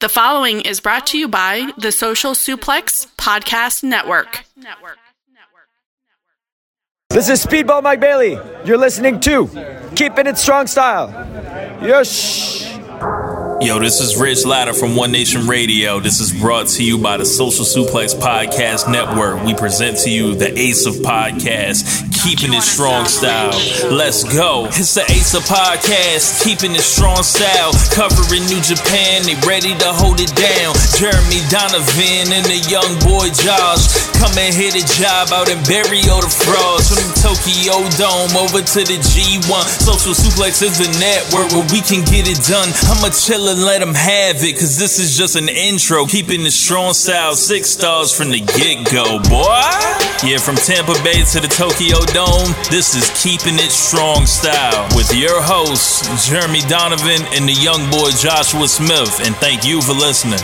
The following is brought to you by the Social Suplex Podcast Network. This is Speedball Mike Bailey. You're listening to Keeping It Strong Style. Yes. Yo, this is Rich Latta from One Nation Radio. This is brought to you by the Social Suplex Podcast Network. We present to you the Ace of Podcasts, keeping it strong style. Let's go. It's the Ace of Podcast, keeping it strong style. Covering New Japan, they ready to hold it down. Jeremy Donovan and the young boy Josh come and hit a job out in Barrio the Frogs. From the Tokyo Dome over to the G1. Social Suplex is the network where we can get it done. I'ma chill and let them have it, cause this is just an intro. Keeping it strong style, six stars from the get go, boy. Yeah, from Tampa Bay to the Tokyo Dome, this is Keeping It Strong Style with your hosts, Jeremy Donovan and the young boy Joshua Smith. And thank you for listening.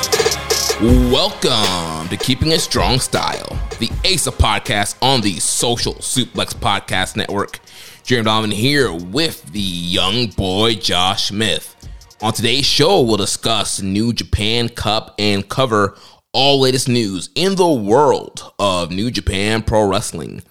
Welcome to Keeping It Strong Style, the ASA podcast on the Social Suplex Podcast Network. Jeremy Donovan here with the young boy Josh Smith. On today's show, we'll discuss New Japan Cup and cover all latest news in the world of New Japan Pro Wrestling.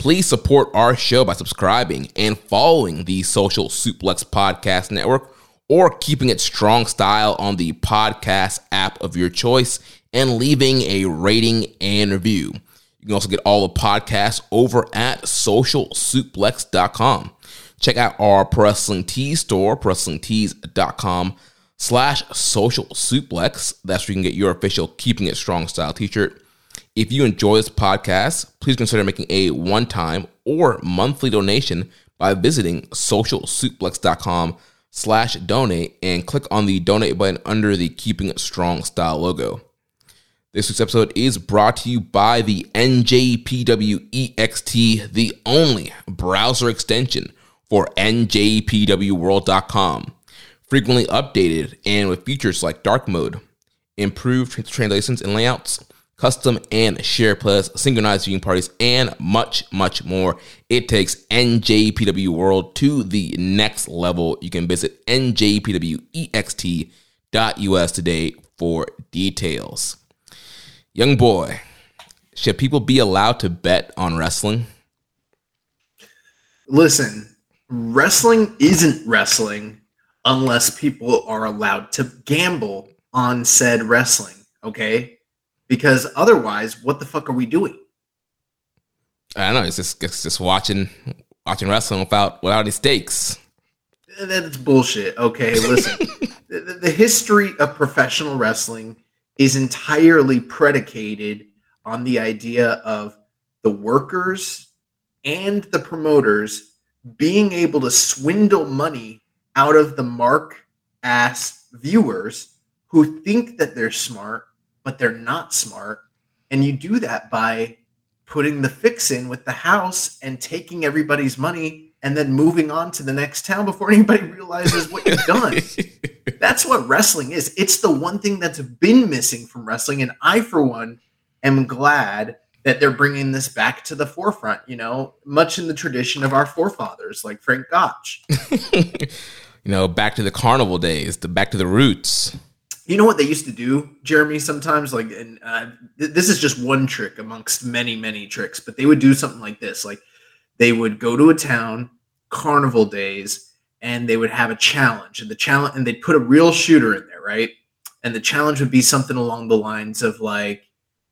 Please support our show by subscribing and following the Social Suplex Podcast Network or keeping it strong style on the podcast app of your choice and leaving a rating and review. You can also get all the podcasts over at socialsuplex.com. Check out our Wrestling Tees store, prowrestlingtees.com slash social suplex. That's where you can get your official Keeping It Strong style t-shirt. If you enjoy this podcast, please consider making a one-time or monthly donation by visiting socialsuplex.com slash donate and click on the donate button under the Keeping Strong style logo. This week's episode is brought to you by the NJPW EXT, the only browser extension for NJPWWorld.com. Frequently updated and with features like dark mode, improved translations and layouts, custom and share plus, synchronized viewing parties, and much, much more. It takes NJPW World to the next level. You can visit njpwext.us today for details. Young boy, should people be allowed to bet on wrestling? Listen, wrestling isn't wrestling unless people are allowed to gamble on said wrestling, okay? Because otherwise, what the fuck are we doing? I don't know. It's just it's just watching watching wrestling without without any stakes. Eh, That's bullshit. Okay, listen. the, the history of professional wrestling is entirely predicated on the idea of the workers and the promoters being able to swindle money out of the mark ass viewers who think that they're smart, but they're not smart. And you do that by putting the fix in with the house and taking everybody's money and then moving on to the next town before anybody realizes what you've done. that's what wrestling is. It's the one thing that's been missing from wrestling. And I, for one, am glad that they're bringing this back to the forefront, you know, much in the tradition of our forefathers, like Frank Gotch. you know, back to the carnival days, the back to the roots. You know what they used to do, Jeremy? Sometimes, like, and uh, th- this is just one trick amongst many, many tricks, but they would do something like this: like, they would go to a town, carnival days, and they would have a challenge, and the challenge, and they'd put a real shooter in there, right? And the challenge would be something along the lines of like,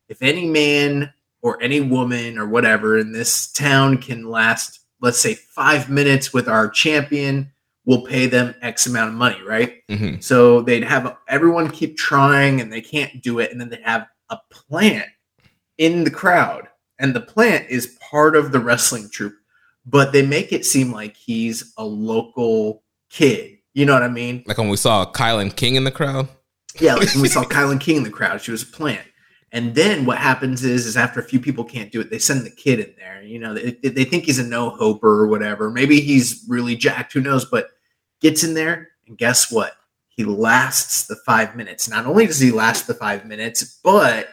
if any man or any woman or whatever in this town can last, let's say, five minutes with our champion, we'll pay them X amount of money, right? Mm-hmm. So they'd have everyone keep trying and they can't do it. And then they have a plant in the crowd. And the plant is part of the wrestling troupe, but they make it seem like he's a local kid. You know what I mean? Like when we saw Kylan King in the crowd? Yeah, like when we saw Kylan King in the crowd, she was a plant. And then what happens is, is after a few people can't do it, they send the kid in there. You know, they, they think he's a no hoper or whatever. Maybe he's really jacked. Who knows? But gets in there, and guess what? He lasts the five minutes. Not only does he last the five minutes, but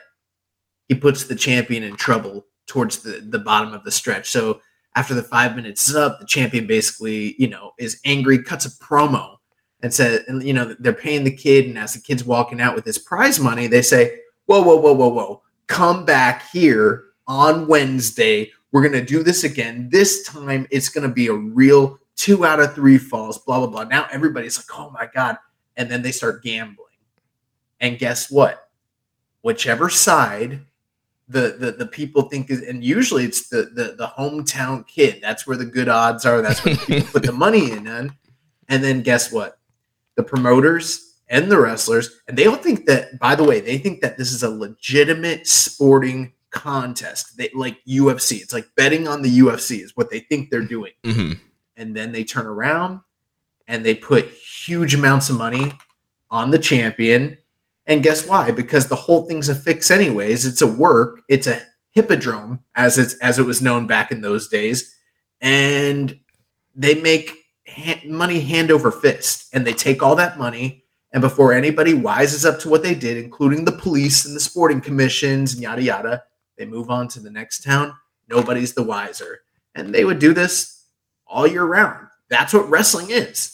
he puts the champion in trouble towards the, the bottom of the stretch. So after the five minutes is up, the champion basically, you know, is angry, cuts a promo, and said, and you know, they're paying the kid, and as the kid's walking out with his prize money, they say, "Whoa, whoa, whoa, whoa, whoa! Come back here on Wednesday. We're gonna do this again. This time, it's gonna be a real two out of three falls." Blah blah blah. Now everybody's like, "Oh my god!" And then they start gambling, and guess what? Whichever side the the, the people think is, and usually it's the, the the hometown kid. That's where the good odds are. That's where people put the money in. And, and then guess what? The promoters and the wrestlers, and they all think that. By the way, they think that this is a legitimate sporting contest. They like UFC. It's like betting on the UFC is what they think they're doing. hmm And then they turn around and they put huge amounts of money on the champion. And guess why? Because the whole thing's a fix, anyways. It's a work. It's a hippodrome, as it's as it was known back in those days, and they make ha- money hand over fist, and they take all that money. And before anybody wises up to what they did, including the police and the sporting commissions and yada yada, they move on to the next town. Nobody's the wiser, and they would do this all year round. That's what wrestling is.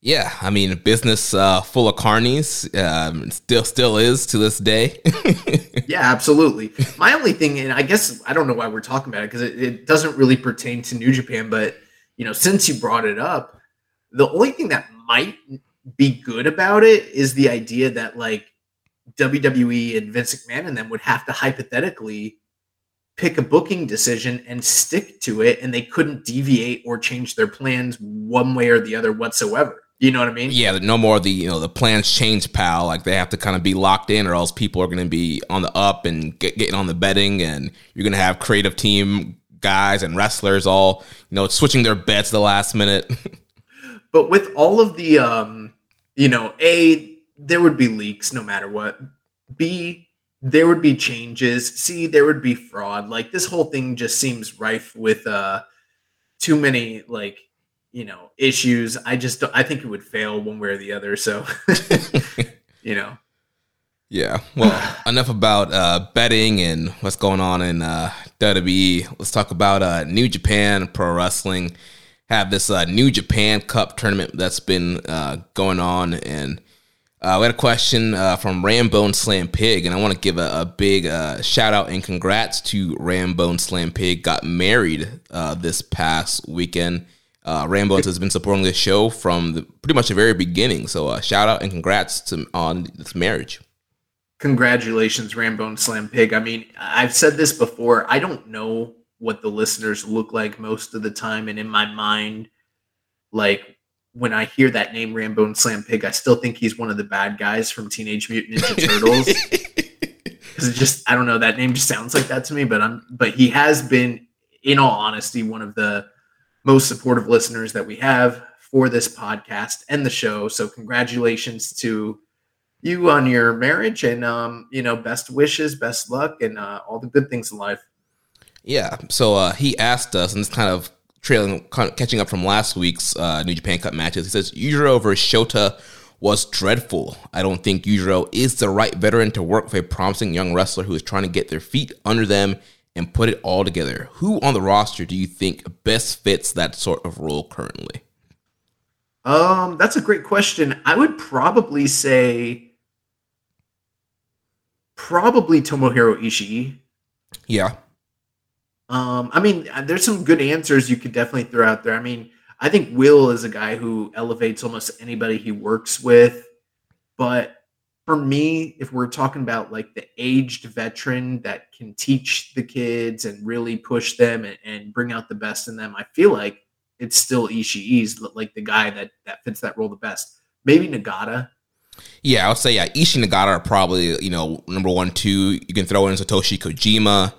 Yeah, I mean, a business uh, full of carnies um, still still is to this day. Yeah, absolutely. My only thing, and I guess I don't know why we're talking about it because it, it doesn't really pertain to New Japan, but you know, since you brought it up, the only thing that might be good about it is the idea that like WWE and Vince McMahon and them would have to hypothetically pick a booking decision and stick to it, and they couldn't deviate or change their plans one way or the other whatsoever. You know what I mean? yeah, no more the you know the plans change, pal. Like they have to kind of be locked in, or else people are going to be on the up and get, getting on the betting, and you're going to have creative team guys and wrestlers all you know switching their bets the last minute. but with all of the um you know a there would be leaks no matter what b there would be changes See, there would be fraud like this whole thing just seems rife with uh too many like you know issues i just don't, i think it would fail one way or the other so you know Yeah. Well, enough about uh, betting and what's going on in uh, WWE. Let's talk about uh, New Japan Pro Wrestling. Have this uh, New Japan Cup tournament that's been uh, going on, and uh, we had a question uh, from Rambone Slam Pig, and I want to give a, a big uh, shout out and congrats to Rambone Slam Pig. Got married uh, this past weekend. Uh, Rambones has been supporting this show from the, pretty much the very beginning. So uh, shout out and congrats to on this marriage. congratulations rambone slam pig i mean i've said this before i don't know what the listeners look like most of the time and in my mind like when i hear that name rambone slam pig i still think he's one of the bad guys from teenage mutant ninja turtles because it just i don't know that name just sounds like that to me but i'm but he has been in all honesty one of the most supportive listeners that we have for this podcast and the show so congratulations to you on your marriage and um you know best wishes best luck and uh, all the good things in life Yeah. So uh, he asked us, and it's kind of trailing, catching up from last week's uh, New Japan Cup matches. He says Yujiro versus Shota was dreadful. I don't think Yujiro is the right veteran to work with a promising young wrestler who is trying to get their feet under them and put it all together. Who on the roster do you think best fits that sort of role currently? um that's a great question i would probably say probably tomohiro ishii Yeah. Um, I mean, uh, there's some good answers you could definitely throw out there. I mean, I think Will is a guy who elevates almost anybody he works with. But for me, if we're talking about like the aged veteran that can teach the kids and really push them and, and bring out the best in them, I feel like it's still Ishii's like the guy that that fits that role the best. Maybe Nagata. Yeah, I'll say yeah. Ishii Nagata are probably you know number one, two. You can throw in Satoshi Kojima.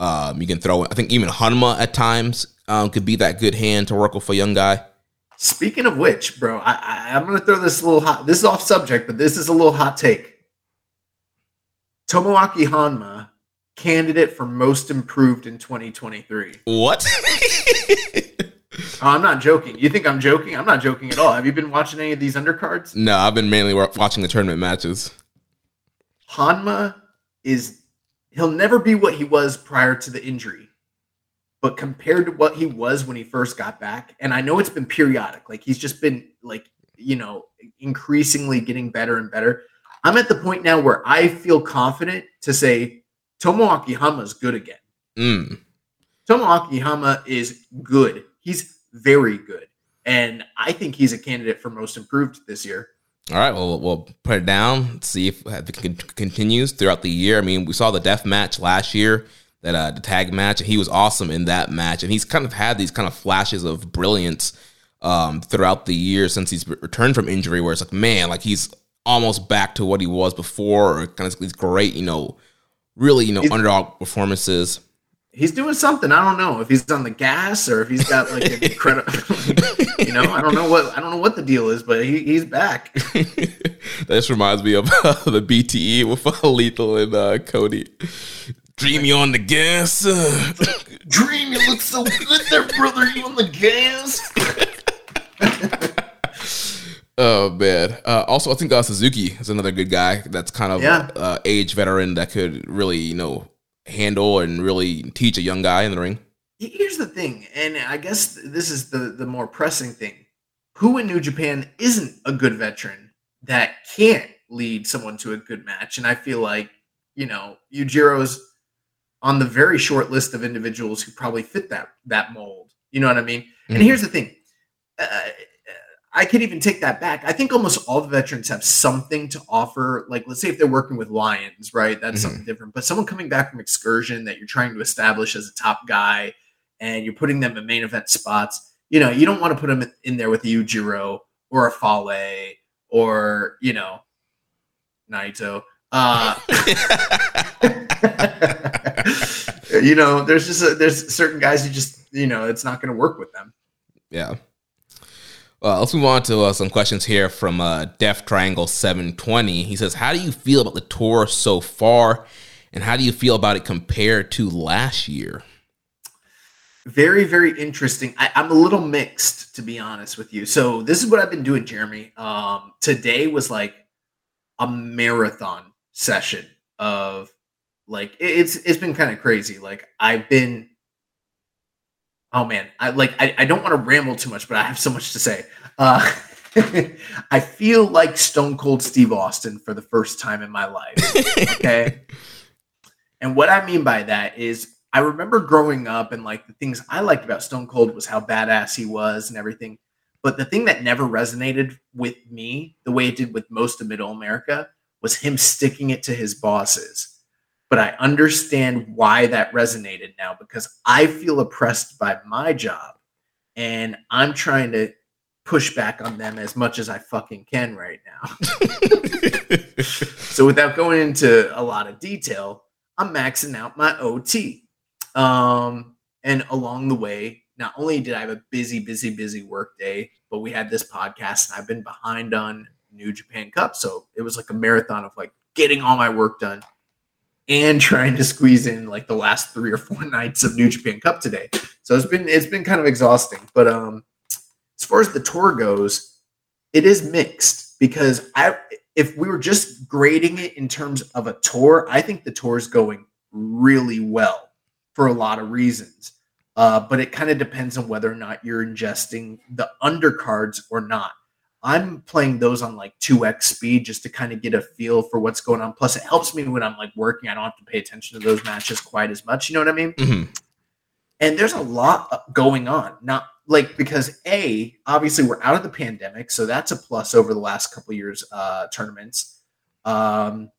Um, you can throw I think even Honma at times um, could be that good hand to work with a young guy. Speaking of which, bro, I, I, I'm gonna throw this a little hot. This is off subject, but this is a little hot take. Tomoaki Honma, candidate for most improved in 2023. What? Oh, I'm not joking. You think I'm joking? I'm not joking at all. Have you been watching any of these undercards? no, I've been mainly watching the tournament matches. Honma is he'll never be what he was prior to the injury. But compared to what he was when he first got back, and I know it's been periodic, like he's just been like you know, increasingly getting better and better. I'm at the point now where I feel confident to say Tomoaki Honma is good again. Mm. Tomoaki Honma is good. He's very good. And I think he's a candidate for most improved this year. All right, well, we'll put it down. See if it continues throughout the year. I mean, we saw the death match last year, that uh, the tag match, and he was awesome in that match. And he's kind of had these kind of flashes of brilliance um, throughout the year since he's returned from injury, where it's like, man, like he's almost back to what he was before, or kind of these great, you know, really, you know, underdog performances. He's doing something. I don't know if he's on the gas or if he's got like an incredible, you know, I don't know what I don't know what the deal is, but he, he's back. this reminds me of uh, the BTE with uh, Lethal and uh, Cody. Dream you on the gas. Dream, you look so good there, brother. You on the gas? Oh man! Uh, also, I think uh, Suzuki is another good guy. That's kind of yeah. uh, age veteran that could really, you know, handle and really teach a young guy in the ring. Here's the thing, and I guess this is the the more pressing thing: who in New Japan isn't a good veteran that can't lead someone to a good match? And I feel like you know Yujiro's on the very short list of individuals who probably fit that that mold. You know what I mean? Mm-hmm. And here's the thing. Uh, I could even take that back. I think almost all the veterans have something to offer. Like, let's say if they're working with Lions, right? That's mm-hmm. something different. But someone coming back from excursion that you're trying to establish as a top guy and you're putting them in main event spots, you know, you don't want to put them in there with a Yujiro or a Fale or, you know, Naito. Uh, you know, there's just a, there's certain guys who just, you know, it's not going to work with them. Yeah. Uh, let's move on to uh, some questions here from uh, Def Triangle 720. He says, How do you feel about the tour so far? And how do you feel about it compared to last year? Very, very interesting. I, am a little mixed, to be honest with you. So, this is what I've been doing, Jeremy. Um, today was like a marathon session of like, it's it's been kind of crazy. Like, I've been oh man, I like I, I don't want to ramble too much, but I have so much to say. Uh, I feel like Stone Cold Steve Austin for the first time in my life. Okay. and what I mean by that is I remember growing up and like the things I liked about Stone Cold was how badass he was and everything. But the thing that never resonated with me the way it did with most of middle America was him sticking it to his bosses but I understand why that resonated now because I feel oppressed by my job and I'm trying to push back on them as much as I fucking can right now. so without going into a lot of detail, I'm maxing out my OT. Um, and along the way, not only did I have a busy, busy, busy work day, but we had this podcast and I've been behind on New Japan Cup. So it was like a marathon of like getting all my work done and trying to squeeze in like the last three or four nights of New Japan Cup today. So it's been it's been kind of exhausting. But um as far as the tour goes, it is mixed because I if we were just grading it in terms of a tour, I think the tour is going really well for a lot of reasons. Uh, but it kind of depends on whether or not you're ingesting the undercards or not. I'm playing those on like 2x speed just to kind of get a feel for what's going on. Plus, it helps me when I'm like working. I don't have to pay attention to those matches quite as much. You know what I mean? Mm-hmm. And there's a lot uh, going on. Not like because A, obviously we're out of the pandemic, so that's a plus over the last couple years uh tournaments. Um,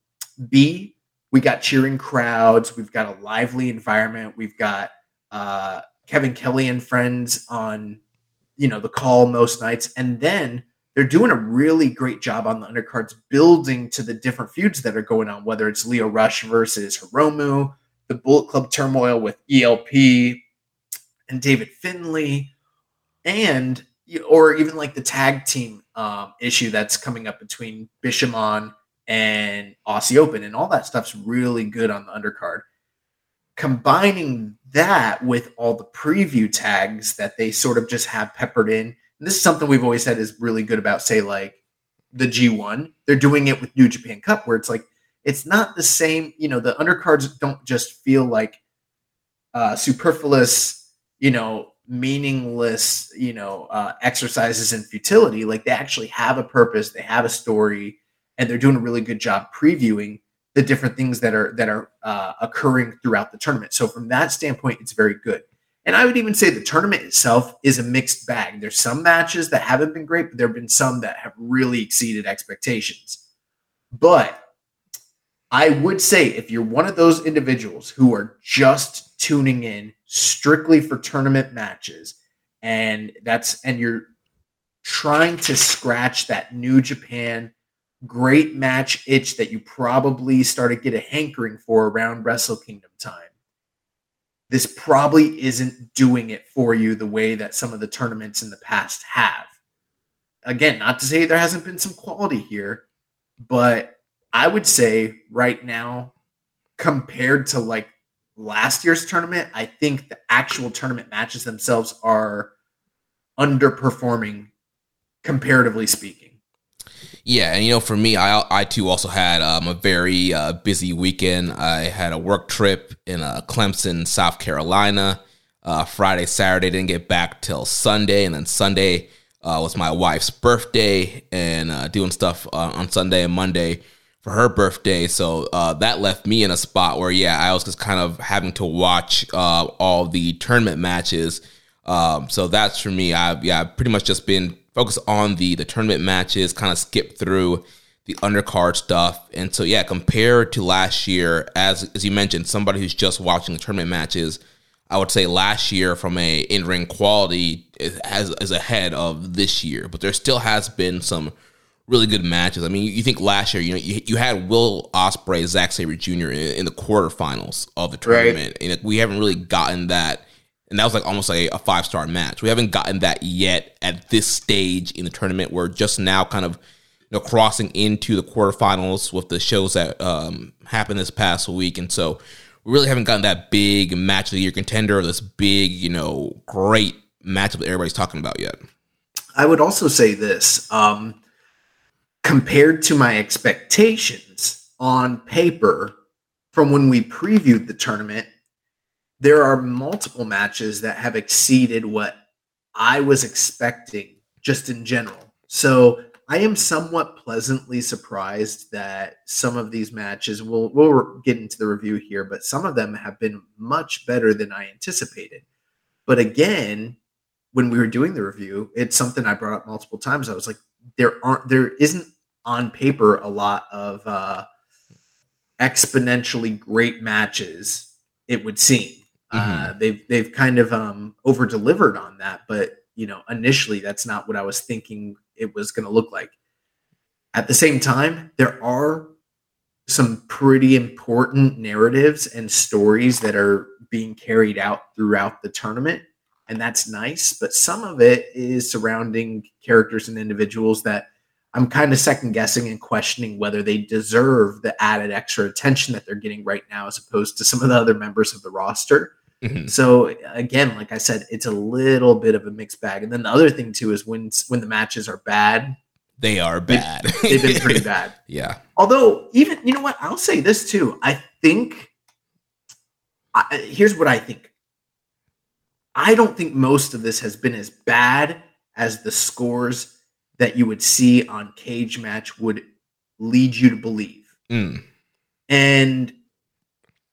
B, we got cheering crowds, we've got a lively environment, we've got uh Kevin Kelly and friends on you know the call most nights, and then they're doing a really great job on the undercards, building to the different feuds that are going on, whether it's Lio Rush versus Hiromu, the Bullet Club turmoil with ELP and David Finlay, and or even like the tag team um, issue that's coming up between Bishamon and Aussie Open, and all that stuff's really good on the undercard. Combining that with all the preview tags that they sort of just have peppered in this is something we've always said is really good about, say, like the G1. They're doing it with New Japan Cup, where it's like it's not the same. You know, the undercards don't just feel like uh, superfluous, you know, meaningless, you know, uh, exercises in futility. Like they actually have a purpose, they have a story, and they're doing a really good job previewing the different things that are that are uh, occurring throughout the tournament. So from that standpoint, it's very good. And I would even say the tournament itself is a mixed bag. There's some matches that haven't been great, but there have been some that have really exceeded expectations. But I would say if you're one of those individuals who are just tuning in strictly for tournament matches, and that's and you're trying to scratch that New Japan great match itch that you probably started get a hankering for around Wrestle Kingdom time this probably isn't doing it for you the way that some of the tournaments in the past have. Again, not to say there hasn't been some quality here, but I would say right now, compared to like last year's tournament, I think the actual tournament matches themselves are underperforming comparatively speaking. Yeah, and you know, for me, I I too also had um, a very uh, busy weekend. I had a work trip in uh, Clemson, South Carolina. Uh, Friday, Saturday, didn't get back till Sunday, and then Sunday uh, was my wife's birthday, and uh, doing stuff uh, on Sunday and Monday for her birthday. So that left me in a spot where, yeah, I was just kind of having to watch all the tournament matches. Um, so that's for me. I've yeah, pretty much just been focus on the the tournament matches, kind of skip through the undercard stuff. And so yeah, compared to last year, as as you mentioned, somebody who's just watching the tournament matches, I would say last year from a in ring quality has is ahead of this year, but there still has been some really good matches. I mean, you, you think last year, you know, you, you had Will Ospreay, Zack Sabre Jr. in, in the quarterfinals of the tournament, right. and we haven't really gotten that and that was like almost like a five star match. We haven't gotten that yet at this stage in the tournament. We're just now kind of you know crossing into the quarterfinals with the shows that um, happened this past week, and so we really haven't gotten that big match of the year contender or this big you know great matchup that everybody's talking about yet. I would also say this um, compared to my expectations on paper from when we previewed the tournament there are multiple matches that have exceeded what I was expecting just in general. So I am somewhat pleasantly surprised that some of these matches we'll we'll get into the review here, but some of them have been much better than I anticipated. But again, when we were doing the review, it's something I brought up multiple times. I was like, there aren't there isn't on paper a lot of uh exponentially great matches, it would seem. Mm-hmm. Uh, they've they've kind of um, over delivered on that, but you know, initially that's not what I was thinking it was going to look like. At the same time, there are some pretty important narratives and stories that are being carried out throughout the tournament, and that's nice. But some of it is surrounding characters and individuals that I'm kind of second guessing and questioning whether they deserve the added extra attention that they're getting right now, as opposed to some of the other members of the roster. Mm-hmm. So again, like I said, it's a little bit of a mixed bag. And then the other thing too is when when the matches are bad, they are bad. They've, they've been pretty bad. yeah. Although even you know what, I'll say this too. I think I, here's what I think. I don't think most of this has been as bad as the scores that you would see on Cage Match would lead you to believe. Mm. And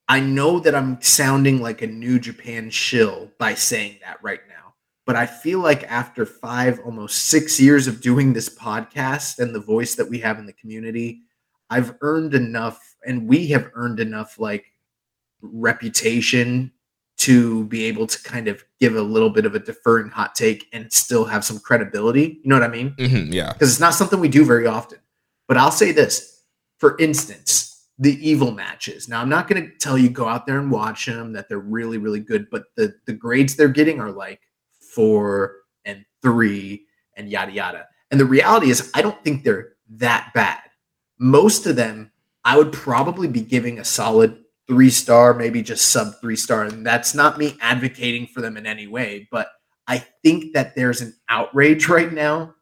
I know that I'm sounding like a New Japan shill by saying that right now, but I feel like after five, almost six years of doing this podcast and the voice that we have in the community, I've earned enough, and we have earned enough like reputation to be able to kind of give a little bit of a deferring hot take and still have some credibility. You know what I mean? Mm-hmm, yeah. Because it's not something we do very often. But I'll say this for instance, the evil matches. Now, I'm not going to tell you go out there and watch them, that they're really, really good, but the, the grades they're getting are like four and three and yada, yada. And the reality is, I don't think they're that bad. Most of them, I would probably be giving a solid three star, maybe just sub three star. And that's not me advocating for them in any way, but I think that there's an outrage right now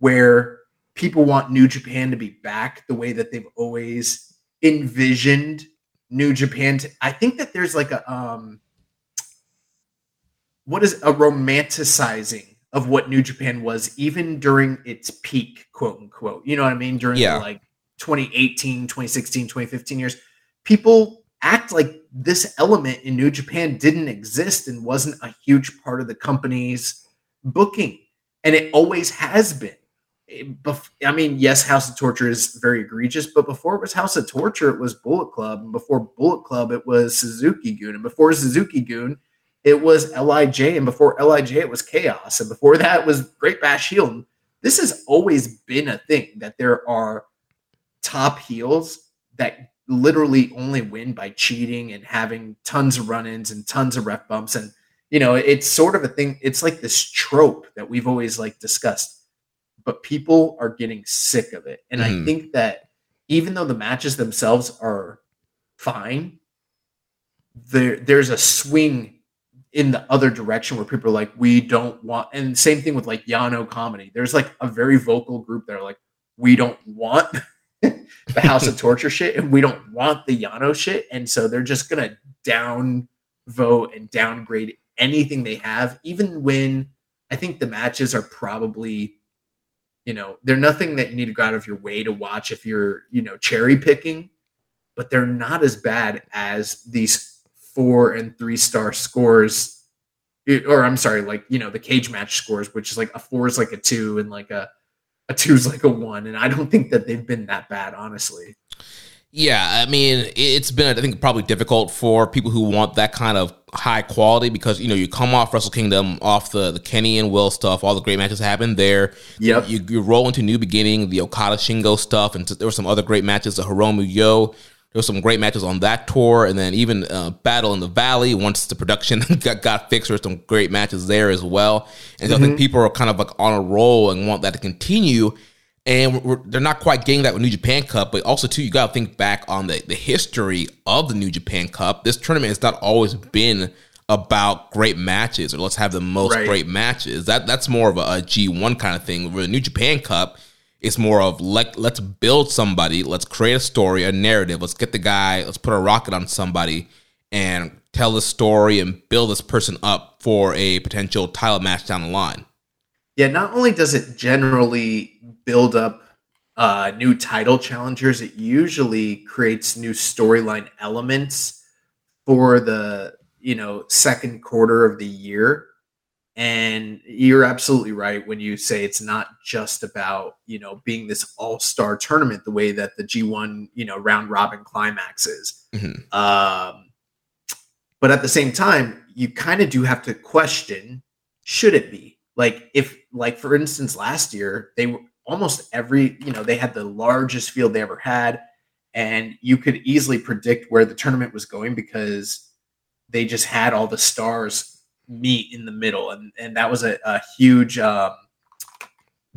where people want New Japan to be back the way that they've always envisioned New Japan. To, I think that there's like a um what is a romanticizing of what New Japan was even during its peak, quote unquote. You know what I mean? During Yeah. like 2018, 2016, 2015 years, people act like this element in New Japan didn't exist and wasn't a huge part of the company's booking. And it always has been. I mean, yes, House of Torture is very egregious, but before it was House of Torture, it was Bullet Club. And before Bullet Club, it was Suzuki-gun. And before Suzuki-gun, it was LIJ. And before LIJ, it was Chaos. And before that, it was Great Bash Heel. This has always been a thing that there are top heels that literally only win by cheating and having tons of run-ins and tons of ref bumps and you know it's sort of a thing it's like this trope that we've always like discussed but people are getting sick of it. And Mhm. i think that even though the matches themselves are fine there there's a swing in the other direction where people are like we don't want and same thing with like yano comedy. There's like a very vocal group that are like we don't want the House of Torture shit, and we don't want the Yano shit, and so they're just gonna down vote and downgrade anything they have, even when I think the matches are probably, you know, they're nothing that you need to go out of your way to watch if you're, you know, cherry picking, but they're not as bad as these four and three star scores. Eh, or I'm sorry, like you know the cage match scores, which is like a four is like a two and like a a two is like a one, and I don't think that they've been that bad, honestly. Yeah, I mean, it's been I think probably difficult for people who want that kind of high quality because you know you come off Wrestle Kingdom, off the the Kenny and Will stuff, all the great matches happened there. Yep. You, you roll into New Beginning, the Okada Shingo stuff, and there were some other great matches. The Hiromu Yo, there were some great matches on that tour, and then even uh, Battle in the Valley. Once the production got, got fixed, there were some great matches there as well. And so I think people are kind of like on a roll and want that to continue. And they're not quite getting that with New Japan Cup, but also too, you got to think back on the, the history of the New Japan Cup. This tournament has not always been about great matches or let's have the most Right. great matches. That that's more of a, a G1 kind of thing. Where the New Japan Cup is more of let let's build somebody, let's create a story, a narrative, let's get the guy, let's put a rocket on somebody and tell the story and build this person up for a potential title match down the line. Yeah, not only does it generally build up uh, new title challengers, it usually creates new storyline elements for the you know second quarter of the year. And you're absolutely right when you say it's not just about you know being this all star tournament the way that the G1 you know round robin climax is. Mhm. Um, but at the same time, you kind of do have to question should it be like if like for instance last year they were almost every you know they had the largest field they ever had. And you could easily predict where the tournament was going because they just had all the stars meet in the middle. And and that was a, a huge um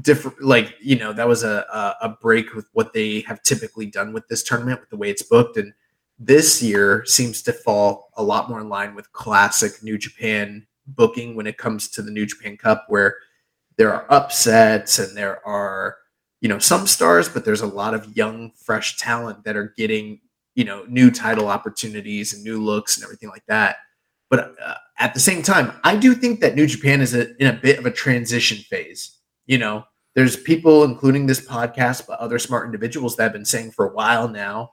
different like you know that was a, a a break with what they have typically done with this tournament with the way it's booked. And this year seems to fall a lot more in line with classic New Japan booking when it comes to the New Japan Cup, where there are upsets and there are, you know, some stars, but there's a lot of young, fresh talent that are getting, you know, new title opportunities and new looks and everything like that. But uh, at the same time, I do think that New Japan is a, in a bit of a transition phase. You know, there's people, including this podcast, but other smart individuals that have been saying for a while now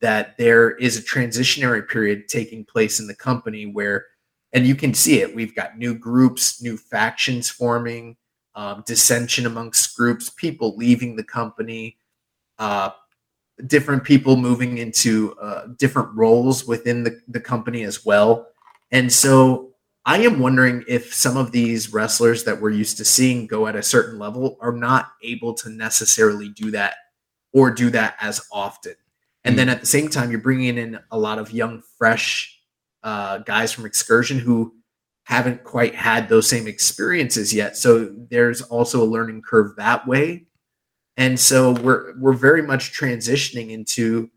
that there is a transitionary period taking place in the company where, and you can see it, we've got new groups, new factions forming, um, dissension amongst groups, people leaving the company, uh, different people moving into uh, different roles within the, the company as well. And so I am wondering if some of these wrestlers that we're used to seeing go at a certain level are not able to necessarily do that or do that as often. And then at the same time, you're bringing in a lot of young, fresh uh, guys from Excursion who haven't quite had those same experiences yet. So there's also a learning curve that way. And so we're we're very much transitioning into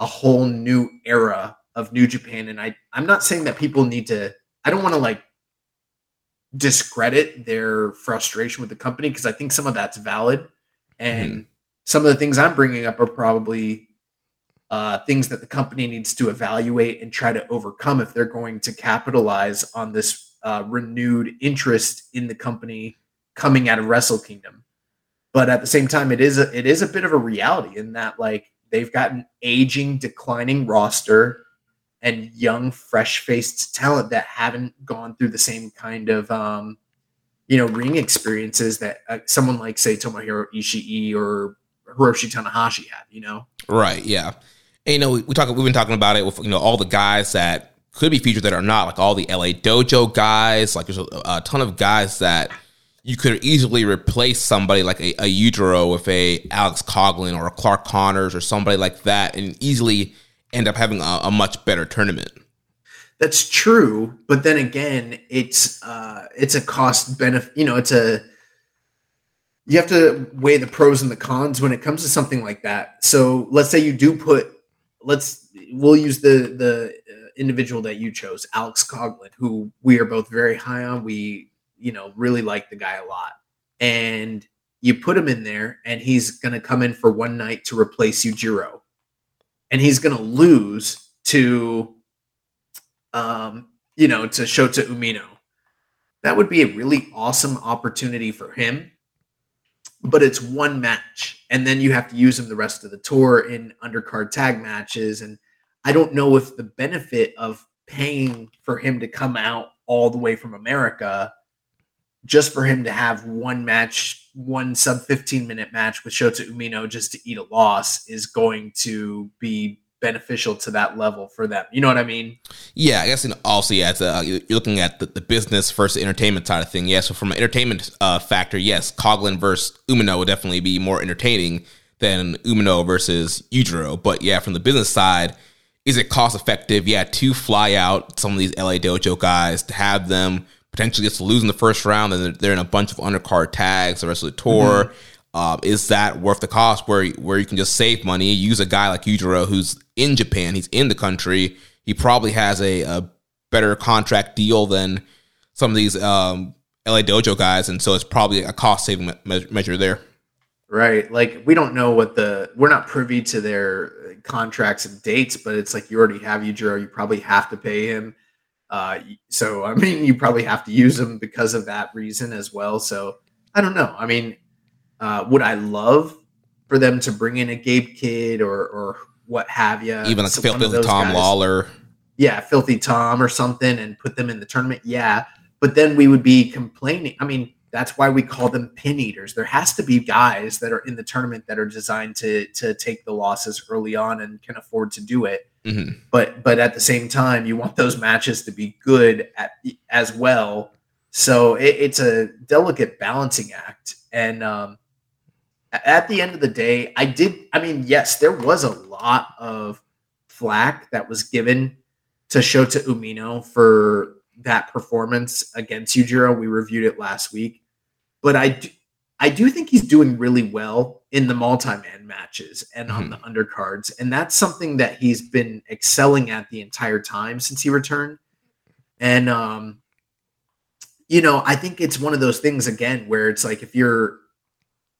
a whole new era of New Japan. And I I'm not saying that people need to. I don't want to like discredit their frustration with the company because I think some of that's valid, and mm-hmm. some of the things I'm bringing up are probably uh, things that the company needs to evaluate and try to overcome if they're going to capitalize on this uh, renewed interest in the company coming out of Wrestle Kingdom. But at the same time, it is a, it is a bit of a reality in that like they've got an aging, declining roster and young, fresh faced talent that haven't gone through the same kind of um, you know ring experiences that uh, someone like say Tomohiro Ishii or Hiroshi Tanahashi had. You know, right? Yeah. And, you know, we, we talk. We've been talking about it with you know all the guys that could be featured that are not, like all the LA Dojo guys. Like there's a, a ton of guys that you could easily replace somebody like a, a Yujiro with a Alex Coughlin or a Clark Connors or somebody like that, and easily end up having a, a much better tournament. That's true, but then again, it's uh, it's a cost benefit. You know, it's a you have to weigh the pros and the cons when it comes to something like that. So let's say you do put let's we'll use the the uh, individual that you chose, Alex Coughlin, who we are both very high on. We you know really like the guy a lot, and you put him in there, and he's going to come in for one night to replace Yujiro, and he's going to lose to um, you know, to Shota Umino. That would be a really awesome opportunity for him. But it's one match, and then you have to use him the rest of the tour in undercard tag matches. And I don't know if the benefit of paying for him to come out all the way from America just for him to have one match, one sub 15 minute match with Shota Umino just to eat a loss is going to be beneficial to that level for them. You know what I mean? Yeah, I guess and also yeah, it's uh, you're looking at the, the business versus entertainment side of thing. Yeah, so from an entertainment uh, factor, yes, Coughlin versus Umino would definitely be more entertaining than Umino versus Yujiro. But yeah, from the business side, is it cost effective? Yeah, to fly out some of these LA Dojo guys to have them potentially just lose in the first round and they're in a bunch of undercard tags the rest of the tour. Mm-hmm. Uh, is that worth the cost where where you can just save money, use a guy like Yujiro who's in Japan, he's in the country, he probably has a, a better contract deal than some of these um, LA Dojo guys, and so it's probably a cost saving me- measure there. Right, like we don't know what the we're not privy to their contracts and dates, but it's like you already have Yujiro, you probably have to pay him. Uh, so I mean, you probably have to use him because of that reason as well. So I don't know. I mean, uh, would I love for them to bring in a Gabe Kid or or what have you? Even like Filthy Tom guys? Lawlor. Yeah, Filthy Tom or something, and put them in the tournament. Yeah, but then we would be complaining. I mean, that's why we call them pin eaters. There has to be guys that are in the tournament that are designed to to take the losses early on and can afford to do it. Mm-hmm. But but at the same time, you want those matches to be good at, as well. So it, it's a delicate balancing act, and um, at the end of the day, I did. I mean, yes, there was a lot of flack that was given to Shota Umino for that performance against Yujiro. We reviewed it last week, but I do, I do think he's doing really well in the multi-man matches and on mm-hmm. the undercards, and that's something that he's been excelling at the entire time since he returned. And um, you know, I think it's one of those things again where it's like if you're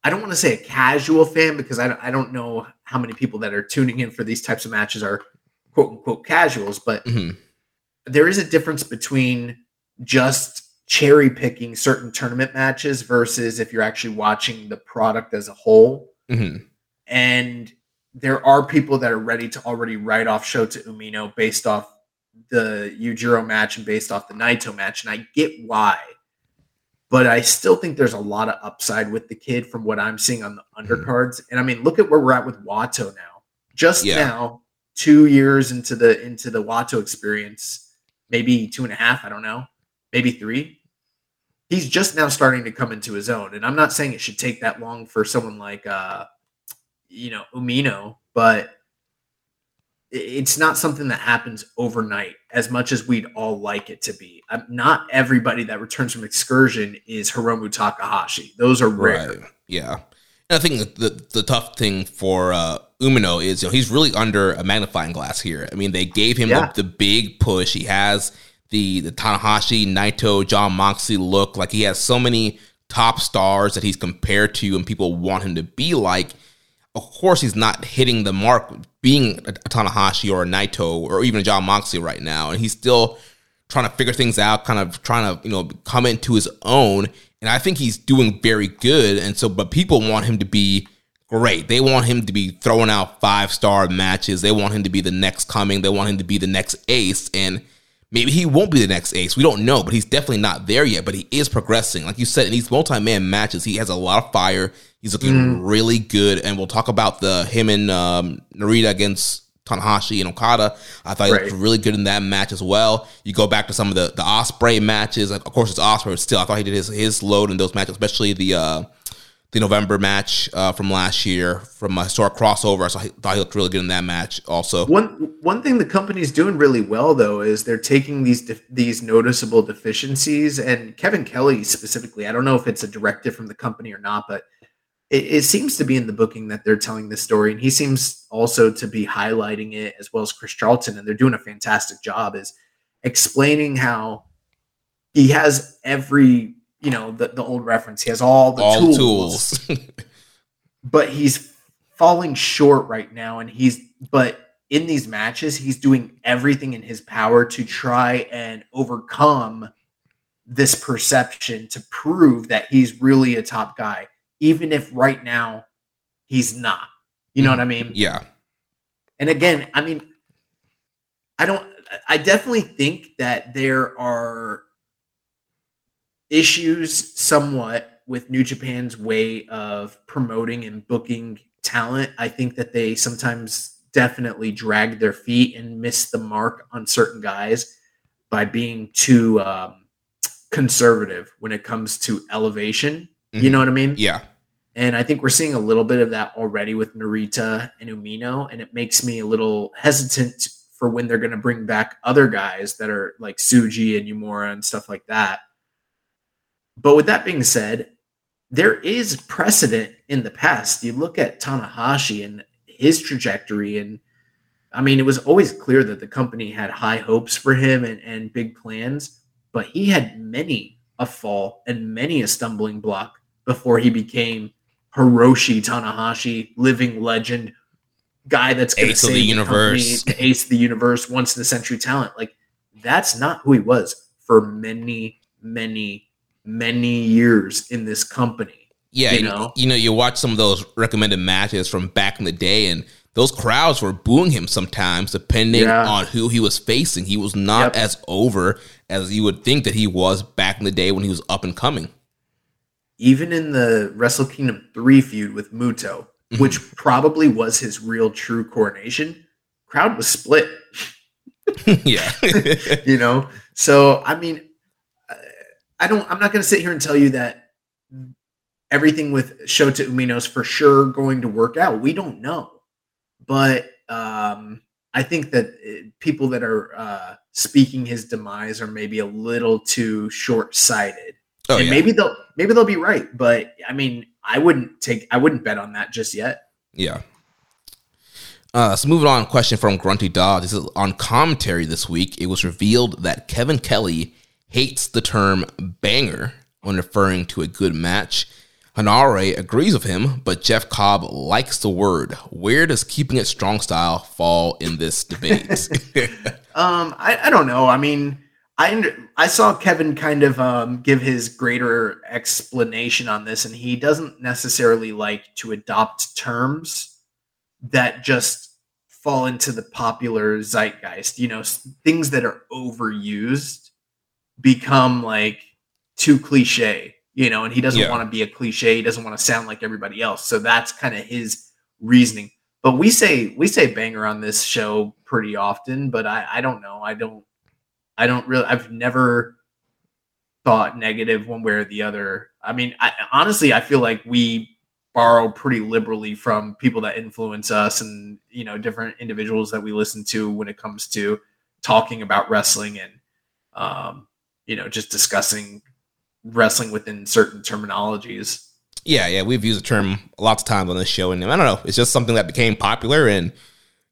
I don't want to say a casual fan because I don't, I don't know how many people that are tuning in for these types of matches are quote unquote casuals, but mm-hmm. there is a difference between just cherry picking certain tournament matches versus if you're actually watching the product as a whole. Mm-hmm. And there are people that are ready to already write off Shota Umino based off the Yujiro match and based off the Naito match. And I get why but I still think there's a lot of upside with the kid from what I'm seeing on the mm-hmm. undercards. And I mean, look at where we're at with Wato now. Just yeah. now, two years into the into the Wato experience, maybe two and a half, I don't know, maybe three. He's just now starting to come into his own. And I'm not saying it should take that long for someone like uh you know, Umino, but it's not something that happens overnight as much as we'd all like it to be. Um, not everybody that returns from excursion is Hiromu Takahashi. Those are rare. Right. Yeah. And I think the, the, the tough thing for uh, Umino is you know he's really under a magnifying glass here. I mean, they gave him yeah. the, the big push. He has the the Tanahashi, Naito, Jon Moxley look. Like he has so many top stars that he's compared to, and people want him to be like of course he's not hitting the mark being a Tanahashi or a Naito or even a Jon Moxley right now, and he's still trying to figure things out, kind of trying to you know come into his own. And I think he's doing very good. And so, but people want him to be great. They want him to be throwing out five star matches. They want him to be the next coming. They want him to be the next ace. And maybe he won't be the next ace. We don't know, but he's definitely not there yet. But he is progressing. Like you said, in these multi man matches, he has a lot of fire. He's looking mm. really good. And we'll talk about the him and um, Narita against Tanahashi and Okada. I thought right. he looked really good in that match as well. You go back to some of the the Ospreay matches. Of course, it's Ospreay, but still, I thought he did his his load in those matches, especially the. Uh, the November match uh, from last year from a historic crossover. So I thought he looked really good in that match. Also, one one thing the company's doing really well though is they're taking these de- these noticeable deficiencies and Kevin Kelly specifically. I don't know if it's a directive from the company or not, but it, it seems to be in the booking that they're telling this story, and he seems also to be highlighting it as well as Chris Charlton, and they're doing a fantastic job is explaining how he has every you know the, the old reference. He has all the all tools, tools. but he's falling short right now. And he's but in these matches, he's doing everything in his power to try and overcome this perception to prove that he's really a top guy, even if right now he's not. You know mm, what I mean? Yeah. And again, I mean, I don't. I definitely think that there are issues somewhat with New Japan's way of promoting and booking talent. I think that they sometimes definitely drag their feet and miss the mark on certain guys by being too um, conservative when it comes to elevation. Mm-hmm. You know what I mean? Yeah. And I think we're seeing a little bit of that already with Narita and Umino, and it makes me a little hesitant for when they're going to bring back other guys that are like Tsuji and Uemura and stuff like that but with that being said, there is precedent in the past. You look at Tanahashi and his trajectory, and I mean, it was always clear that the company had high hopes for him and, and big plans, but he had many a fall and many a stumbling block before he became Hiroshi Tanahashi, living legend, guy that's going to save the universe, the ace of the universe, once in a century talent. Like that's not who he was for many, many many years in this company. Yeah, you know, you know, you watch some of those recommended matches from back in the day, and those crowds were booing him sometimes, depending yeah. on who he was facing. He was not yep. as over as you would think that he was back in the day when he was up and coming. Even in the Wrestle Kingdom 3 feud with Muto, mm-hmm. which probably was his real true coronation, crowd was split. yeah. you know? So, I mean, I don't. I'm not going to sit here and tell you that everything with Shota Umino's for sure going to work out. We don't know, but um, I think that uh, people that are uh, speaking his demise are maybe a little too short sighted. Oh, and yeah. maybe they'll maybe they'll be right, but I mean, I wouldn't take I wouldn't bet on that just yet. Yeah. Uh, so moving on, question from Grunty Dog. This is on commentary this week. It was revealed that Kevin Kelly hates the term banger when referring to a good match. Henare agrees with him, but Jeff Cobb likes the word. Where does keeping it strong style fall in this debate? um, I, I, don't know. I mean, I I saw Kevin kind of um, give his greater explanation on this, and he doesn't necessarily like to adopt terms that just fall into the popular zeitgeist. You know, things that are overused become like too cliche, you know, and he doesn't yeah. want to be a cliche. He doesn't want to sound like everybody else. So that's kind of his reasoning. But we say we say banger on this show pretty often, but I, I don't know. I don't I don't really I've never thought negative one way or the other. I mean, I, honestly, I feel like we borrow pretty liberally from people that influence us and you know different individuals that we listen to when it comes to talking about wrestling and um, you know, just discussing wrestling within certain terminologies. Yeah, yeah, we've used the term lots of times on this show, and I don't know, it's just something that became popular, and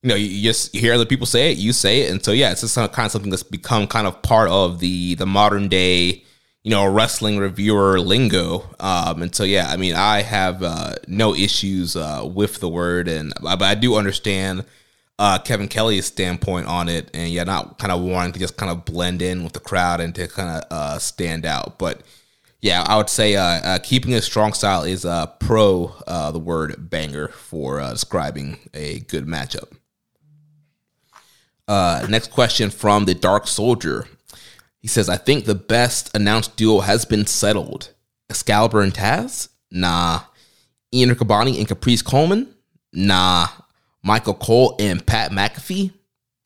you know, you just hear other people say it, you say it, and so yeah, it's just kind of something that's become kind of part of the the modern day, you know, wrestling reviewer lingo. Um, and so yeah, I mean, I have uh, no issues uh, with the word, and but I do understand uh, Kevin Kelly's standpoint on it, and yeah, not kind of wanting to just kind of blend in with the crowd and to kind of uh, stand out. But yeah, I would say uh, uh, keeping a strong style is uh, pro uh, the word banger for uh, describing a good matchup. Uh, next question from the Dark Soldier. He says, I think the best announced duo has been settled. Excalibur and Taz? Nah. Ian Riccaboni and Caprice Coleman? Nah. Michael Cole and Pat McAfee?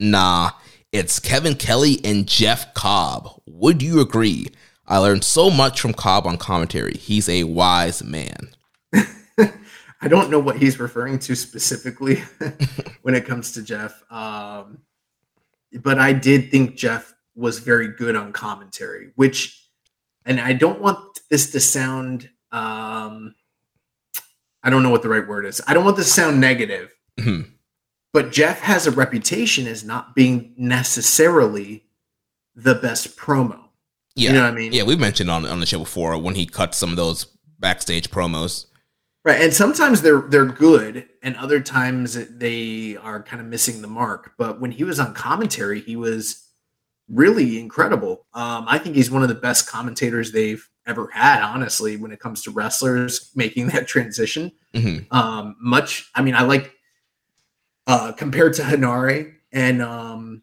Nah. It's Kevin Kelly and Jeff Cobb. Would you agree? I learned so much from Cobb on commentary. He's a wise man. I don't know what he's referring to specifically when it comes to Jeff. Um, but I did think Jeff was very good on commentary, which, and I don't want this to sound, um, I don't know what the right word is. I don't want this to sound negative, Mhm. but Jeff has a reputation as not being necessarily the best promo. Yeah. You know what I mean? Yeah, we've mentioned on, on the show before when he cut some of those backstage promos. Right, and sometimes they're they're good, and other times they are kind of missing the mark. But when he was on commentary, he was really incredible. Um, I think he's one of the best commentators they've ever had. Honestly, when it comes to wrestlers making that transition, Mhm. um, much. I mean, I like uh, compared to Henare and um,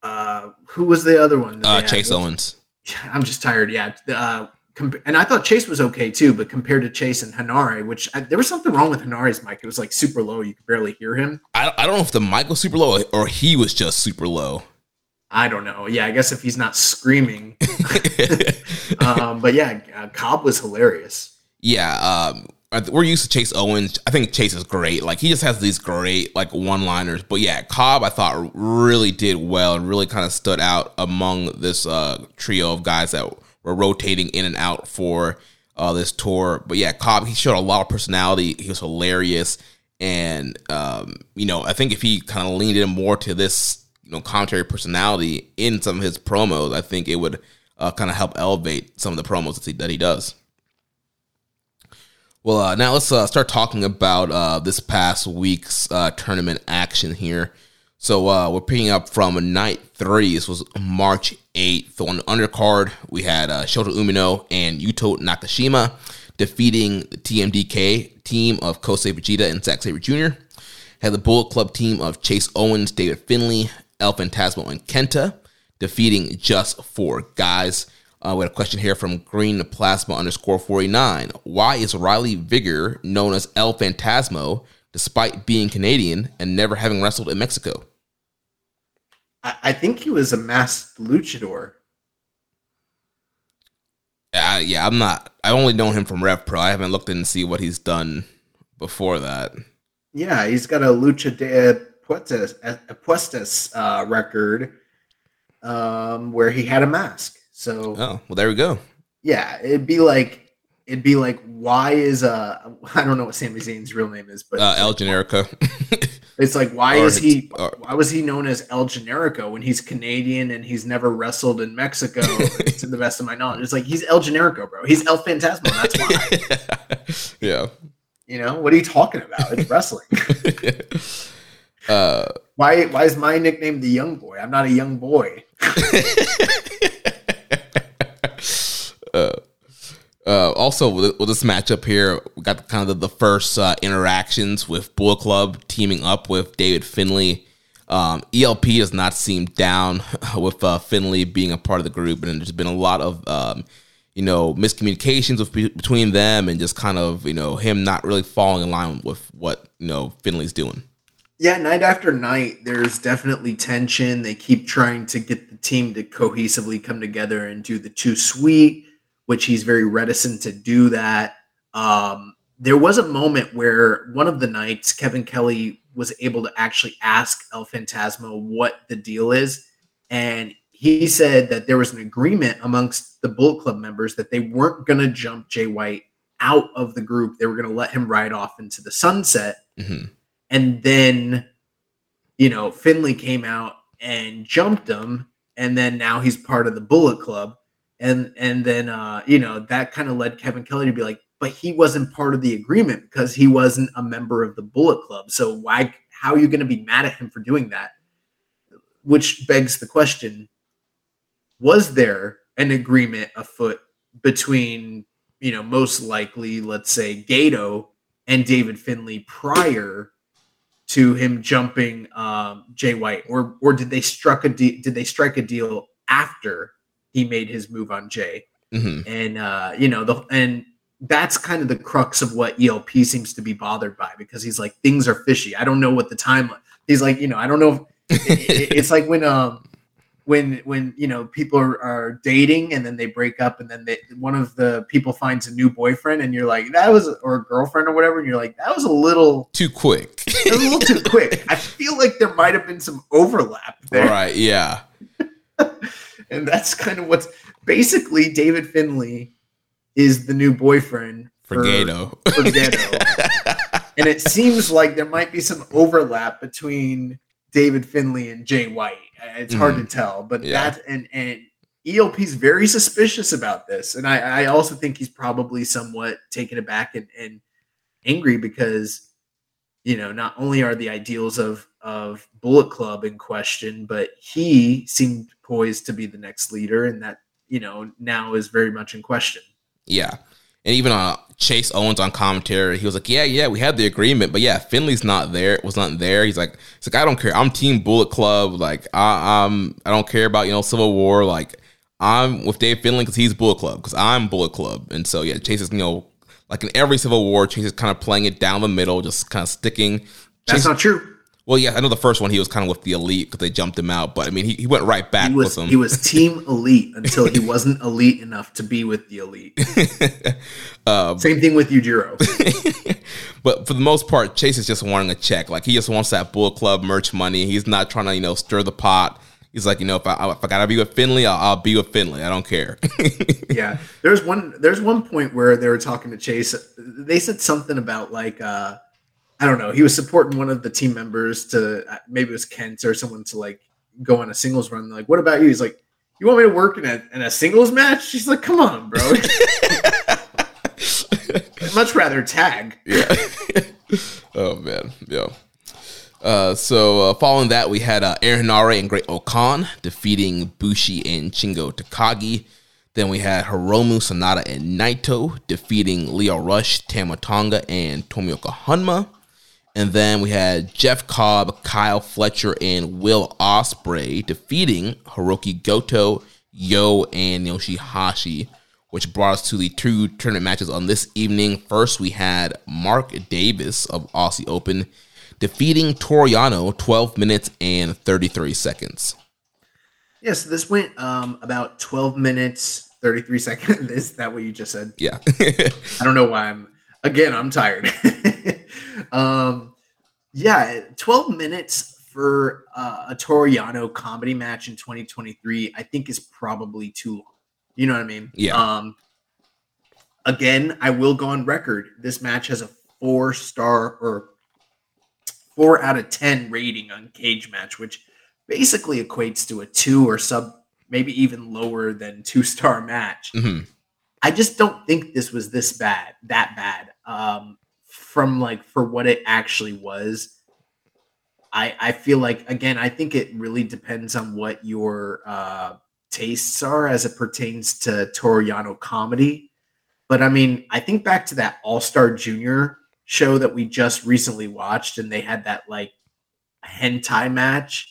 uh, who was the other one? Uh? Chase Owens. I'm just tired. Yeah. Uh, comp- and I thought Chase was okay too, but compared to Chase and Henare, which I, there was something wrong with Henare's mic. It was like super low. You could barely hear him. I, I don't know if the mic was super low or he was just super low. I don't know. Yeah. I guess if he's not screaming. um, but yeah, uh, Cobb was hilarious. yeah, um, we're used to Chase Owens. I think Chase is great. Like he just has these great like one-liners. But yeah, Cobb I thought really did well and really kind of stood out among this uh, trio of guys that were rotating in and out for uh, this tour. But yeah, Cobb he showed a lot of personality. He was hilarious, and um, you know I think if he kind of leaned in more to this you know commentary personality in some of his promos, I think it would uh, kind of help elevate some of the promos that he, that he does. Well, uh, now let's uh, start talking about uh, this past week's uh, tournament action here. So uh, we're picking up from night three. This was March 8th. On the undercard, we had uh, Shota Umino and Yuto Nakashima defeating the TMDK team of Kosei Fujita and Zack Sabre Jr. Had the Bullet Club team of Chase Owens, David Finlay, El Fantasmo, and Kenta defeating just four guys. Uh, we had a question here from Green Plasma underscore 49. Why is Riley Vigor known as El Fantasmo despite being Canadian and never having wrestled in Mexico? I, I think he was a masked luchador. Uh, yeah, I'm not. I only know him from Rev Pro. I haven't looked in and see what he's done before that. Yeah, he's got a Lucha de Puestas, Puestas uh, record um, where he had a mask. So Oh, well, there we go. yeah, it'd be like it'd be like why is uh I don't know what Sami Zayn's real name is, but Uh, El Generico. it's like why or is he or- why was he known as El Generico when he's Canadian and he's never wrestled in Mexico? to the best of my knowledge, it's like he's El Generico, bro. He's El Fantasma. That's why. yeah. you know what are you talking about? It's wrestling. uh, why why is my nickname the Young Boy? I'm not a young boy. Uh, also, with, with this matchup here, we got kind of the, the first uh, interactions with Bull Club teaming up with David Finlay. Um, ELP does not seem down with uh, Finlay being a part of the group, and there's been a lot of um, you know miscommunications with, between them, and just kind of you know him not really falling in line with what you know Finlay's doing. Yeah, night after night, there's definitely tension. They keep trying to get the team to cohesively come together and do the two sweet, which he's very reticent to do that. Um, there was a moment where one of the nights, Kevin Kelly was able to actually ask El Fantasma what the deal is. And he said that there was an agreement amongst the Bullet Club members that they weren't going to jump Jay White out of the group. They were going to let him ride off into the sunset hmm and then you know Finley came out and jumped him and then now he's part of the Bullet Club and and then uh you know that kind of led Kevin Kelly to be like but he wasn't part of the agreement because he wasn't a member of the Bullet Club so why how are you going to be mad at him for doing that? Which begs the question was there an agreement afoot between, you know, most likely, let's say, Gedo and David Finlay prior to him jumping um, Jay White, or or did they struck a de- did they strike a deal after he made his move on Jay? hmm And uh, you know the and that's kind of the crux of what ELP seems to be bothered by because he's like things are fishy. I don't know what the timeline. He's like you know I don't know. If, it- it's like when um when when you know people are, are dating and then they break up and then they, one of the people finds a new boyfriend and you're like that was or a girlfriend or whatever and you're like that was a little Too quick. a little too quick. I feel like there might have been some overlap there. right. Yeah. And that's kind of what's basically David Finlay is the new boyfriend For Gedo. for Gedo. and it seems like there might be some overlap between David Finlay and Jay White. It's hard to tell, but Mm-hmm. Yeah. that and and ELP's very suspicious about this, and I, I also think he's probably somewhat taken aback and, and angry because you know not only are the ideals of of Bullet Club in question, but he seemed poised to be the next leader, and that you know now is very much in question. Yeah. And even uh, Chase Owens on commentary, he was like, "Yeah, yeah, we had the agreement, but yeah, Finlay's not there. Was not there. He's like, he's like, I don't care. I'm Team Bullet Club. Like, I, I'm, I don't care about you know Civil War. Like, I'm with Dave Finlay because he's Bullet Club because I'm Bullet Club. And so yeah, Chase is you know like in every Civil War, Chase is kind of playing it down the middle, just kind of sticking. That's not true. Well, yeah, I know the first one he was kind of with the elite because they jumped him out, but I mean he, he went right back He was with he was team elite until he wasn't elite enough to be with the elite. Uh, Same thing with Yujiro. But for the most part, Chase is just wanting a check. Like he just wants that Bull Club merch money. He's not trying to, you know, stir the pot. He's like, you know, if I if I gotta be with Finlay, I'll, I'll be with Finlay. I don't care. yeah, there's one there's one point where they were talking to Chase. They said something about like uh I don't know. He was supporting one of the team members to uh, maybe it was Kent or someone to like go on a singles run. Like, what about you? He's like, you want me to work in a in a singles match? She's like, come on, bro. I'd much rather tag. yeah. oh man, yeah. Uh, so uh, following that, we had uh, Aaron and Great-O-Khan defeating Bushi and Shingo Takagi. Then we had Hiromu Sanada and Naito defeating Lio Rush, Tama Tonga, and Tomoaki Honma. And then we had Jeff Cobb, Kyle Fletcher, and Will Ospreay defeating Hiroki Goto, Yo, and Yoshihashi, which brought us to the two tournament matches on this evening. First, we had Mark Davis of Aussie Open defeating Toru Yano 12 minutes and 33 seconds. Yeah, so this went um about 12 minutes, 33 seconds. Is that what you just said? Yeah. I don't know why I'm again, I'm tired. um yeah, 12 minutes for uh, a Toru Yano comedy match in 2023, I think is probably too long. You know what I mean? Yeah. Um again, I will go on record. This match has a four star or four out of ten rating on cage match, which basically equates to a two or sub maybe even lower than two star match. hmm I just don't think this was this bad, that bad. Um, from like for what it actually was. I I feel like again, I think it really depends on what your uh tastes are as it pertains to Toru Yano comedy. But I mean, I think back to that All Star Junior show that we just recently watched, and they had that like hentai match.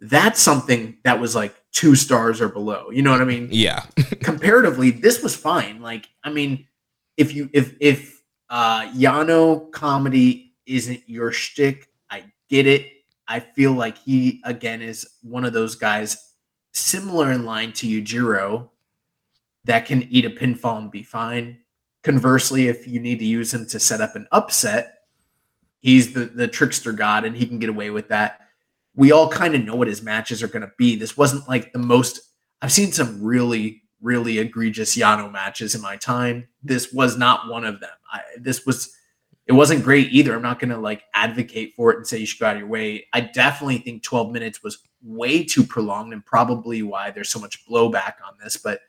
That's something that was like two stars or below. You know what I mean? Yeah. comparatively, this was fine. Like, I mean, if you if if uh Yano comedy isn't your shtick, I get it. I feel like he again is one of those guys similar in line to Yujiro that can eat a pinfall and be fine. Conversely, if you need to use him to set up an upset, he's the the trickster god and he can get away with that. We all kind of know what his matches are going to be. This wasn't like the most I've seen some really, really egregious Yano matches in my time. This was not one of them. I, this was, it wasn't great either. I'm not going to like advocate for it and say you should go out of your way. I definitely think 12 minutes was way too prolonged and probably why there's so much blowback on this. But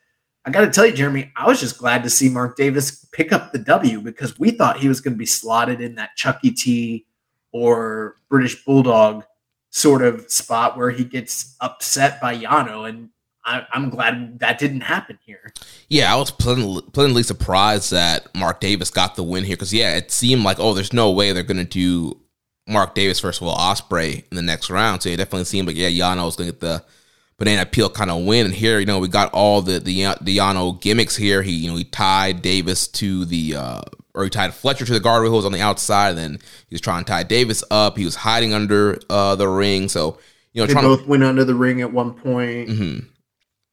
I got to tell you, Jeremy, I was just glad to see Mark Davis pick up the W because we thought he was going to be slotted in that Chucky T or British Bulldog sort of spot where he gets upset by Yano. And I, am glad that didn't happen here. Yeah, I was pleasantly, pleasantly surprised that Mark Davis got the win here because, yeah, it seemed like, oh, there's no way they're going to do Mark Davis versus Will Ospreay in the next round. So it definitely seemed like, yeah, Yano was going to get the banana peel kind of win. And here, you know, we got all the the, the Yano gimmicks here. He, you know, he tied Davis to the uh, or he tied Fletcher to the guardrails on the outside, and then he was trying to tie Davis up. He was hiding under uh, the ring, so you know, they both to... went under the ring at one point. Mm-hmm.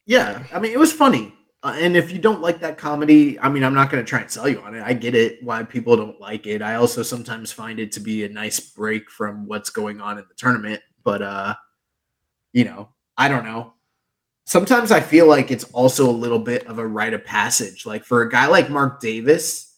Yeah, I mean, it was funny. Uh, and if you don't like that comedy, I mean, I'm not going to try and sell you on it. I get it why people don't like it. I also sometimes find it to be a nice break from what's going on in the tournament. But uh, you know, I don't know. Sometimes I feel like it's also a little bit of a rite of passage. Like for a guy like Mark Davis,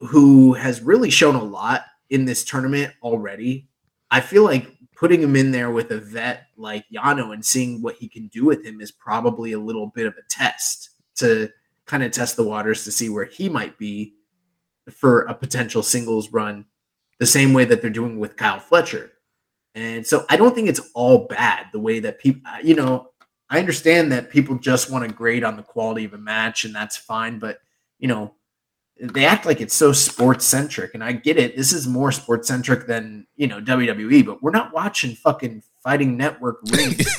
who has really shown a lot in this tournament already. I feel like putting him in there with a vet like Yano and seeing what he can do with him is probably a little bit of a test to kind of test the waters to see where he might be for a potential singles run, the same way that they're doing with Kyle Fletcher. And so I don't think it's all bad the way that people, uh, you know, I understand that people just want to grade on the quality of a match and that's fine. But, you know, they act like it's so sports centric and i get it this is more sports centric than you know wwe but we're not watching fucking fighting network rings.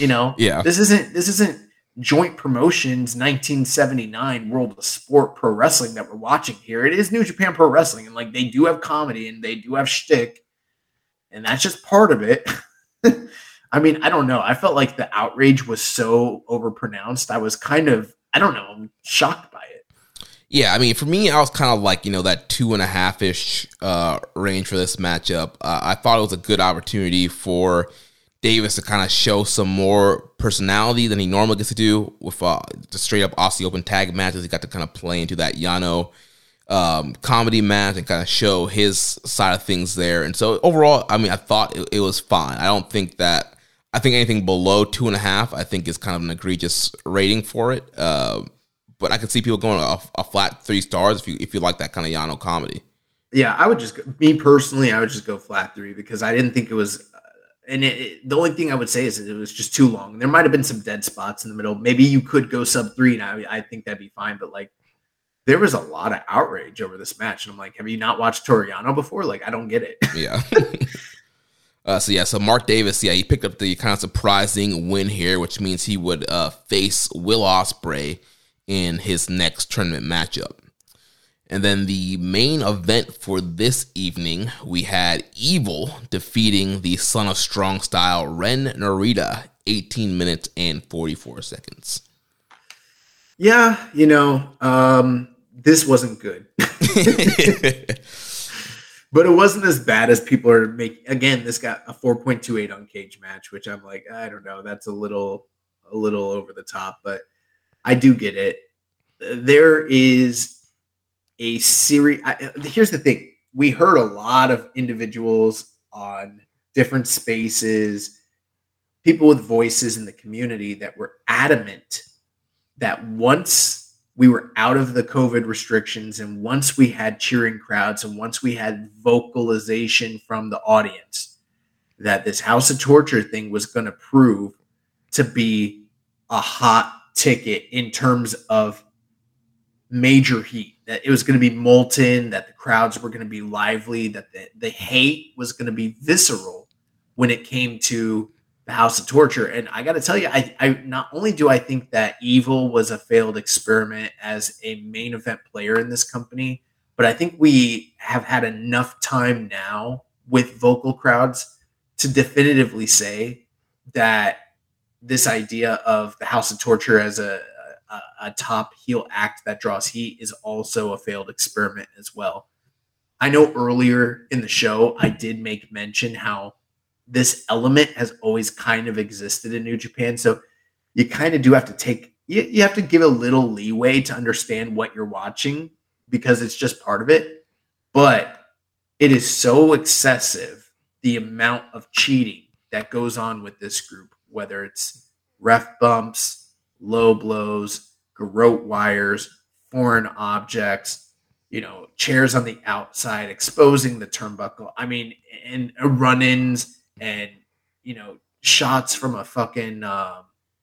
You know? Yeah. This isn't this isn't joint promotions 1979 world of sport pro wrestling that we're watching here. It is new japan pro wrestling and like they do have comedy and they do have shtick and that's just part of it. I mean i don't know. I felt like the outrage was so overpronounced. I was kind of i don't know i'm shocked yeah, I mean, for me, I was kind of like you know that two and a half ish uh, range for this matchup. Uh, I thought it was a good opportunity for Davis to kind of show some more personality than he normally gets to do with uh, the straight up Aussie Open tag matches. He got to kind of play into that Yano um, comedy match and kind of show his side of things there. And so overall, I mean, I thought it, it was fine. I don't think that. I think anything below two and a half, I think is kind of an egregious rating for it. Uh, but I could see people going a, a, flat three stars if you if you like that kind of Yano comedy. Yeah, I would just me personally, I would just go flat three because I didn't think it was. Uh, and it, it, the only thing I would say is it was just too long. There might have been some dead spots in the middle. Maybe you could go sub three, and I, I think that'd be fine. But like, there was a lot of outrage over this match, and I'm like, have you not watched Toru Yano before? Like, I don't get it. Yeah. Uh, so yeah, so Mark Davis, yeah, he picked up the kind of surprising win here, which means he would uh, face Will Ospreay in his next tournament matchup. And then the main event for this evening, we had Evil defeating the Son of Strong Style Ren Narita, 18 minutes and 44 seconds. Yeah, you know, um, this wasn't good. but it wasn't as bad as people are making. Again, this got a 4.28 on cage match, which I'm like, I don't know, that's a little, a little over the top, but I do get it. There is a series. Here's the thing: we heard a lot of individuals on different spaces, people with voices in the community that were adamant that once we were out of the COVID restrictions and once we had cheering crowds and once we had vocalization from the audience, that this House of Torture thing was going to prove to be a hot ticket in terms of major heat that it was going to be molten that the crowds were going to be lively that the, the hate was going to be visceral when it came to the house of torture. And i got to tell you I, I not only do i think that evil was a failed experiment as a main event player in this company but i think we have had enough time now with vocal crowds to definitively say that this idea of the House of Torture as a, a, a top heel act that draws heat is also a failed experiment as well. I know earlier in the show I did make mention how this element has always kind of existed in New Japan. So you kind of do have to take you, you have to give a little leeway to understand what you're watching because it's just part of it. But it is so excessive the amount of cheating that goes on with this group whether it's ref bumps, low blows, garrote wires, foreign objects. you know, chairs on the outside, exposing the turnbuckle. I mean, and run ins and, you know, shots from a fucking, uh,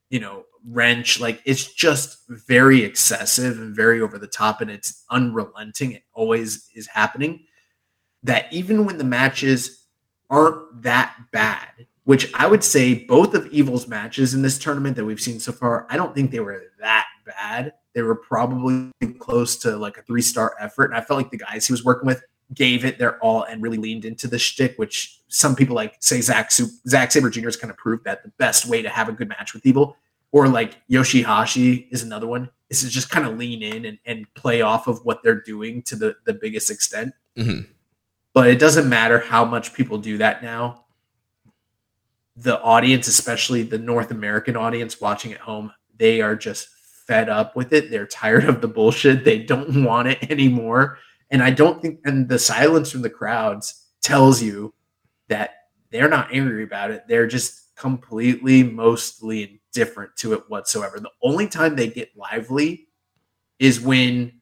you know, wrench. Like it's just very excessive and very over the top and it's unrelenting. It always is happening. That even when the matches aren't that bad, which I would say both of Evil's matches in this tournament that we've seen so far, I don't think they were that bad. They were probably close to like a three star effort. And I felt like the guys he was working with gave it their all and really leaned into the shtick, which some people like say Zach Zack Sabre Jr. has kind of proved that the best way to have a good match with Evil, or like Yoshihashi is another one, is to just kind of lean in and, and play off of what they're doing to the, the biggest extent. Mm-hmm. But it doesn't matter how much people do that now. The audience, especially the North American audience watching at home, they are just fed up with it. They're tired of the bullshit. They don't want it anymore. And I don't think, and the silence from the crowds tells you that they're not angry about it. They're just completely, mostly indifferent to it whatsoever. The only time they get lively is when,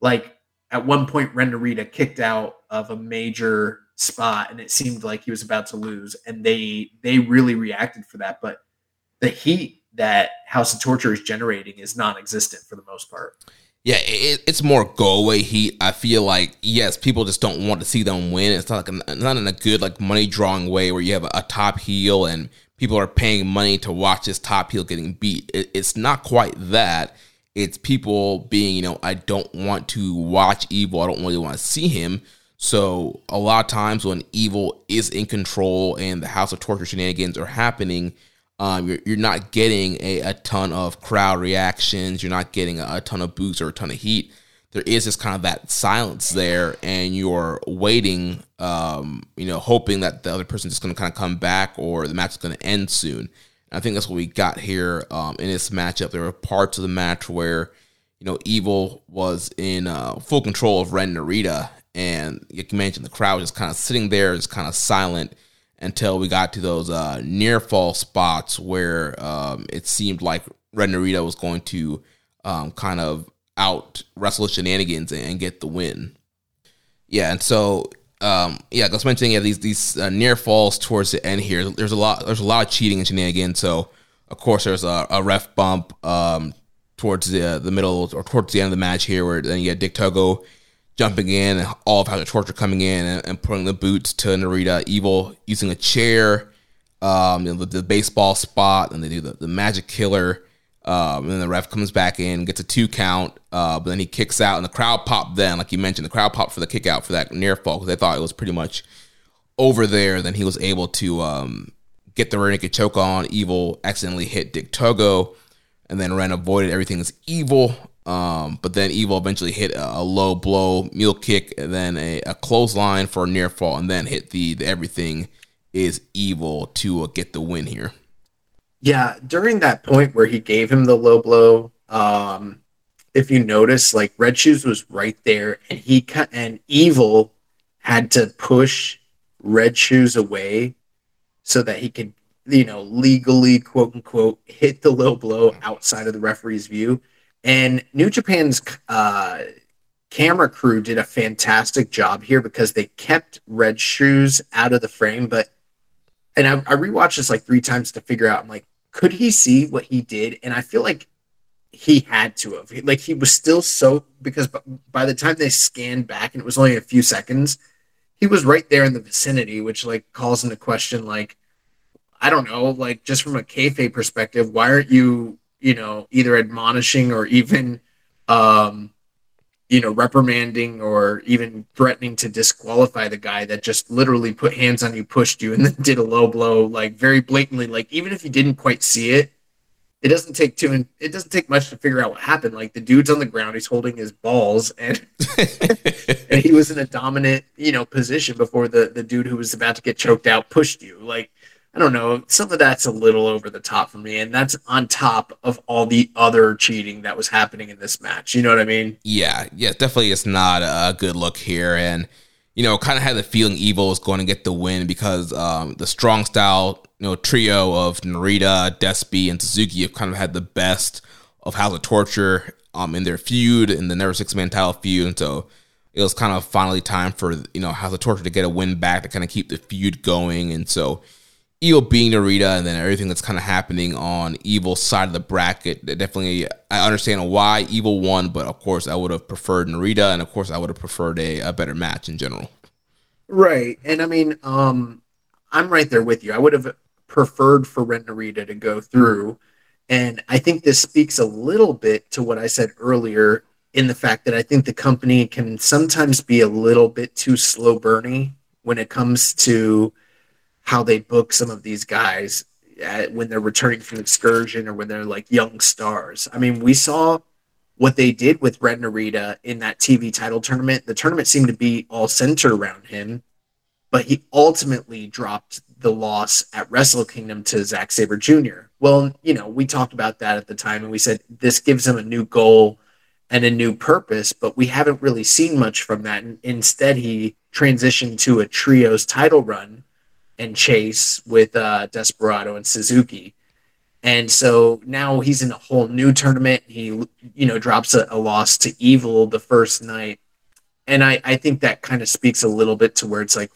like, at one point, Ren Narita kicked out of a major spot and it seemed like he was about to lose. And they they really reacted for that. But the heat that House of Torture is generating is non-existent for the most part. Yeah, it, it's more go away heat. I feel like yes, people just don't want to see them win. It's not like a, not in a good like money drawing way where you have a, a, top heel and people are paying money to watch this top heel getting beat. It, it's not quite that. It's people being you know I don't want to watch evil. I don't really want to see him. So a lot of times when evil is in control and the House of Torture shenanigans are happening um, you're, you're not getting a, a ton of crowd reactions. You're not getting a, a ton of boosts or a ton of heat. There is just kind of that silence there, and you're waiting, um, you know, hoping that the other person's just going to kind of come back or the match is going to end soon. I think that's what we got here um, in this matchup. There were parts of the match where, you know, Evil was in uh, full control of Ren Narita, and you mentioned, the crowd just kind of sitting there, just kind of silent until we got to those uh, near fall spots where um, it seemed like Ren Narita was going to um, kind of out wrestle shenanigans and get the win. Yeah, and so um, yeah, was mentioning yeah these these uh, near falls towards the end here. There's a lot there's a lot of cheating and shenanigans. So of course there's a, a ref bump um, towards the the middle or towards the end of the match here, where then you get Dick Togo jumping in and all of how the Torture coming in and, and, putting the boots to Narita. Evil using a chair, um, you know, the, the, baseball spot, and they do the, the magic killer. Um, and then the ref comes back in, gets a two count, uh, but then he kicks out, and the crowd popped. Then, like you mentioned, the crowd popped for the kick out for that near fall because they thought it was pretty much over there. Then he was able to um, get the rear choke on. Evil accidentally hit Dick Togo, and then Ren avoided everything as evil. Um, but then Evil eventually hit a, a, low blow, mule kick, and then a, a clothesline for a near fall, and then hit the, the everything is evil to uh, get the win here. Yeah, during that point where he gave him the low blow, um, if you notice, like Red Shoes was right there, and he cut and Evil had to push Red Shoes away so that he could, you know, legally quote unquote hit the low blow outside of the referee's view and New Japan's uh, camera crew did a fantastic job here because they kept Red Shoes out of the frame. But, and I, I rewatched this like three times to figure out, I'm like, could he see what he did? And I feel like he had to have. Like he was still so, because by the time they scanned back and it was only a few seconds, he was right there in the vicinity, which like calls into question, like, I don't know, like just from a kayfabe perspective, why aren't you you know, either admonishing or even, um, you know, reprimanding or even threatening to disqualify the guy that just literally put hands on you, pushed you, and then did a low blow, like very blatantly. Like even if you didn't quite see it, it doesn't take too. It doesn't take much to figure out what happened. Like the dude's on the ground, he's holding his balls, and and he was in a dominant, you know, position before the the dude who was about to get choked out pushed you. Like I don't know, some of that's a little over the top for me, and that's on top of all the other cheating that was happening in this match. You know what I mean? Yeah, yeah, definitely. It's not a good look here, and you know, kind of had the feeling Evil was going to get the win because um, the strong style, you know, trio of Narita, Despy, and Suzuki have kind of had the best of House of Torture um, in their feud in the Never Six Man title feud, and so it was kind of finally time for you know House of Torture to get a win back to kind of keep the feud going, and so Evil being Narita, and then everything that's kind of happening on Evil's side of the bracket. Definitely, I understand why Evil won, but of course, I would have preferred Narita, and of course, I would have preferred a, a better match in general. Right, and I mean, um, I'm right there with you. I would have preferred for Ren Narita to go through, and I think this speaks a little bit to what I said earlier in the fact that I think the company can sometimes be a little bit too slow burning when it comes to how they book some of these guys at, when they're returning from excursion or when they're like young stars. I mean, we saw what they did with Ren Narita in that TV title tournament. The tournament seemed to be all centered around him, but he ultimately dropped the loss at Wrestle Kingdom to Zack Sabre Jr. Well, you know, we talked about that at the time and we said this gives him a new goal and a new purpose, but we haven't really seen much from that. And instead, he transitioned to a trios title run and chase with uh, Desperado and Suzuki. And so now he's in a whole new tournament. He, you know, drops a, a loss to Evil the first night. And I, I think that kind of speaks a little bit to where it's like,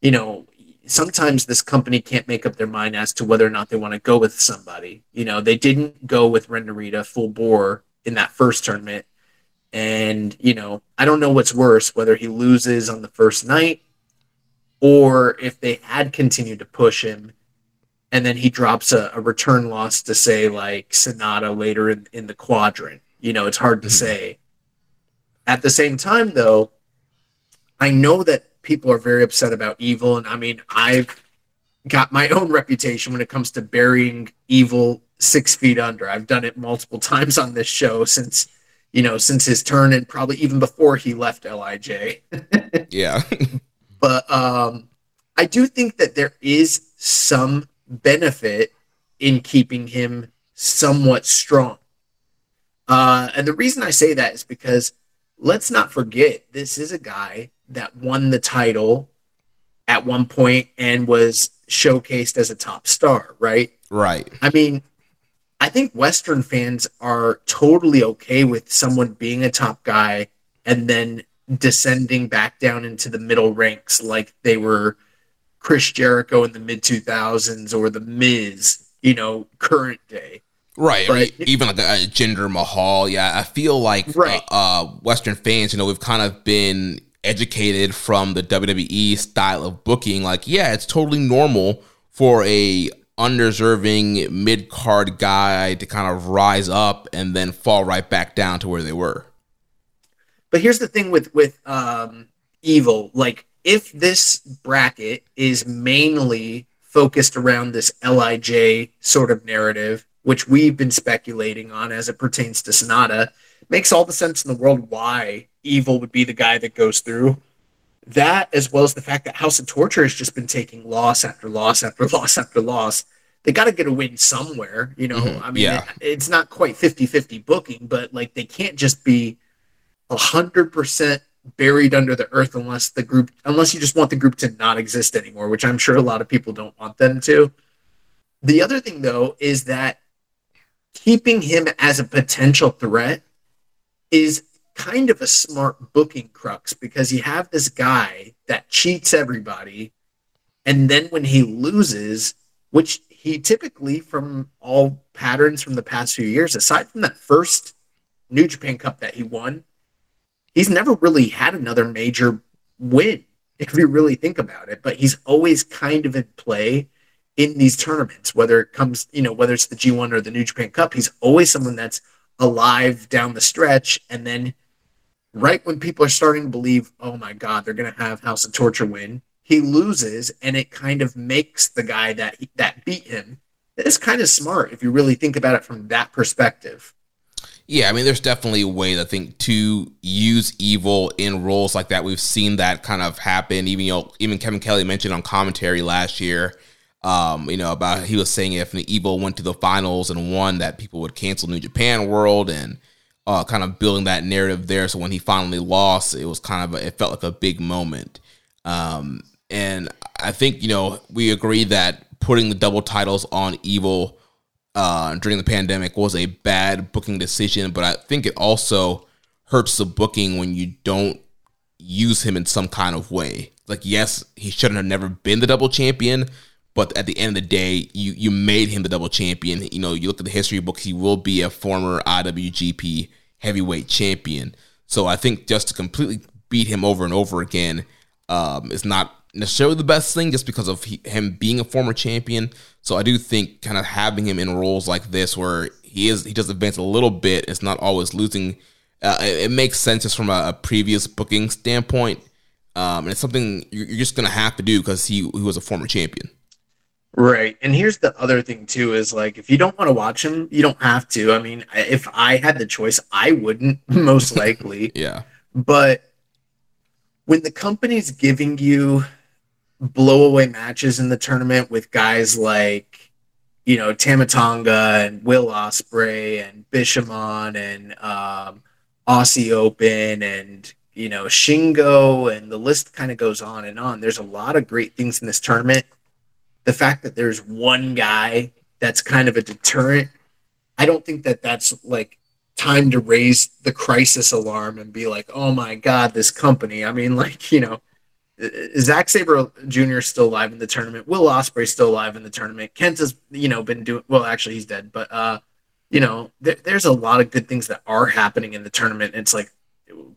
you know, sometimes this company can't make up their mind as to whether or not they want to go with somebody. You know, they didn't go with Ren Narita full bore in that first tournament. And, you know, I don't know what's worse, whether he loses on the first night or if they had continued to push him and then he drops a, a return loss to say like Sanada later in, in the quadrant. You know, it's hard to mm-hmm. say. At the same time, though, I know that people are very upset about evil, and I mean, I've got my own reputation when it comes to burying evil six feet under. I've done it multiple times on this show since you know since his turn and probably even before he left Lij. yeah, but um, I do think that there is some benefit in keeping him somewhat strong. Uh, and the reason I say that is because let's not forget this is a guy that won the title at one point and was showcased as a top star, right? Right. I mean, I think Western fans are totally okay with someone being a top guy and then descending back down into the middle ranks like they were Chris Jericho in the mid 2000s or the Miz, you know, current day. Right. But, even like a, a Jinder Mahal. Yeah. I feel like right. uh, uh, Western fans, you know, we've kind of been educated from the WWE style of booking. Like, yeah, it's totally normal for a undeserving mid card guy to kind of rise up and then fall right back down to where they were. But here's the thing with with um, Evil, like if this bracket is mainly focused around this Lij sort of narrative, which we've been speculating on as it pertains to Sanada, makes all the sense in the world why Evil would be the guy that goes through. That, as well as the fact that House of Torture has just been taking loss after loss after loss after loss. They got to get a win somewhere, you know. Mm-hmm. I mean, yeah. it, it's not quite 50 50 booking, but like they can't just be 100% buried under the earth unless the group unless you just want the group to not exist anymore which i'm sure a lot of people don't want them to. The other thing though is that keeping him as a potential threat is kind of a smart booking crux because you have this guy that cheats everybody and then when he loses which he typically from all patterns from the past few years aside from that first new japan cup that he won he's never really had another major win if you really think about it. But he's always kind of in play in these tournaments, whether it comes, you know, whether it's the G1 or the New Japan Cup. He's always someone that's alive down the stretch. And then right when people are starting to believe, oh my God, they're going to have House of Torture win, he loses and it kind of makes the guy that that beat him. It's kind of smart if you really think about it from that perspective. Yeah, I mean, there's definitely a way I think to use evil in roles like that. We've seen that kind of happen. Even you know, even Kevin Kelly mentioned on commentary last year. Um, you know, about he was saying if the evil went to the finals and won, that people would cancel New Japan World and uh, kind of building that narrative there. So when he finally lost, it was kind of a, it felt like a big moment. Um, and I think you know we agree that putting the double titles on evil uh, during the pandemic was a bad booking decision, but I think it also hurts the booking when you don't use him in some kind of way. Like, yes, he shouldn't have never been the double champion, but at the end of the day, you you made him the double champion. You know, you look at the history books, he will be a former IWGP heavyweight champion. So I think just to completely beat him over and over again um, is not necessarily the best thing just because of he, him being a former champion. So I do think kind of having him in roles like this where he is he does advance a little bit, it's not always losing. Uh, it, it, makes sense just from a, a previous booking standpoint, um, and it's something you're, you're just gonna have to do because he, he was a former champion. Right. And here's the other thing too is like if you don't want to watch him, you don't have to. I mean, if I had the choice, I wouldn't most likely. yeah. But when the company's giving you blowaway matches in the tournament with guys like you know Tama Tonga and Will Ospreay and Bishamon and um, Aussie Open and you know Shingo and the list kind of goes on and on. There's a lot of great things in this tournament. The fact that there's one guy that's kind of a deterrent, I don't think that that's like time to raise the crisis alarm and be like, oh my god, this company. I mean, like you know Zack Sabre Jr. is still alive in the tournament. Will Ospreay still alive in the tournament. Kent has, you know, been doing well. Actually, he's dead, but uh, you know, th- there's a lot of good things that are happening in the tournament. It's like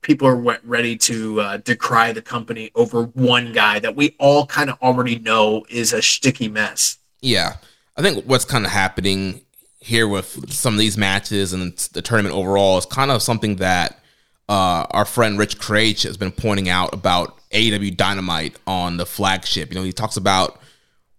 people are ready to uh, decry the company over one guy that we all kind of already know is a sticky mess. Yeah, I think what's kind of happening here with some of these matches and the tournament overall is kind of something that uh, our friend Rich Kraetsch has been pointing out about AEW Dynamite on the flagship. You know, he talks about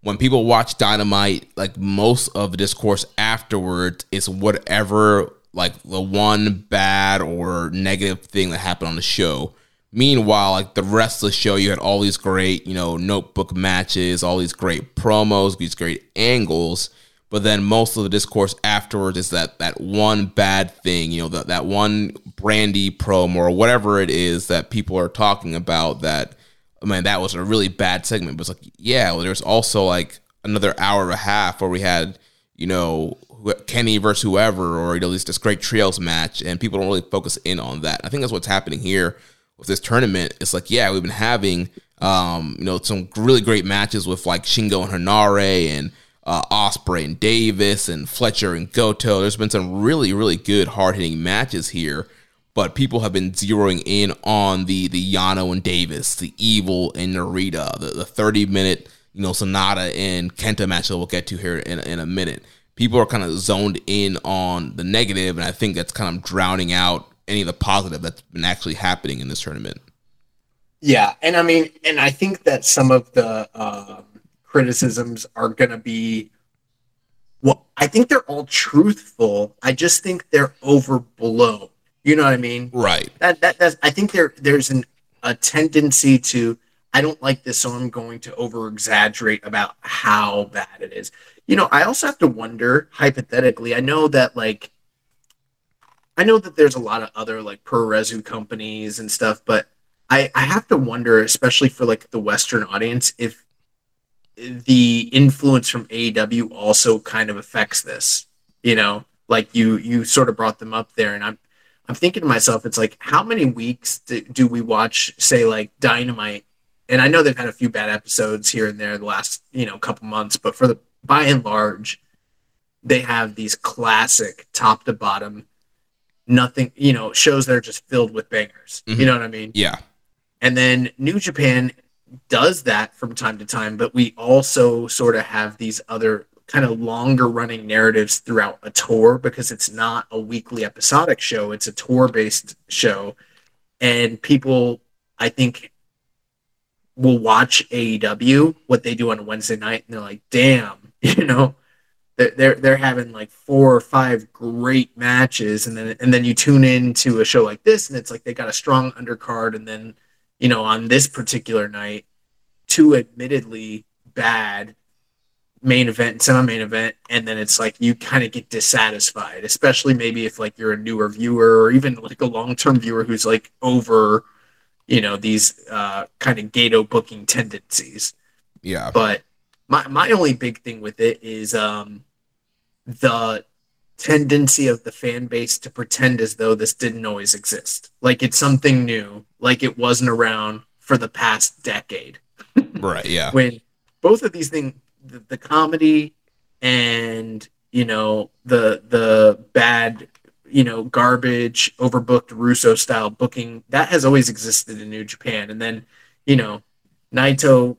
when people watch Dynamite, like most of the discourse afterwards is whatever, like the one bad or negative thing that happened on the show. Meanwhile, like the rest of the show, you had all these great, you know, notebook matches, all these great promos, these great angles but then most of the discourse afterwards is that that one bad thing, you know, that that one brandy promo or whatever it is that people are talking about. That I mean, that was a really bad segment. But it's like, yeah, well, there's also like another hour and a half where we had, you know, Kenny versus whoever, or you know, this this great trios match, and people don't really focus in on that. I think that's what's happening here with this tournament. It's like, yeah, we've been having, um, you know, some really great matches with like Shingo and Henare and uh, Ospreay and Davis and Fletcher and Goto. There's been some really, really good hard hitting matches here, but people have been zeroing in on the the Yano and Davis, the Evil and Narita, the, the 30 minute you know Sanada and Kenta match that we'll get to here in, in a minute. People are kind of zoned in on the negative, and I think that's kind of drowning out any of the positive that's been actually happening in this tournament. Yeah, and I mean, and I think that some of the um, criticisms are going to be well i think they're all truthful i just think they're overblown you know what i mean? Right. That that that's, i think there there's an a tendency to i don't like this so i'm going to over exaggerate about how bad it is. You know i also have to wonder hypothetically i know that like i know that there's a lot of other like puroresu companies and stuff but I, I have to wonder, especially for like the Western audience, if the influence from AEW also kind of affects this. You know, like you you sort of brought them up there, and I'm I'm thinking to myself, it's like how many weeks do, do we watch, say, like Dynamite? And I know they've had a few bad episodes here and there the last you know couple months, but for the by and large, they have these classic top to bottom, nothing you know shows that are just filled with bangers. Mm-hmm. You know what I mean? Yeah. And then New Japan does that from time to time, but we also sort of have these other kind of longer running narratives throughout a tour because it's not a weekly episodic show, it's a tour based show. And people, I think, will watch AEW, what they do on a Wednesday night, and they're like, damn, you know, they're they're having like four or five great matches, and then and then you tune in to a show like this, and it's like they got a strong undercard, and then you know, on this particular night, two admittedly bad main event and semi-main event and then it's like you kind of get dissatisfied especially maybe if like you're a newer viewer or even like a long-term viewer who's like over you know these uh kind of gedo booking tendencies yeah but my my only big thing with it is um the tendency of the fan base to pretend as though this didn't always exist. Like it's something new, like it wasn't around for the past decade. right, yeah. when both of these things the, the comedy and you know the the bad you know garbage overbooked russo style booking that has always existed in new japan. And then you know naito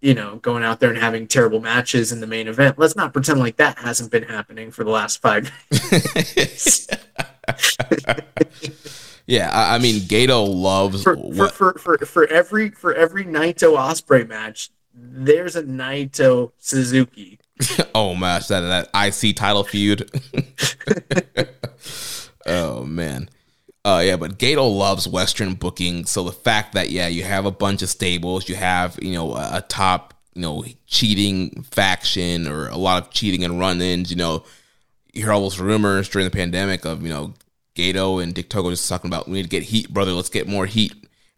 you know going out there and having terrible matches in the main event. Let's not pretend like that hasn't been happening for the last five years yeah I, I mean gedo loves for, for, for, for, for every for every naito ospreay match there's a naito suzuki oh man, that that IC title feud. oh man. Uh yeah, but Gedo loves Western booking. So the fact that yeah, you have a bunch of stables, you have, you know, a, a top, you know, cheating faction or a lot of cheating and run-ins, you know, you hear all those rumors during the pandemic of, you know, Gedo and Dick Togo just talking about we need to get heat, brother, let's get more heat.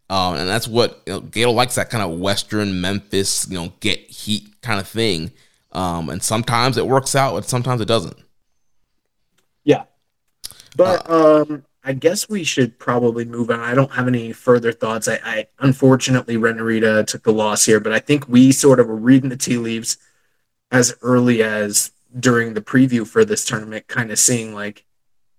Um, and that's what you know, Gedo likes that kind of Western Memphis, you know, get heat kind of thing. Um, and sometimes it works out, but sometimes it doesn't. Yeah. But uh, um, I guess we should probably move on. I don't have any further thoughts. I, I unfortunately Ren Narita took the loss here, but I think we sort of were reading the tea leaves as early as during the preview for this tournament, kind of seeing like,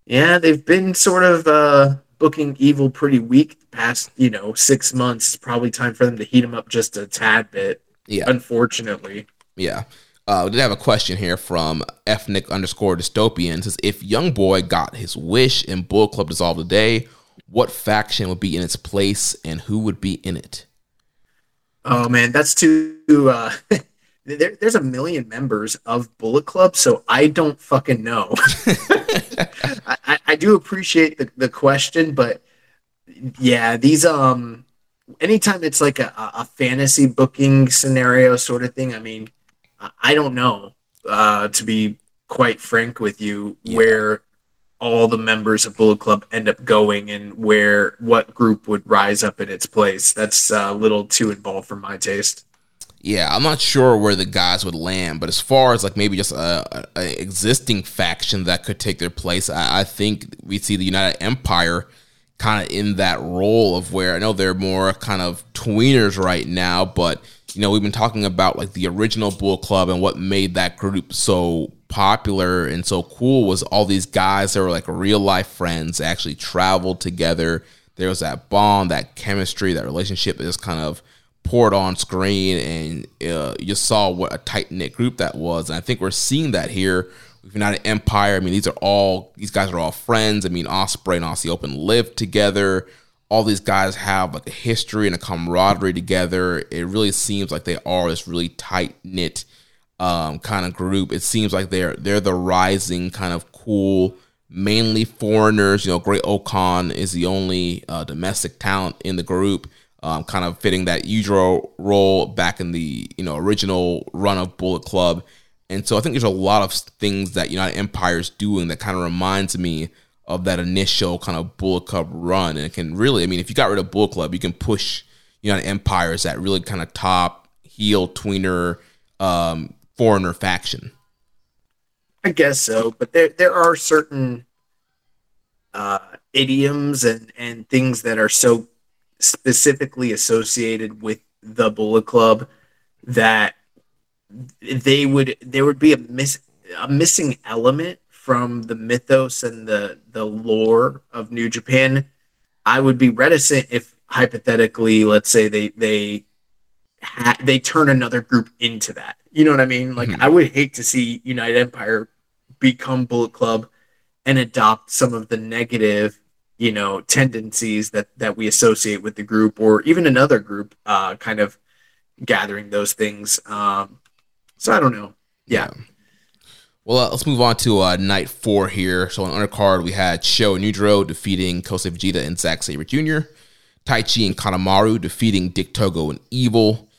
yeah, they've been sort of uh, booking evil pretty weak the past, you know, six months. It's probably time for them to heat them up just a tad bit. Yeah. Unfortunately. Yeah. Uh, we did have a question here from ethnic underscore dystopian. It says if Young Boy got his wish and Bullet Club dissolved today, what faction would be in its place and who would be in it? Oh man, that's too. Uh, there, there's a million members of Bullet Club, so I don't fucking know. I, I, do appreciate the, the question, but yeah, these um, anytime it's like a, a fantasy booking scenario sort of thing, I mean, I don't know, uh, to be quite frank with you, yeah. where all the members of Bullet Club end up going and where what group would rise up in its place. That's a little too involved for my taste. Yeah, I'm not sure where the guys would land, but as far as like maybe just a, a existing faction that could take their place, I, I think we see the United Empire kind of in that role of where I know they're more kind of tweeners right now, but you know, we've been talking about like the original Bullet Club and what made that group so popular and so cool was all these guys that were like real life friends actually traveled together. There was that bond, that chemistry, that relationship that just kind of poured on screen, and uh, you saw what a tight knit group that was. And I think we're seeing that here with United Empire. I mean, these are all these guys are all friends. I mean, Ospreay and Aussie Open lived together all these guys have like a history and a camaraderie together. It really seems like they are this really tight knit um, kind of group. It seems like they're they're the rising kind of cool, mainly foreigners. You know, Great-O-Khan is the only uh, domestic talent in the group. Um, kind of fitting that usual role back in the you know original run of Bullet Club, and so I think there's a lot of things that United Empire is doing that kind of reminds me of that initial kind of Bullet Club run. And it can really, I mean, if you got rid of Bullet Club, you can push, know, Empire as that really kind of top heel tweener um, foreigner faction. I guess so, but there there are certain uh, idioms and and things that are so specifically associated with the Bullet Club that they would there would be a miss a missing element from the mythos and the the lore of New Japan, I would be reticent if hypothetically, let's say they they ha- they turn another group into that. You know what I mean? Like mm-hmm. I would hate to see United Empire become Bullet Club and adopt some of the negative, you know, tendencies that that we associate with the group or even another group uh kind of gathering those things. Um so I don't know. yeah. yeah. Well, uh, let's move on to uh, night four here. So on undercard, we had Sho Nujiro defeating Kosei Fujita and Zack Sabre Jr., Taichi and kanemaru defeating Dick Togo and Evil,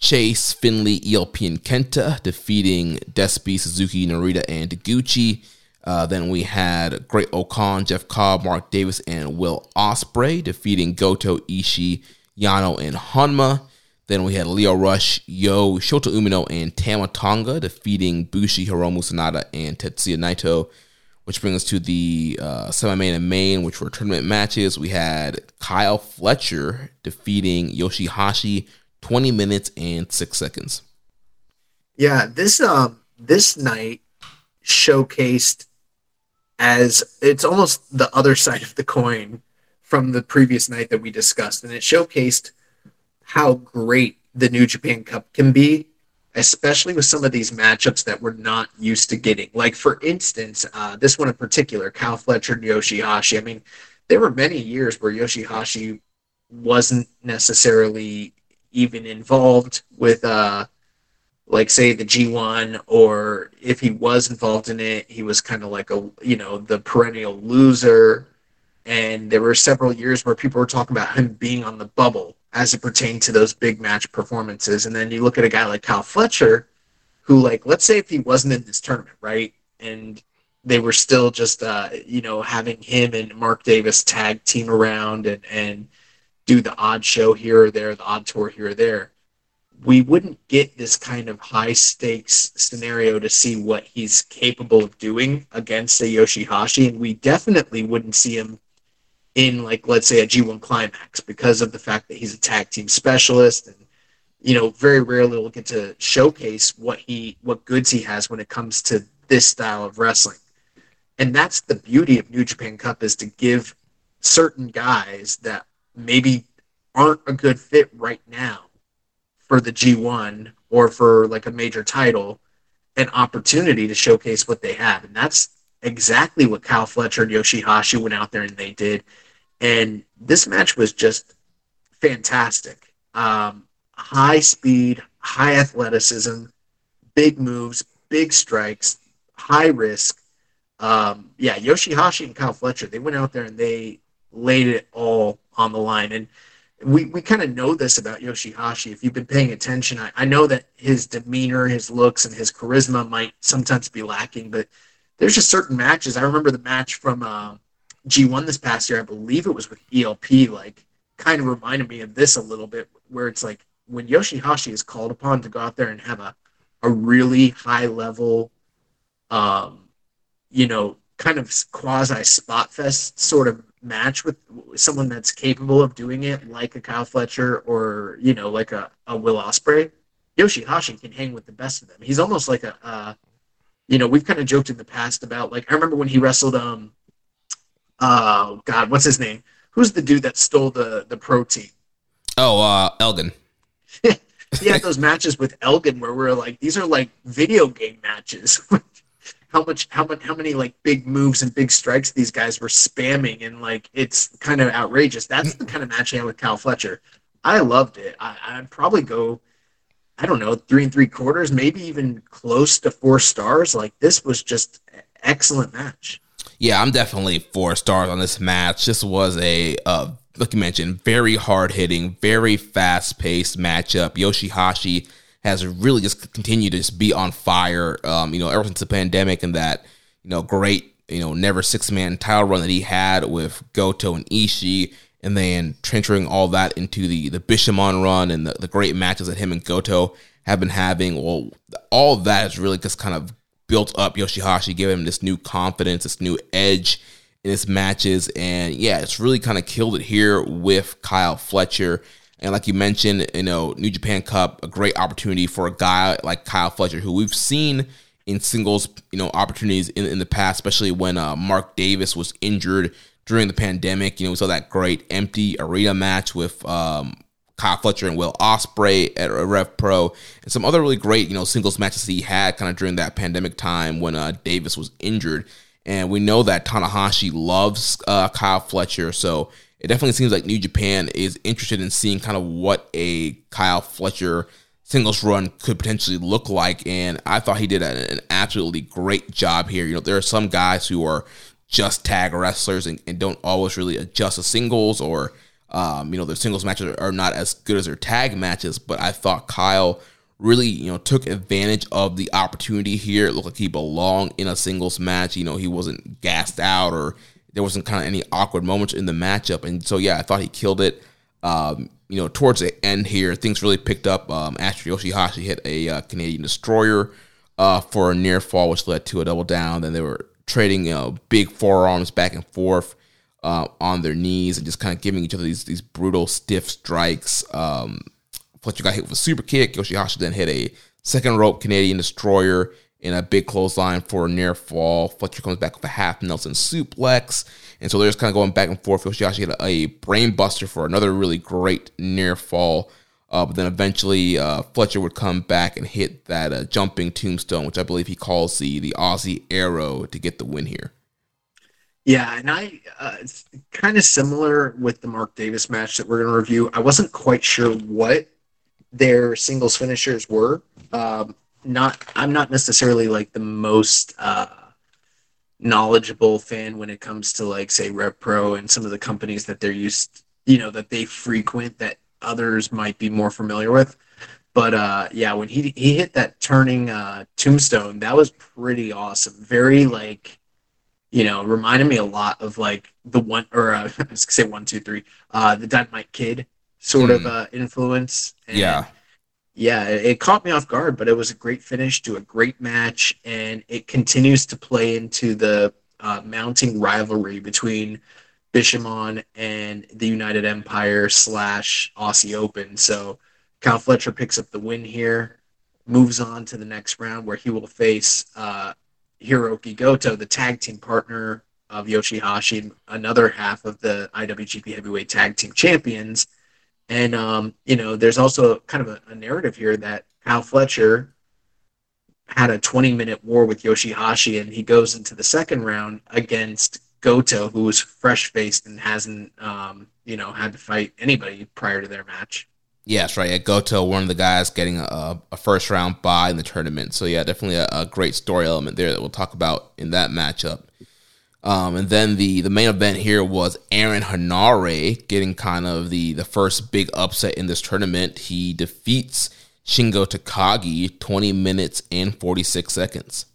Chase, finlay ELP, and Kenta defeating Despy, Suzuki, Narita, and Taguchi. Uh, then we had Great-O-Khan, Jeff Cobb, Mark Davis, and Will Ospreay defeating Goto, Ishii, Yano, and Honma. Then we had Lio Rush, Yo, Shota Umino, and Tama Tonga defeating Bushi, Hiromu Sanada, and Tetsuya Naito. which brings us to the uh, semi-main and main, which were tournament matches. We had Kyle Fletcher defeating Yoshihashi 20 minutes and six seconds. Yeah, this um this night showcased as it's almost the other side of the coin from the previous night that we discussed, and it showcased how great the New Japan Cup can be, especially with some of these matchups that we're not used to getting. Like for instance, uh, this one in particular, Kyle Fletcher and Yoshihashi. I mean, there were many years where Yoshihashi wasn't necessarily even involved with uh like say the G1 or if he was involved in it he was kind of like a you know the perennial loser. And there were several years where people were talking about him being on the bubble as it pertained to those big match performances. And then you look at a guy like Kyle Fletcher who like let's say if he wasn't in this tournament right? And they were still just uh you know having him and Mark Davis tag team around and and do the odd show here or there, the odd tour here or there, we wouldn't get this kind of high stakes scenario to see what he's capable of doing against a Yoshihashi, and we definitely wouldn't see him in like let's say a G1 climax because of the fact that he's a tag team specialist and you know very rarely will get to showcase what he what goods he has when it comes to this style of wrestling. And that's the beauty of New Japan Cup is to give certain guys that maybe aren't a good fit right now for the G1 or for like a major title an opportunity to showcase what they have. And that's exactly what Kyle Fletcher and Yoshihashi went out there and they did. And this match was just fantastic. Um, high speed, high athleticism, big moves, big strikes, high risk. Um, yeah, Yoshihashi and Kyle Fletcher, they went out there and they laid it all on the line. And we, we kind of know this about Yoshihashi. If you've been paying attention, I, I know that his demeanor, his looks, and his charisma might sometimes be lacking, but there's just certain matches. I remember the match from uh, G1 this past year. I believe it was with ELP. Like, kind of reminded me of this a little bit, where it's like when Yoshihashi is called upon to go out there and have a a really high level, um, you know, kind of quasi spot fest sort of match with someone that's capable of doing it, like a Kyle Fletcher or you know, like a, a Will Ospreay, Yoshihashi can hang with the best of them. He's almost like a, uh, you know, we've kind of joked in the past about like I remember when he wrestled um, oh God, what's his name? Who's the dude that stole the the protein? Oh, uh, Elgin. he had those matches with Elgin where we're like, these are like video game matches. how much how much how many like big moves and big strikes these guys were spamming and like it's kind of outrageous. That's the kind of match I had with Kyle Fletcher. I loved it. I, I'd probably go I don't know, three and three quarters, maybe even close to four stars. Like this was just excellent match. Yeah, I'm definitely four stars on this match. This was a uh, like you mentioned, very hard hitting, very fast paced matchup. Yoshihashi has really just continued to just be on fire. Um, you know, ever since the pandemic and that, you know, great, you know, never six man title run that he had with Goto and Ishii, and then transferring all that into the the Bishamon run and the, the great matches that him and Goto have been having. Well, all that has really just kind of built up Yoshihashi, giving him this new confidence, this new edge in his matches. And yeah, it's really kind of killed it here with Kyle Fletcher. And like you mentioned, you know, New Japan Cup, a great opportunity for a guy like Kyle Fletcher, who we've seen in singles, you know, opportunities in, in the past, especially when uh, Mark Davis was injured during the pandemic. You know, we saw that great empty arena match with um, Kyle Fletcher and Will Ospreay at Rev Pro, and some other really great, you know, singles matches he had kind of during that pandemic time when uh, Davis was injured. And we know that Tanahashi loves uh, Kyle Fletcher, so it definitely seems like New Japan is interested in seeing kind of what a Kyle Fletcher singles run could potentially look like. And I thought he did an absolutely great job here. You know, there are some guys who are just tag wrestlers and, and don't always really adjust to singles or, um, you know, their singles matches are not as good as their tag matches. But I thought Kyle really, you know, took advantage of the opportunity here. It looked like he belonged in a singles match. You know, he wasn't gassed out or there wasn't kind of any awkward moments in the matchup. And so, yeah, I thought he killed it. Um, you know, towards the end here, things really picked up. Um, after Yoshihashi hit a uh, Canadian destroyer uh, for a near fall, which led to a double down. Then they were trading you know, big forearms back and forth uh, on their knees and just kind of giving each other these these brutal stiff strikes. Um, Fletcher got hit with a super kick. Yoshihashi then hit a second rope Canadian destroyer in a big clothesline for a near fall. Fletcher comes back with a half Nelson suplex. And so they're just kind of going back and forth. Yoshihashi hit a, a brain buster for another really great near fall. Uh, but then eventually uh, Fletcher would come back and hit that uh, jumping tombstone, which I believe he calls the the Aussie arrow to get the win here. Yeah, and I uh, it's kind of similar with the Mark Davis match that we're going to review. I wasn't quite sure what their singles finishers were. Um, not I'm not necessarily like the most uh, knowledgeable fan when it comes to like say Rev Pro and some of the companies that they're used, you know, that they frequent that others might be more familiar with. But uh, yeah, when he he hit that turning uh, tombstone, that was pretty awesome. Very like, you know, reminded me a lot of like the one or uh, I was gonna say one two three, uh, the Dynamite Kid sort mm. of uh, influence. And yeah, yeah, it, it caught me off guard, but it was a great finish to a great match, and it continues to play into the uh, mounting rivalry between Bishamon and the United Empire slash Aussie Open. So Kyle Fletcher picks up the win here, moves on to the next round where he will face uh, Hiroki Goto, the tag team partner of Yoshihashi, another half of the IWGP Heavyweight Tag Team Champions. And um, you know, there's also kind of a, a narrative here that Kyle Fletcher had a 20 minute war with Yoshihashi, and he goes into the second round against Goto, who was fresh faced and hasn't, um, you know, had to fight anybody prior to their match. Yes, right. Yeah, Goto, one of the guys getting a, a first round bye in the tournament. So yeah, definitely a, a, great story element there that we'll talk about in that matchup. Um, and then the the main event here was Aaron Henare getting kind of the the first big upset in this tournament. He defeats Shingo Takagi 20 minutes and 46 seconds.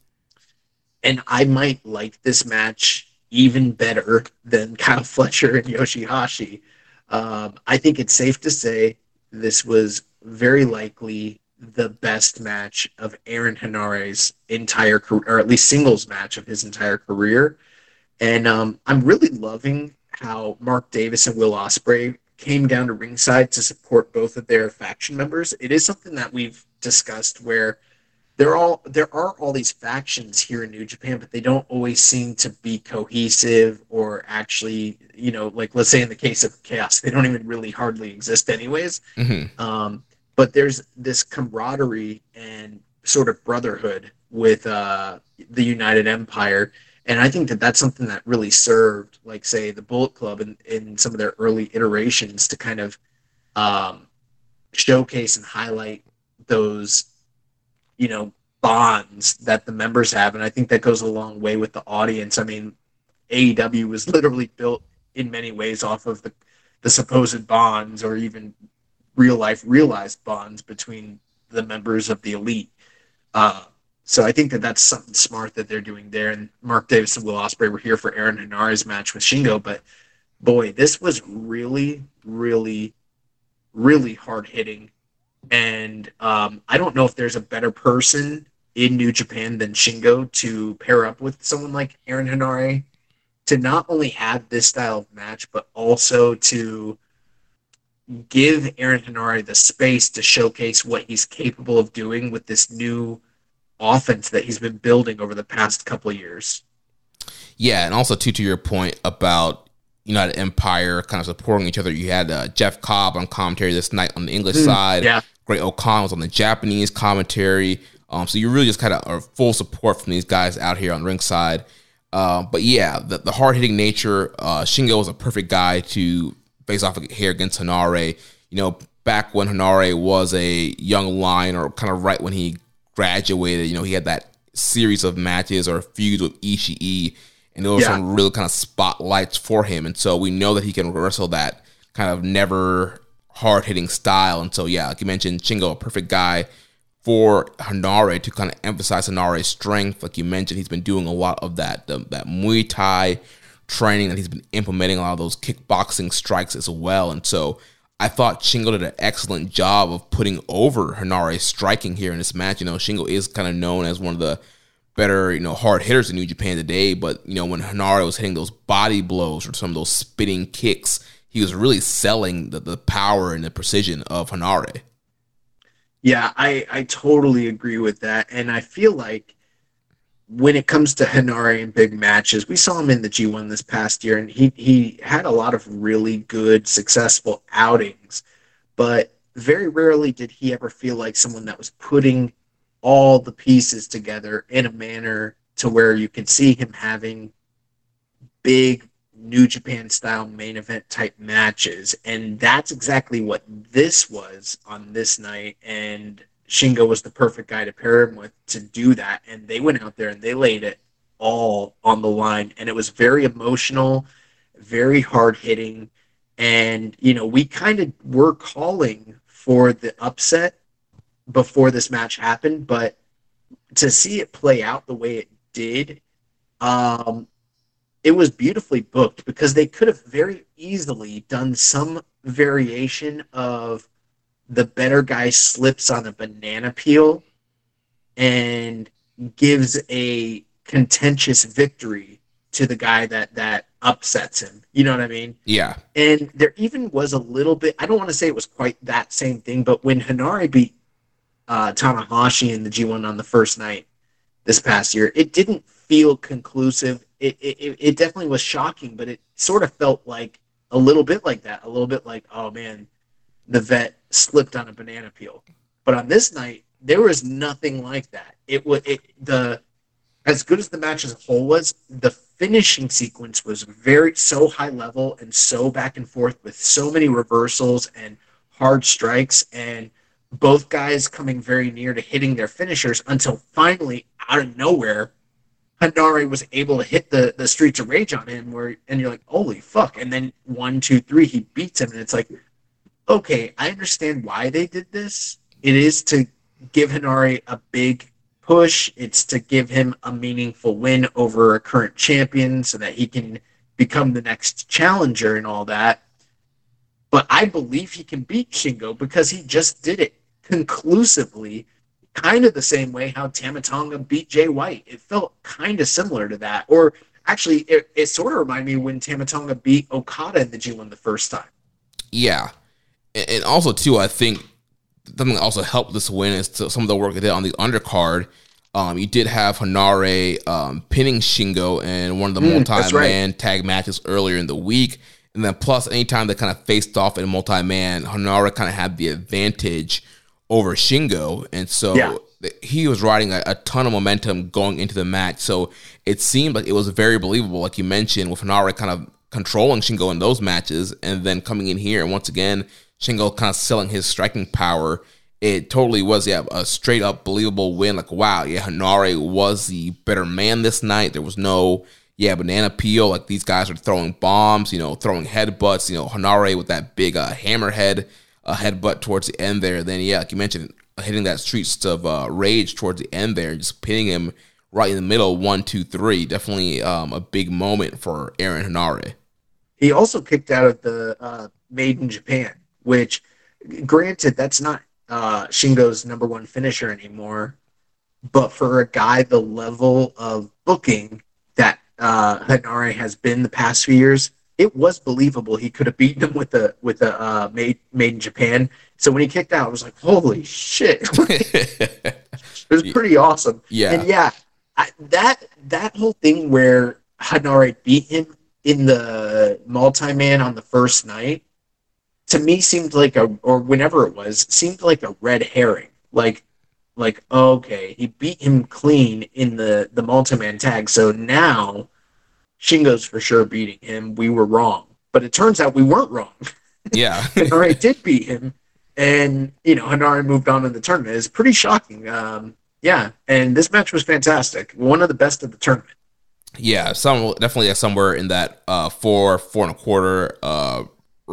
And I might like this match even better than Kyle Fletcher and Yoshihashi. Um, I think it's safe to say this was very likely the best match of Aaron Henare's entire career, or at least singles match of his entire career. And um, I'm really loving how Mark Davis and Will Ospreay came down to ringside to support both of their faction members. It is something that we've discussed where – there all there are all these factions here in New Japan, but they don't always seem to be cohesive or actually, you know, like let's say in the case of Chaos, they don't even really hardly exist anyways. Mm-hmm. Um, but there's this camaraderie and sort of brotherhood with uh, the United Empire, and I think that that's something that really served, like say the Bullet Club in, in some of their early iterations to kind of um, showcase and highlight those you know bonds that the members have. And i think that goes a long way with the audience. I mean aew was literally built in many ways off of the, the supposed bonds or even real life realized bonds between the members of the elite. Uh, so i think that that's something smart that they're doing there. And mark davis and will ospreay were here for aaron henare's match with shingo but boy this was really really really hard hitting. And um, I don't know if there's a better person in New Japan than Shingo to pair up with someone like Aaron Henare to not only have this style of match, but also to give Aaron Henare the space to showcase what he's capable of doing with this new offense that he's been building over the past couple of years. Yeah, and also too to your point about United Empire kind of supporting each other. You had uh, Jeff Cobb on commentary this night on the English mm, side. Yeah. Great-O-Khan was on the Japanese commentary. Um, so you really just kind of are full support from these guys out here on the ringside. Uh, but yeah, the, the hard hitting nature, uh, Shingo was a perfect guy to face off here against Henare. You know, back when Henare was a young lion or kind of right when he graduated, you know, he had that series of matches or feuds with Ishii, and there were yeah. some real kind of spotlights for him. And so we know that he can wrestle that kind of never hard hitting style. And so, yeah, like you mentioned, Shingo, a perfect guy for Henare to kind of emphasize Henare's strength. Like you mentioned, he's been doing a lot of that the, that Muay Thai training, and he's been implementing a lot of those kickboxing strikes as well. And so, I thought Shingo did an excellent job of putting over Henare's striking here in this match. You know, Shingo is kind of known as one of the better, you know, hard hitters in New Japan today. But you know, when Henare was hitting those body blows or some of those spinning kicks, he was really selling the, the power and the precision of Henare. Yeah, I I totally agree with that, and I feel like when it comes to Henare in big matches, we saw him in the G1 this past year, and he he had a lot of really good, successful outings, but very rarely did he ever feel like someone that was putting all the pieces together in a manner to where you could see him having big New Japan style main event type matches. And that's exactly what this was on this night. And Shingo was the perfect guy to pair him with to do that. And they went out there and they laid it all on the line. And it was very emotional, very hard hitting. And, you know, we kind of were calling for the upset before this match happened, but to see it play out the way it did, um, it was beautifully booked because they could have very easily done some variation of the better guy slips on a banana peel and gives a contentious victory to the guy that that upsets him. You know what I mean? Yeah. And there even was a little bit. I don't want to say it was quite that same thing, but when Henare beat uh, Tanahashi in the G1 on the first night this past year, it didn't feel conclusive. It, it, it definitely was shocking, but it sort of felt like a little bit like that. A little bit like, oh man, the vet slipped on a banana peel. But on this night, there was nothing like that. It was it, the as good as the match as a whole was, the finishing sequence was very so high level and so back and forth with so many reversals and hard strikes and both guys coming very near to hitting their finishers until finally out of nowhere Henare was able to hit the, the streets of rage on him where and you're like, holy fuck. And then one, two, three, he beats him and it's like, okay, I understand why they did this. It is to give Henare a big push. It's to give him a meaningful win over a current champion so that he can become the next challenger and all that. But I believe he can beat Shingo because he just did it conclusively, kind of the same way how Tama Tonga beat Jay White. It felt kind of similar to that. Or actually, it, it sort of reminded me when Tama Tonga beat Okada in the G1 the first time. Yeah. And also, too, I think something that also helped this win is some of the work they did on the undercard. Um, you did have Henare um, pinning Shingo in one of the mm, multi-man right. tag matches earlier in the week. And then plus anytime they kind of faced off in multi-man, Henare kind of had the advantage over Shingo. And so yeah. he was riding a, a, ton of momentum going into the match. So it seemed like it was very believable, like you mentioned, with Henare kind of controlling Shingo in those matches and then coming in here and once again Shingo kind of selling his striking power. It totally was, yeah, a straight up believable win. Like, wow, yeah, Henare was the better man this night. There was no, yeah, banana peel. Like these guys are throwing bombs, you know, throwing headbutts. You know, Henare with that big uh, hammerhead uh, headbutt towards the end there. Then, yeah, like you mentioned, hitting that streets of uh, rage towards the end there, just pinning him right in the middle, one, two, three. Definitely um, a big moment for Aaron Henare. He also kicked out of the uh, Made in Japan which, granted, that's not uh, Shingo's number one finisher anymore. But for a guy the level of booking that uh, Henare has been the past few years, it was believable he could have beaten him with a with a uh, made made in Japan. So when he kicked out, I was like, "Holy shit!" it was pretty awesome. Yeah, and yeah, I, that that whole thing where Henare beat him in the multi man on the first night to me seemed like a or whenever it was seemed like a red herring. Like like okay, he beat him clean in the the multi-man tag, so now Shingo's for sure beating him. We were wrong, but it turns out we weren't wrong. Yeah, Henare did beat him, and you know Henare moved on in the tournament. It's pretty shocking. Um, yeah, and this match was fantastic. One of the best of the tournament. Yeah, some definitely somewhere in that uh, four, four and a quarter uh,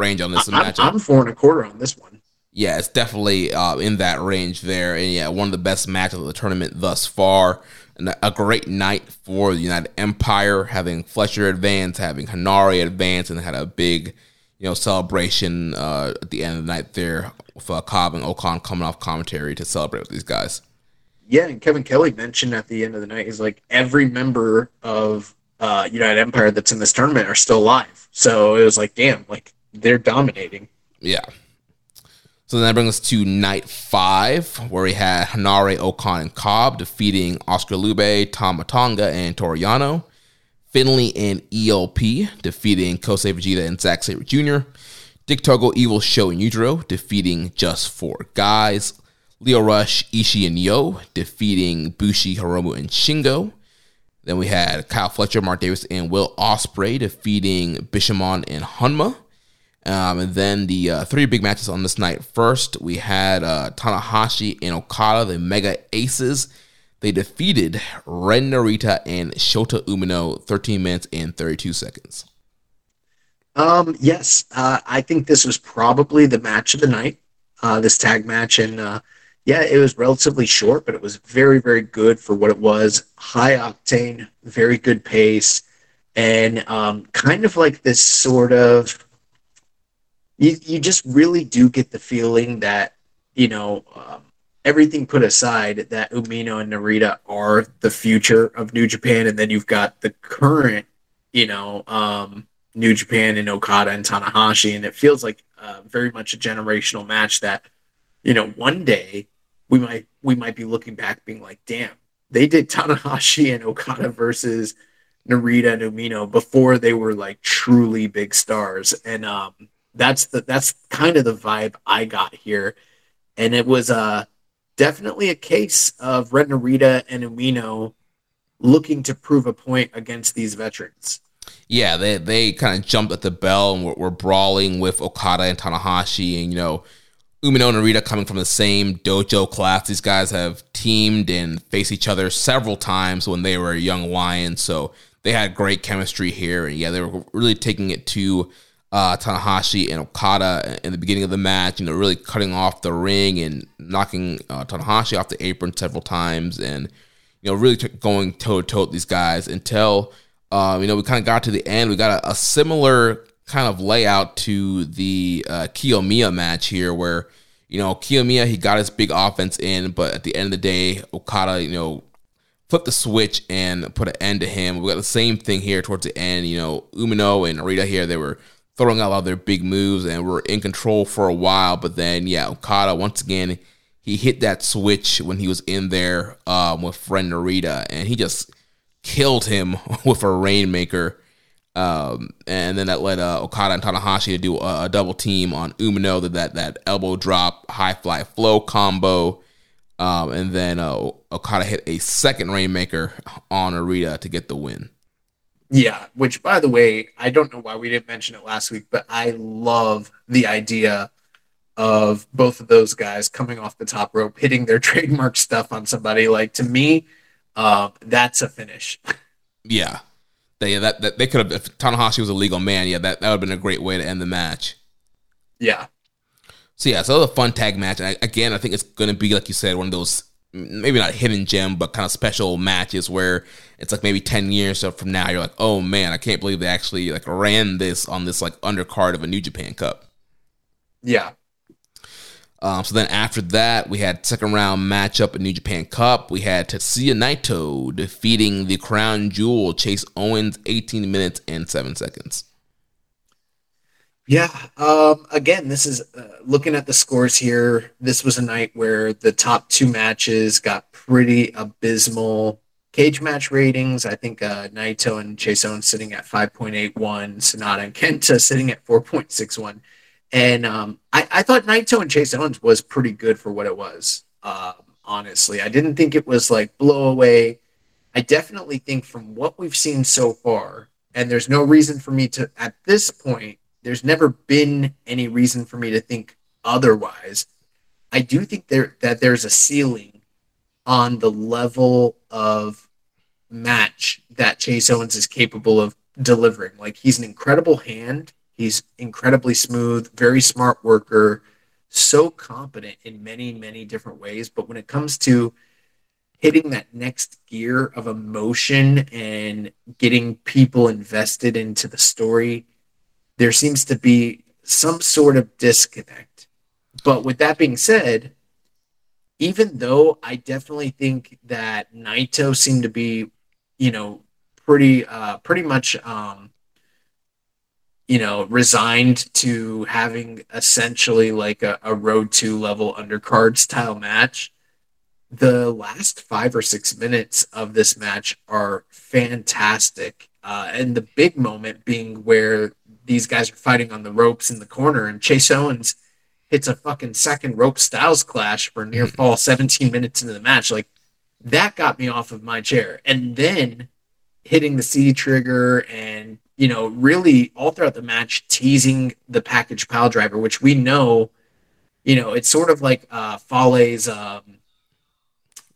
range on this I, matchup. I'm four and a quarter on this one. Yeah, it's definitely uh, in that range there, and yeah, one of the best matches of the tournament thus far. And a great night for the United Empire, having Fletcher advance, having Henare advance, and had a big, you know, celebration uh, at the end of the night there with uh, Cobb and O-Khan coming off commentary to celebrate with these guys. yeah, and Kevin Kelly mentioned at the end of the night, he's like, every member of uh, United Empire that's in this tournament are still alive. So it was like, damn, like they're dominating. Yeah. So then that brings us to night five, where we had Henare, O-Khan, and Cobb defeating Oscar Leube, Tama Tonga, and Toriano. Finley and ELP defeating Kosei Fujita and Zack Sabre Jr. Dick Togo, Evil Show, and Yujiro defeating Just Four Guys. Lio Rush, Ishii, and Yo defeating Bushi, Hiromu, and Shingo. Then we had Kyle Fletcher, Mark Davis, and Will Ospreay defeating Bishamon and Honma. Um, and then the uh, three big matches on this night. First, we had uh, Tanahashi and Okada, the Mega Aces. They defeated Ren Narita and Shota Umino 13 minutes and 32 seconds. Um, yes, uh, I think this was probably the match of the night, uh, this tag match. And uh, yeah, it was relatively short, but it was very, very good for what it was. High octane, very good pace, and um, kind of like this sort of. You, you just really do get the feeling that, you know, um, everything put aside, that Umino and Narita are the future of New Japan, and then you've got the current, you know, um, New Japan and Okada and Tanahashi, and it feels like uh, very much a generational match that, you know, one day we might we might be looking back being like, damn, they did Tanahashi and Okada versus Narita and Umino before they were like truly big stars, and um, that's the that's kind of the vibe I got here, and it was uh definitely a case of Ren Narita and Umino looking to prove a point against these veterans. Yeah, they they kind of jumped at the bell and were, were brawling with Okada and Tanahashi, and you know Umino and Narita coming from the same dojo class. These guys have teamed and faced each other several times when they were young lions, so they had great chemistry here. And yeah, they were really taking it to uh, Tanahashi and Okada in the beginning of the match. You know, really cutting off the ring and knocking uh, Tanahashi off the apron several times, and you know, really t- going toe to toe with these guys until um, you know we kind of got to the end. We got a, a similar kind of layout to the uh, Kiyomiya match here, where you know Kiyomiya he got his big offense in, but at the end of the day, Okada you know flipped the switch and put an end to him. We got the same thing here towards the end. You know Umino and Arita here they were throwing out a lot of their big moves and were in control for a while, but then yeah, Okada once again he hit that switch when he was in there um, with Ren Narita, and he just killed him with a rainmaker. Um, and then that led uh, Okada and Tanahashi to do a, a double team on Umino, that, that that elbow drop, high fly flow combo. Um, and then uh, Okada hit a second Rainmaker on Narita to get the win. Yeah, which by the way, I don't know why we didn't mention it last week, but I love the idea of both of those guys coming off the top rope, hitting their trademark stuff on somebody. Like to me, uh, that's a finish. Yeah, they that, that they could have if Tanahashi was a legal man. Yeah, that that would have been a great way to end the match. Yeah. So yeah, so it was a fun tag match, and I, again, I think it's going to be like you said, one of those maybe not hidden gem, but kind of special matches where it's like maybe ten years from now, you're like, oh man, I can't believe they actually like ran this on this like undercard of a New Japan Cup. Yeah. Um, so then after that, we had second round matchup in New Japan Cup. We had Tetsuya Naito defeating the crown jewel Chase Owens, 18 minutes and seven seconds. Yeah. Um, again, this is uh, looking at the scores here. This was a night where the top two matches got pretty abysmal cage match ratings. I think uh, Naito and Chase Owens sitting at 5.81, Sanada and Kenta sitting at 4.61. And um, I, I, thought Naito and Chase Owens was pretty good for what it was. Um, honestly, I didn't think it was like blow away. I definitely think from what we've seen so far, and there's no reason for me to at this point. There's never been any reason for me to think otherwise. I do think there that there's a ceiling on the level of match that Chase Owens is capable of delivering. Like he's an incredible hand He's incredibly smooth, very smart worker, so competent in many, many different ways. But when it comes to hitting that next gear of emotion and getting people invested into the story, there seems to be some sort of disconnect. But with that being said, even though I definitely think that Naito seemed to be, you know, pretty uh pretty much um you know resigned to having essentially like a, a road to level undercard style match the last five or six minutes of this match are fantastic uh, and the big moment being where these guys are fighting on the ropes in the corner and chase owens hits a fucking second rope styles clash for near fall 17 minutes into the match. Like that got me off of my chair. And then hitting the C trigger and you know really all throughout the match teasing the package pile driver, which we know, you know, it's sort of like uh Fale's um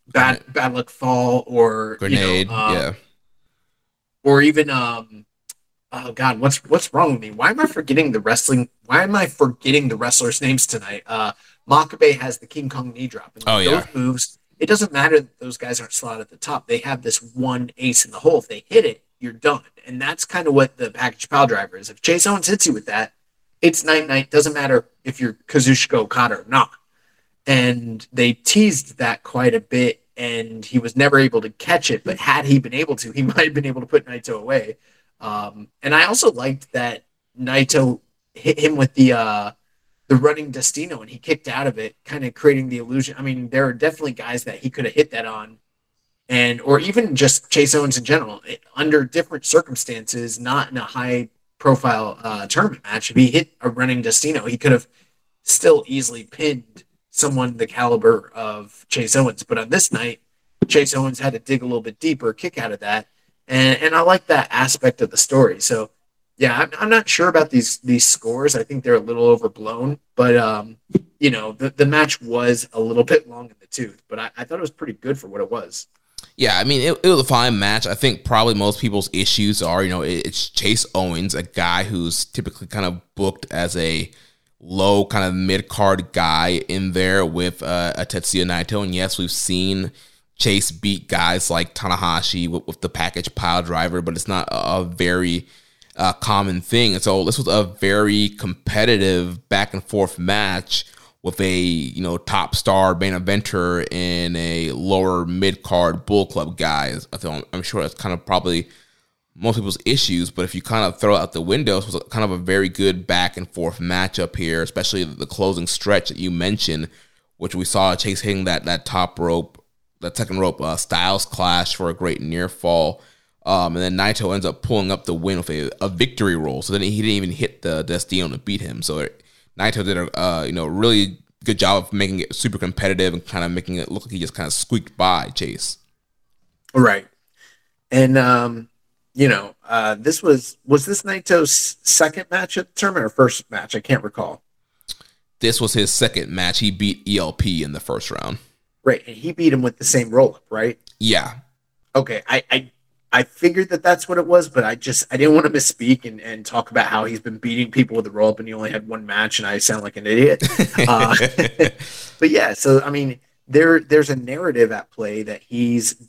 bad bad luck fall or Grenade, you know, uh, yeah. or even um oh god what's what's wrong with me? Why am i forgetting the wrestling why am i forgetting the wrestlers names tonight? Uh makabe has the king kong knee drop. And Oh, those yeah. moves it doesn't matter that those guys aren't slotted at the top. They have this one ace in the hole. If they hit it you're done. And that's kind of what the package pile driver is. If chase owens hits you with that it's night night. Doesn't matter if you're kazuchika okada or not. And they teased that quite a bit and he was never able to catch it. But had he been able to he might have been able to put naito away um, and i also liked that naito hit him with the uh, the running destino and he kicked out of it kind of creating the illusion i mean there are definitely guys that he could have hit that on and or even just chase owens in general it- under different circumstances not in a high profile uh, tournament match if he hit a running destino he could have still easily pinned someone the caliber of Chase Owens. But on this night, Chase Owens had to dig a little bit deeper, kick out of that, and and I like that aspect of the story. So yeah, I'm, I'm not sure about these these scores. I think they're a little overblown, but um, you know, the the match was a little bit long in the tooth, but I, I thought it was pretty good for what it was. Yeah, I mean, it, it was a fine match. I think probably most people's issues are, you know, it- it's Chase Owens, a guy who's typically kind of booked as a low kind of mid card guy in there with uh, a Tetsuya Naito. And yes, we've seen Chase beat guys like Tanahashi with, with the package pile driver, but it's not a, a very uh, common thing. And so this was a very competitive back and forth match with a you know top star main eventer a lower mid card Bullet Club guy. I'm sure that's kind of probably most people's issues. But if you kind of throw out the window, it was kind of a very good back and forth matchup here, especially the closing stretch that you mentioned, which we saw Chase hitting that that top rope, that second rope uh, Styles clash for a great near fall. Um, and then Naito ends up pulling up the win with a, a victory roll. So then he didn't even hit the Destino to beat him. So it, Naito did a uh, you know really good job of making it super competitive and kind of making it look like he just kind of squeaked by Chase. Right. And um, you know, uh, this was was this Naito's second match at the tournament or first match? I can't recall. This was his second match. He beat ELP in the first round. Right, and he beat him with the same roll up, right? Yeah, Okay, I, I I figured that that's what it was, but I just I didn't want to misspeak and, and talk about how he's been beating people with the roll up and he only had one match, and I sound like an idiot. Uh, but yeah, so I mean, there there's a narrative at play that he's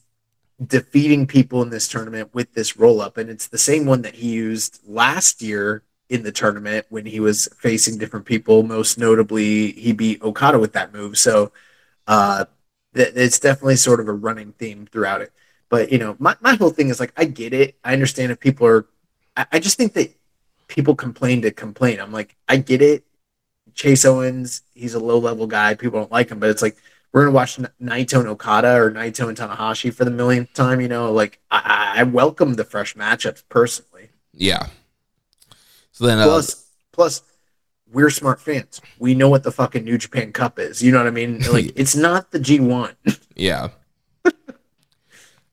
defeating people in this tournament with this roll up, and it's the same one that he used last year in the tournament when he was facing different people. Most notably, he beat Okada with that move. So uh, it's definitely sort of a running theme throughout it. But you know, my, my whole thing is like I get it. I understand if people are I, I just think that people complain to complain. I'm like, I get it. Chase Owens, he's a low level guy. People don't like him, but it's like we're gonna watch Naito and Okada or Naito and Tanahashi for the millionth time. You know, like I, I welcome the fresh matchups personally. yeah. So then, uh, Plus, plus, we're smart fans. We know what the fucking New Japan Cup is. You know what I mean? Like, it's not the G1. yeah.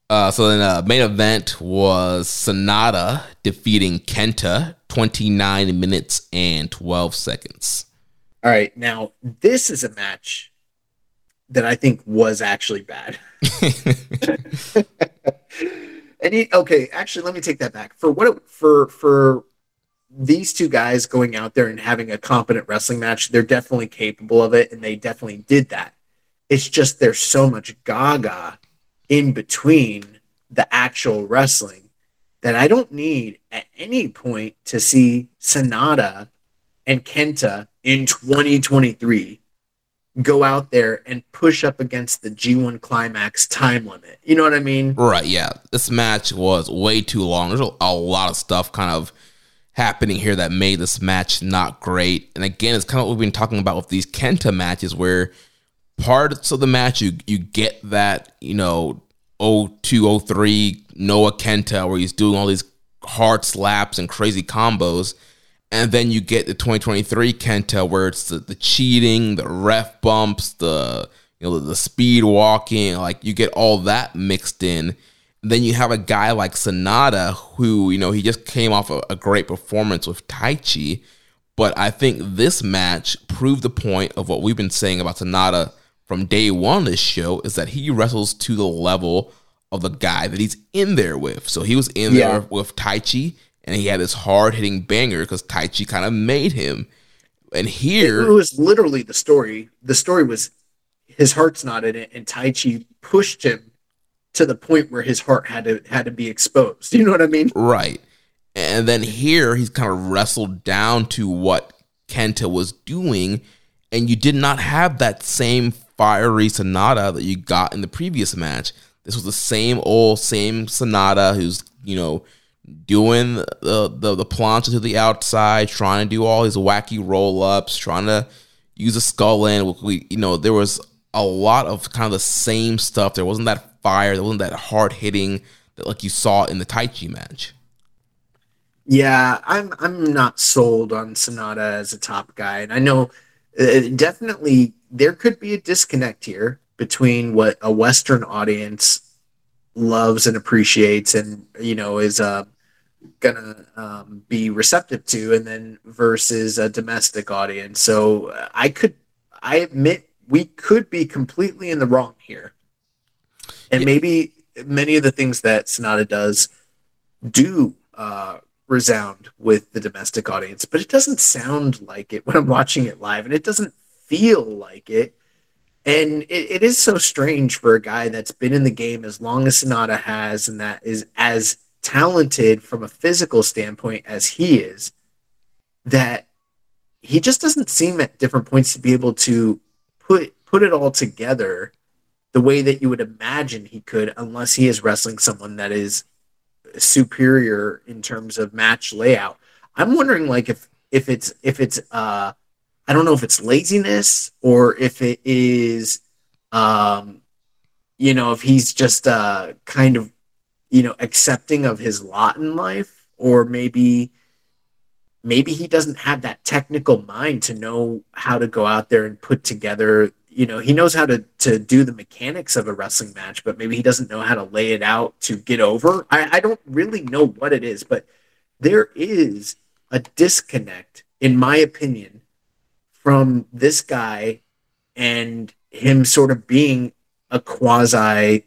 Uh, so then, uh, main event was Sanada defeating Kenta, twenty nine minutes and twelve seconds. All right, now this is a match that I think was actually bad. and he, okay, actually, let me take that back. For what it, for for these two guys going out there and having a competent wrestling match, they're definitely capable of it, and they definitely did that. It's just there's so much gaga in between the actual wrestling that I don't need at any point to see Sanada and Kenta in 2023 go out there and push up against the G1 climax time limit. You know what I mean? Right, yeah. This match was way too long. There's a, lot of stuff kind of happening here that made this match not great. And again, it's kind of what we've been talking about with these Kenta matches where parts of the match you you get that, you know, 02, 03 Noah Kenta where he's doing all these hard slaps and crazy combos and then you get the 2023 Kenta where it's the, the cheating, the ref bumps, the you know the speed walking, like you get all that mixed in. Then you have a guy like Sanada who you know he just came off a, a great performance with Taichi, but I think this match proved the point of what we've been saying about Sanada from day one of this show is that he wrestles to the level of the guy that he's in there with. So he was in yeah. there with Taichi and he had this hard hitting banger because Taichi kind of made him. And here it was literally the story. The story was his heart's not in it, and Taichi pushed him to the point where his heart had to had to be exposed. You know what I mean? Right. And then here he's kind of wrestled down to what Kenta was doing, and you did not have that same fiery Sanada that you got in the previous match. This was the same old same Sanada who's you know doing the, the, the plancha to the outside, trying to do all these wacky roll ups, trying to use a skull in. We, you know, there was a lot of kind of the same stuff. There wasn't that fire. There wasn't that hard hitting that like you saw in the Taichi match. Yeah, I'm I'm not sold on Sanada as a top guy, and I know uh, definitely there could be a disconnect here between what a Western audience loves and appreciates, and you know is uh, gonna um, be receptive to, and then versus a domestic audience. So uh, I could, I admit, we could be completely in the wrong here, and yeah. maybe many of the things that Sanada does do uh, resound with the domestic audience, but it doesn't sound like it when I'm watching it live, and it doesn't feel like it. And it, it is so strange for a guy that's been in the game as long as Sanada has, and that is as talented from a physical standpoint as he is, that he just doesn't seem at different points to be able to put put it all together the way that you would imagine he could unless he is wrestling someone that is superior in terms of match layout. I'm wondering like if if it's if it's uh I don't know if it's laziness or if it is um you know if he's just uh kind of you know accepting of his lot in life or maybe maybe he doesn't have that technical mind to know how to go out there and put together you know he knows how to to do the mechanics of a wrestling match but maybe he doesn't know how to lay it out to get over i, I don't really know what it is but there is a disconnect in my opinion from this guy and him sort of being a quasi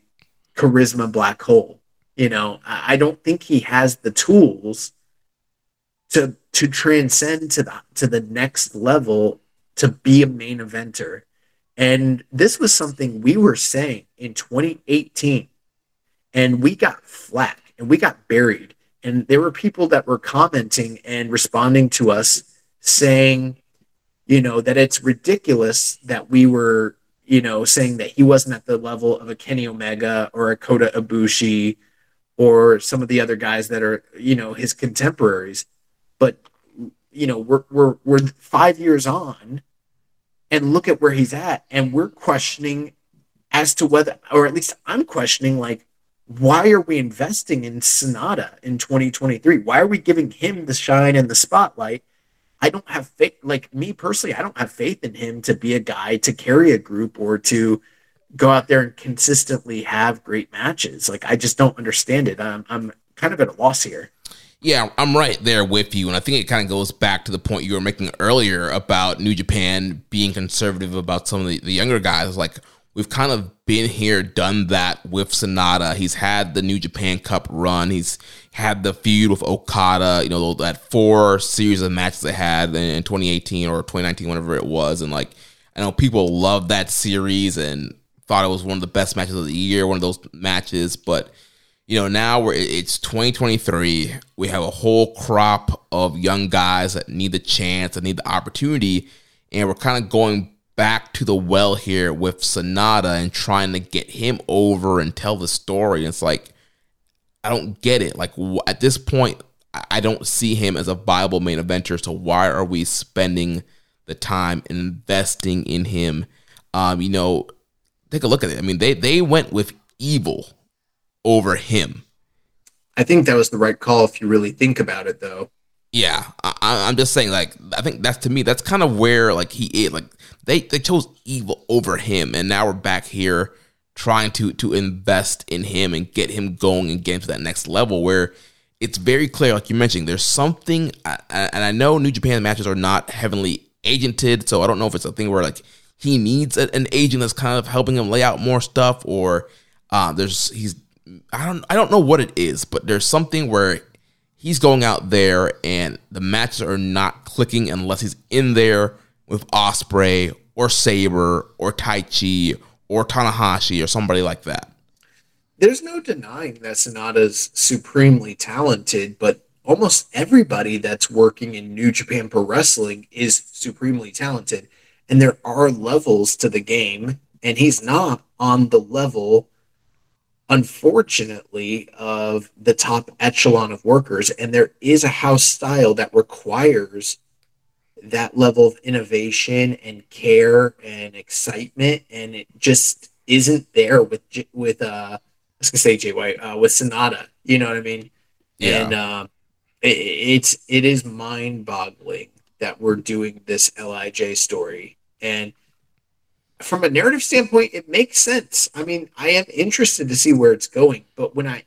charisma black hole you know, I don't think he has the tools to to transcend to the to the next level to be a main eventer. And this was something we were saying in 2018. And we got flack and we got buried. And there were people that were commenting and responding to us saying, you know, that it's ridiculous that we were, you know, saying that he wasn't at the level of a Kenny Omega or a Kota Ibushi or some of the other guys that are you know his contemporaries but you know we're we're we're 5 years on and look at where he's at and we're questioning as to whether or at least I'm questioning like why are we investing in Sanada in 2023 why are we giving him the shine and the spotlight I don't have faith like me personally I don't have faith in him to be a guy to carry a group or to go out there and consistently have great matches. Like I just don't understand it. I'm I'm kind of at a loss here. Yeah, I'm right there with you, and I think it kind of goes back to the point you were making earlier about New Japan being conservative about some of the, the younger guys. Like we've kind of been here, done that with Sanada. He's had the New Japan Cup run. He's had the feud with Okada. You know that four series of matches they had in 2018 or 2019, whatever it was, and like I know people loved that series and thought it was one of the best matches of the year, one of those matches. But you know, now we're it's 2023. We have a whole crop of young guys that need the chance, that need the opportunity, and we're kind of going back to the well here with Sanada and trying to get him over and tell the story. It's like I don't get it. Like at this point, I don't see him as a viable main eventer. So why are we spending the time investing in him? Um, you know, take a look at it. I mean, they they went with evil over him. I think that was the right call if you really think about it, though. Yeah, I, am just saying. Like, I think that's to me, that's kind of where like he is. Like, they they chose evil over him, and now we're back here trying to to invest in him and get him going and get to that next level where it's very clear, like you mentioned, there's something, and I know New Japan matches are not heavily agented, so I don't know if it's a thing where like he needs an agent that's kind of helping him lay out more stuff, or uh, there's he's I don't I don't know what it is, but there's something where he's going out there and the matches are not clicking unless he's in there with Ospreay or Sabre or Taichi or Tanahashi or somebody like that there's no denying that Sanada's supremely talented, but almost everybody that's working in New Japan Pro Wrestling is supremely talented. And there are levels to the game, and he's not on the level, unfortunately, of the top echelon of workers. And there is a house style that requires that level of innovation and care and excitement, and it just isn't there with with uh was gonna say Jay White uh, with Sanada. You know what I mean? Yeah. And uh, it, it's it is mind boggling that we're doing this LIJ story, and from a narrative standpoint, it makes sense. I mean, I am interested to see where it's going, but when I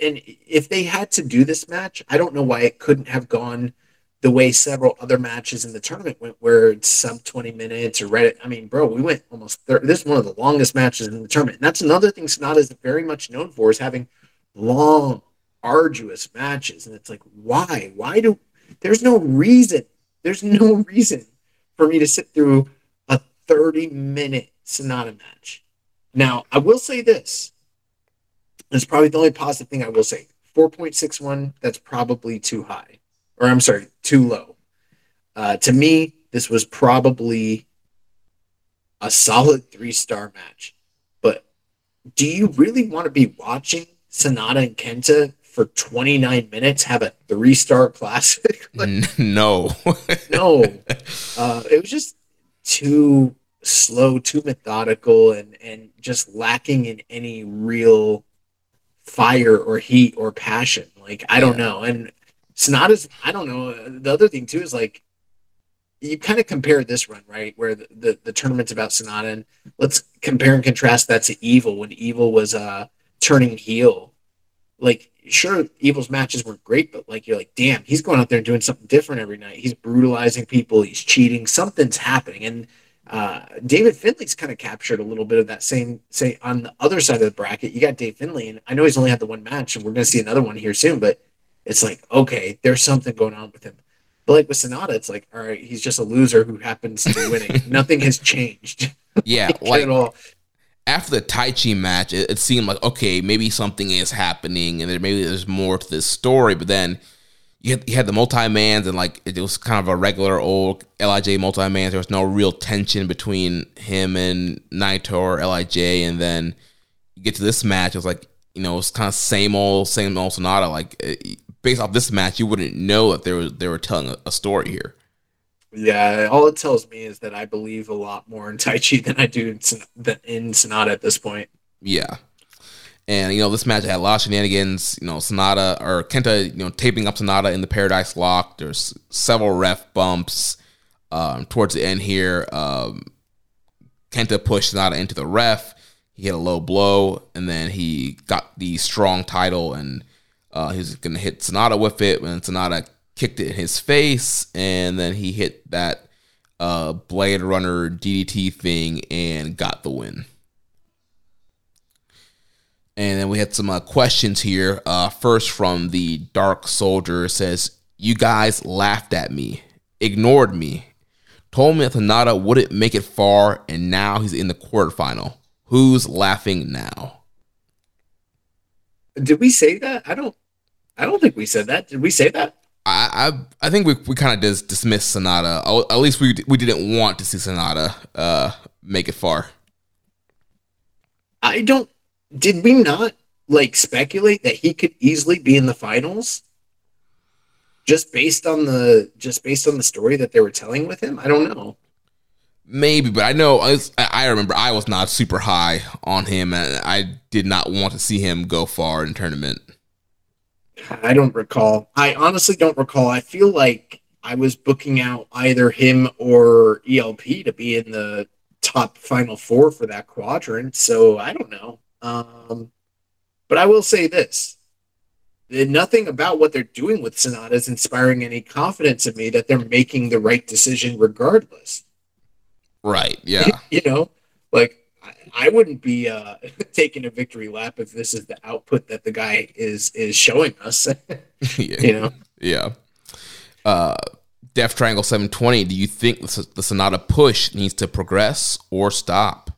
and if they had to do this match, I don't know why it couldn't have gone the way several other matches in the tournament went, where it's sub 20 minutes or Reddit. I mean, bro, we went almost 30. This is one of the longest matches in the tournament. And that's another thing Sanada is very much known for is having long, arduous matches. And it's like, why? Why do there's no reason. There's no reason for me to sit through 30 minute Sanada match. Now, I will say this. It's probably the only positive thing I will say. 4.61, that's probably too high or I'm sorry, too low. Uh, to me, this was probably a solid three star match. But do you really want to be watching Sanada and Kenta for 29 minutes have a three star classic? like, no. no. Uh, it was just too slow, too methodical, and, and just lacking in any real fire or heat or passion. Like, I don't know. And Sanada's, I don't know. The other thing too is like you kind of compare this run, right? Where the, the, the, tournament's about Sanada, and let's compare and contrast that to Evil when Evil was uh turning heel. Like, sure, Evil's matches were great, but like you're like, damn, he's going out there and doing something different every night. He's brutalizing people, he's cheating, something's happening. And uh, David Finlay's kind of captured a little bit of that same say on the other side of the bracket. You got Dave Finlay, and I know he's only had the one match, and we're gonna see another one here soon, but it's like okay, there's something going on with him. But like with Sanada, it's like all right, he's just a loser who happens to be winning. Nothing has changed. Yeah, like at all. After the Taichi match, it, it, seemed like okay, maybe something is happening, and there maybe there's more to this story. But then you had, you had the multi mans, and like it was kind of a regular old LIJ multi mans. There was no real tension between him and Naito or LIJ, and then you get to this match. It was like you know it's kind of same old, same old Sanada. Like eh, based off this match, you wouldn't know that they were they were telling a, a story here. Yeah, all it tells me is that I believe a lot more in Taichi than I do in, in Sanada at this point. Yeah. And you know, this match had a lot of shenanigans. You know, Sanada or Kenta, you know, taping up Sanada in the Paradise Lock. There's several ref bumps um, towards the end here. Um, Kenta pushed Sanada into the ref. He hit a low blow, and then he got the strong title and uh, going to hit Sanada with it, and Sanada kicked it in his face, and then he hit that uh, Blade Runner DDT thing and got the win. And then we had some uh, questions here. Uh, first from the Dark Soldier says, "You guys laughed at me, ignored me, told me that Sanada wouldn't make it far, and now he's in the quarterfinal. Who's laughing now?" Did we say that? I don't. I don't think we said that. Did we say that? I I, I think we, we kind of just dismissed Sanada. At least we we didn't want to see Sanada uh, make it far. I don't. Did we not like speculate that he could easily be in the finals? Just based on the just based on the story that they were telling with him, I don't know. Maybe, but I know I, was, I remember I was not super high on him, and I did not want to see him go far in tournament. I don't recall. I honestly don't recall. I feel like I was booking out either him or ELP to be in the top final four for that quadrant. So I don't know. Um, but I will say this nothing about what they're doing with Sanada is inspiring any confidence in me that they're making the right decision regardless. Right. Yeah. you know, like I wouldn't be uh, taking a victory lap if this is the output that the guy is is showing us. yeah. You know. Yeah. Uh, Death Triangle 720. Do you think the, the Sanada push needs to progress or stop?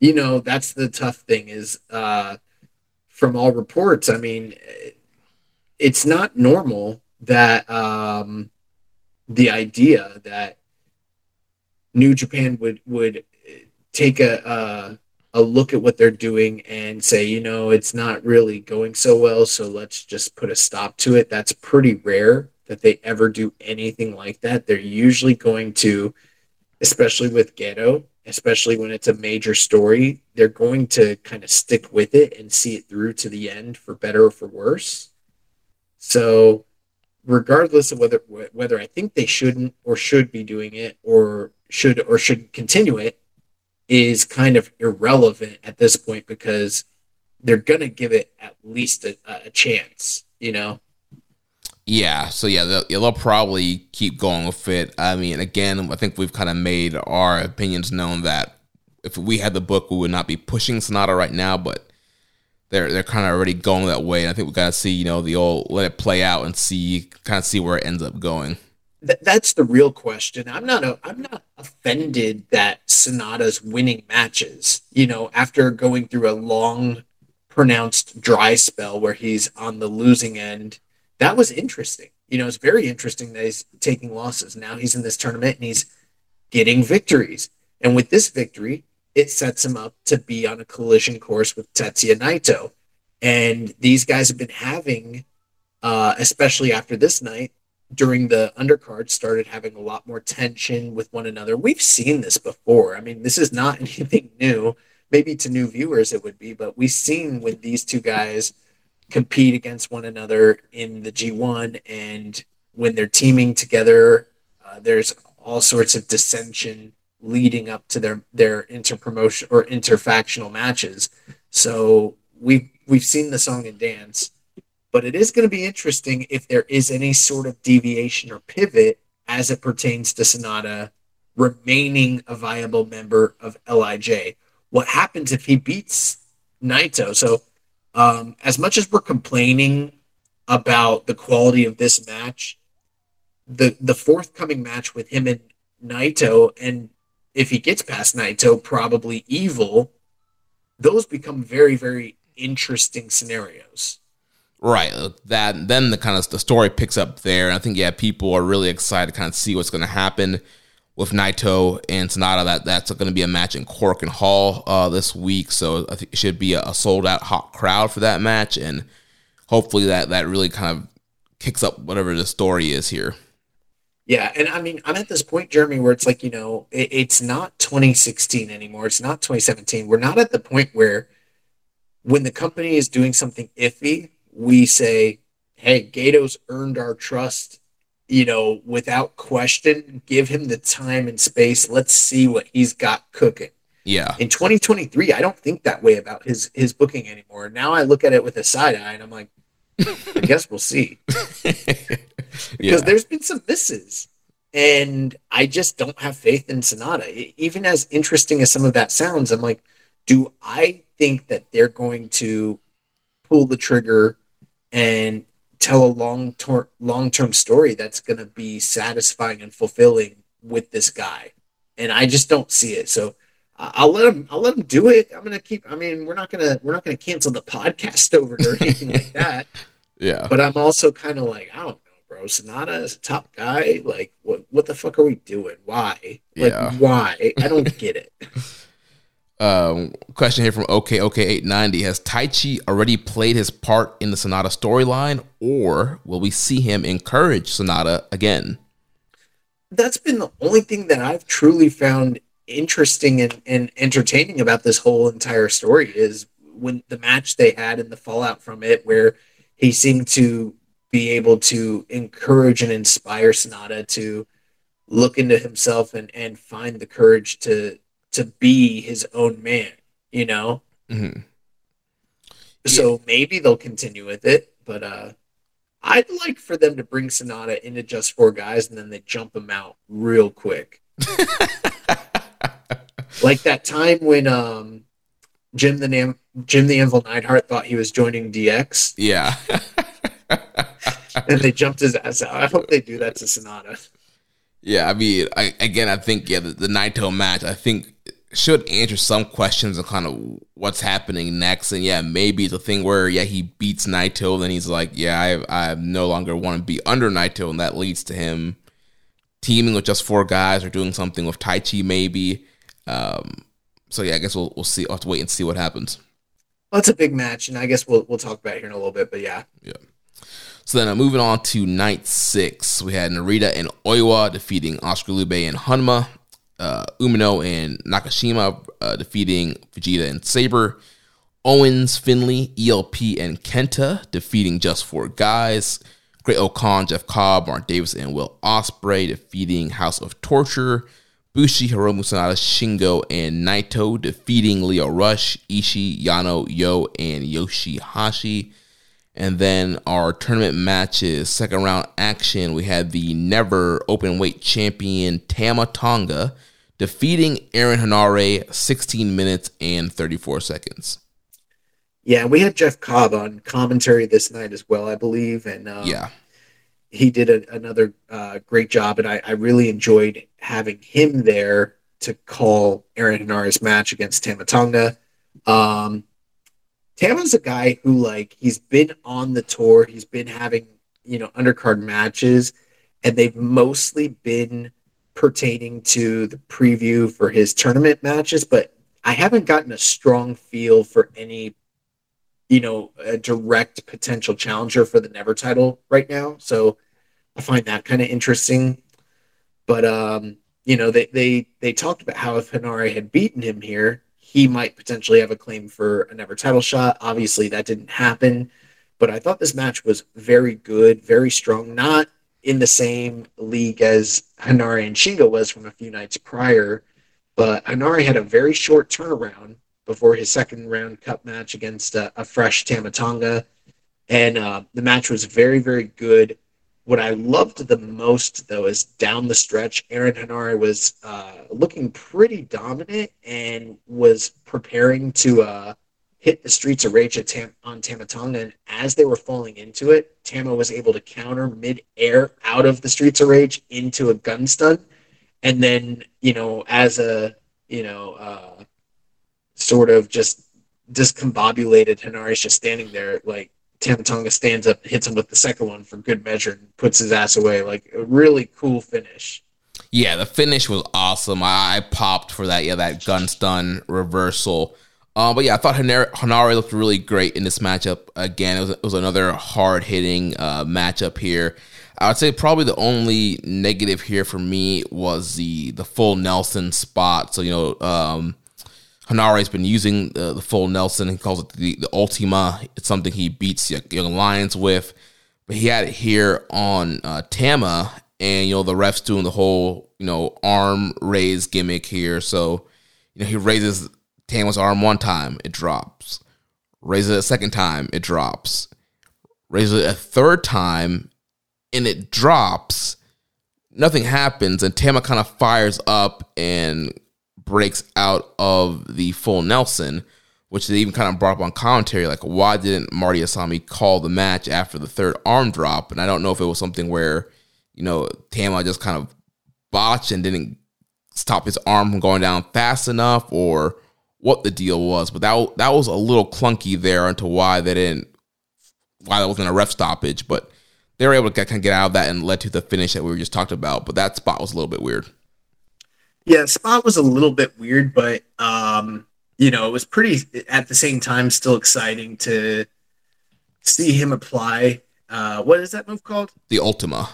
You know, that's the tough thing. Is uh, from all reports, I mean, it's not normal that um, the idea that New Japan would would take a, a a look at what they're doing and say, you know, it's not really going so well, so let's just put a stop to it. That's pretty rare that they ever do anything like that. They're usually going to, especially with Gedo, especially when it's a major story, they're going to kind of stick with it and see it through to the end for better or for worse. So, regardless of whether whether I think they shouldn't or should be doing it or should or should continue it, is kind of irrelevant at this point because they're to give it at least a, a, chance, you know? Yeah. So, yeah, they'll, they'll, probably keep going with it. I mean, again, I think we've kind of made our opinions known that if we had the book, we would not be pushing Sanada right now, but they're they're kind of already going that way. And I think we got to see, you know, the old let it play out and see, kind of see where it ends up going th- that's the real question. I'm not a, I'm not offended that Sanada's winning matches. You know, after going through a long, pronounced dry spell where he's on the losing end, that was interesting. You know, it's very interesting that he's taking losses. Now he's in this tournament and he's getting victories. And with this victory, it sets him up to be on a collision course with Tetsuya Naito. And these guys have been having, uh, especially after this night, during the undercard started having a lot more tension with one another. We've seen this before. I mean, this is not anything new. Maybe to new viewers it would be, but we've seen when these two guys compete against one another in the G1 and when they're teaming together, uh, there's all sorts of dissension leading up to their their interpromotion or interfactional matches. So we've we've seen the song and dance but it is going to be interesting if there is any sort of deviation or pivot as it pertains to Sanada remaining a viable member of LIJ. What happens if he beats Naito? So, um, as much as we're complaining about the quality of this match, the the forthcoming match with him and Naito, and if he gets past Naito, probably Evil, those become very very interesting scenarios. Right. That then the kind of the story picks up there. And I think yeah, people are really excited to kind of see what's going to happen with Naito and Sanada. That that's going to be a match in Korakuen Hall uh, this week, so I think it should be a, a sold out hot crowd for that match, and hopefully that that really kind of kicks up whatever the story is here. Yeah, and I mean, I'm at this point, Jeremy, where it's like you know, it, it's not 2016 anymore. It's not 2017. We're not at the point where when the company is doing something iffy, we say, hey, Gedo's earned our trust, you know, without question. Give him the time and space. Let's see what he's got cooking. Yeah. In 2023, I don't think that way about his his booking anymore. Now I look at it with a side eye and I'm like, I guess we'll see. because yeah. there's been some misses. And I just don't have faith in Sanada. Even as interesting as some of that sounds, I'm like, do I think that they're going to pull the trigger and tell a long term long term story that's going to be satisfying and fulfilling with this guy. And I just don't see it. So I'll let him. I'll let him do it. I'm gonna keep. I mean, we're not gonna. We're not gonna cancel the podcast over or anything like that. Yeah. But I'm also kind of like, I don't know, bro. Sanada is a top guy. Like, what what the fuck are we doing? Why? Like, Yeah. why? I don't get it. Um, question here from OK OK eight ninety: Has Taichi already played his part in the Sanada storyline, or will we see him encourage Sanada again? That's been the only thing that I've truly found interesting and, and entertaining about this whole entire story is when the match they had and the fallout from it, where he seemed to be able to encourage and inspire Sanada to look into himself and, and find the courage to to be his own man, you know? hmm So maybe they'll continue with it, but uh I'd like for them to bring Sanada into just four guys and then they jump him out real quick. like that time when um Jim the Nam- Jim the Anvil Neidhart thought he was joining DX Yeah. and they jumped his ass out. I hope they do that to Sanada. Yeah, I mean, I, again, I think yeah, the, the Naito match, I think should answer some questions on kind of what's happening next. And yeah, maybe the thing where yeah, he beats Naito, then he's like, yeah, I, I no longer want to be under Naito, and that leads to him teaming with just four guys or doing something with Taichi maybe. Um, so yeah, I guess we'll we'll see. I'll have to wait and see what happens. Well, it's a big match, and I guess we'll we'll talk about it here in a little bit. But yeah, yeah, So then uh, moving on to night six, we had Narita and Oiwa defeating Oscar Leube and Honma, uh, Umino and Nakashima uh, defeating Vegeta and Sabre, Owens, Finlay, ELP, and Kenta defeating Just Four Guys, Great-O-Khan, Jeff Cobb, Mark Davis, and Will Ospreay defeating House of Torture, Bushi, Hiromu Sanada, Shingo, and Naito defeating Lio Rush, Ishii, Yano, Yo, and Yoshihashi. And then our tournament matches, second round action, we had the never open weight champion Tama Tonga defeating Aaron Henare 16 minutes and 34 seconds. yeah, we had Jeff Cobb on commentary this night as well, I believe, and um, Yeah. he did a, another uh, great job, and I, I really enjoyed having him there to call Aaron Henare's match against Tama Tonga. Um, Tama's a guy who, like, he's been on the tour, he's been having, you know, undercard matches, and they've mostly been pertaining to the preview for his tournament matches, but I haven't gotten a strong feel for any you know, a direct potential challenger for the Never title right now. So I find that kind of interesting. But um, you know, they they they talked about how if Henare had beaten him here, he might potentially have a claim for a Never title shot. Obviously, that didn't happen. But I thought this match was very good, very strong. Not in the same league as Henare and Shingo was from a few nights prior, but Henare had a very short turnaround before his second round cup match against uh, a fresh Tama Tonga. And uh, the match was very, very good. What I loved the most, though, is down the stretch, Aaron Henare was uh, looking pretty dominant and was preparing to uh, hit the streets of rage Tam- on Tama Tonga. And as they were falling into it, Tama was able to counter mid-air out of the streets of rage into a gun stun. And then, you know, as a, you know, uh, sort of just discombobulated. Henare's just standing there, like Tama Tonga stands up, hits him with the second one for good measure, and puts his ass away. Like a really cool finish. Yeah, the finish was awesome. I, I popped for that. Yeah, that gun stun reversal. Uh, but yeah, I thought Henare looked really great in this matchup. Again, it was, it was another hard hitting uh, matchup here. I would say probably the only negative here for me was the the full Nelson spot. So you know, um, Henare's been using the, the full Nelson. He calls it the, the Ultima. It's something he beats Young Lions with. But he had it here on uh, Tama, and you know the refs doing the whole you know arm raise gimmick here. So you know he raises Tama's arm one time, it drops. Raises it a second time, it drops. Raises it a third time, and it drops. Nothing happens, and Tama kind of fires up and breaks out of the full Nelson, which they even kind of brought up on commentary. Like, why didn't Marty Asami call the match after the third arm drop? And I don't know if it was something where, you know, Tama just kind of botched and didn't stop his arm from going down fast enough or what the deal was. But that, that was a little clunky there into why they didn't why that wasn't a ref stoppage, but they were able to kind of get out of that and led to the finish that we were just talked about. But that spot was a little bit weird. Yeah, spot was a little bit weird, but um, you know, it was pretty at the same time still exciting to see him apply. Uh, what is that move called? The Ultima.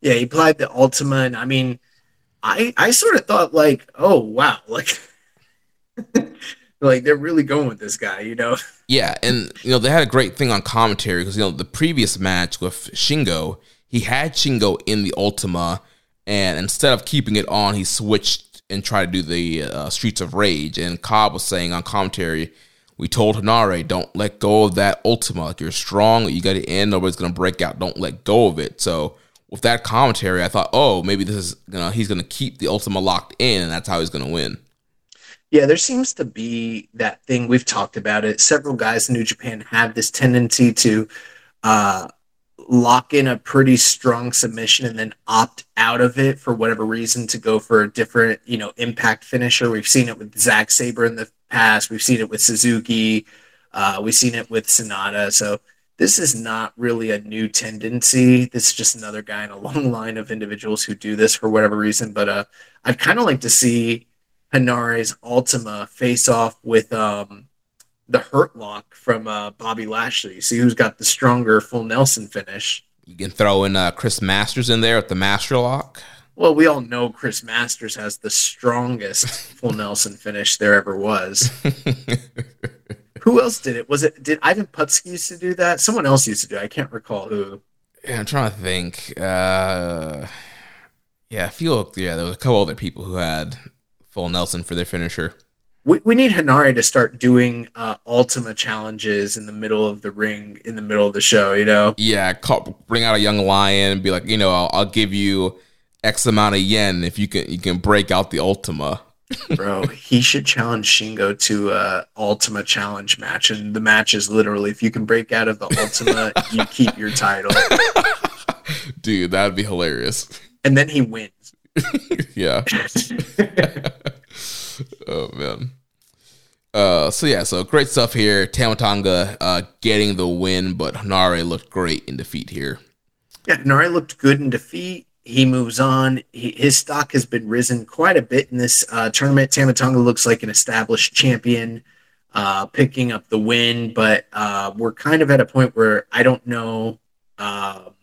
Yeah, he applied the Ultima, and I mean, I I sort of thought like, oh wow, like like they're really going with this guy, you know? Yeah, and you know they had a great thing on commentary because you know the previous match with Shingo, he had Shingo in the Ultima, and instead of keeping it on, he switched and tried to do the uh, Streets of Rage. And Cobb was saying on commentary, we told Henare, don't let go of that Ultima. Like you're strong, you got it in, nobody's gonna break out. Don't let go of it. So with that commentary, I thought, oh, maybe this is know he's gonna keep the Ultima locked in, and that's how he's gonna win. Yeah, there seems to be that thing we've talked about it. Several guys in New Japan have this tendency to uh, lock in a pretty strong submission and then opt out of it for whatever reason to go for a different, you know, impact finisher. We've seen it with Zack Sabre in the past. We've seen it with Suzuki. Uh, we've seen it with Sanada. So this is not really a new tendency. This is just another guy in a long line of individuals who do this for whatever reason. But uh, I'd kind of like to see Henare's Ultima face off with um, the Hurt Lock from uh, Bobby Lashley. See who's got the stronger full Nelson finish. You can throw in uh, Chris Masters in there with the Master Lock. Well, we all know Chris Masters has the strongest full Nelson finish there ever was. who else did it? Was it did Ivan Putski used to do that? Someone else used to do. It. I can't recall who. Yeah, I'm trying to think. Uh, yeah, I feel yeah, there was a couple other people who had full Nelson for their finisher. We, we need Henare to start doing uh, Ultima challenges in the middle of the ring, in the middle of the show. You know? Yeah, call, bring out a young lion and be like, you know, I'll, I'll give you X amount of yen if you can you can break out the Ultima. Bro, he should challenge Shingo to a Ultima challenge match, and the match is literally if you can break out of the Ultima, you keep your title. Dude, that'd be hilarious. And then he wins. yeah. oh man. Uh, so yeah, so great stuff here. Tama Tonga uh, getting the win, but Nare looked great in defeat here. Yeah, Nare looked good in defeat. He moves on. He, his stock has been risen quite a bit in this uh, tournament. Tama Tonga looks like an established champion, uh, picking up the win. But uh, we're kind of at a point where I don't know um,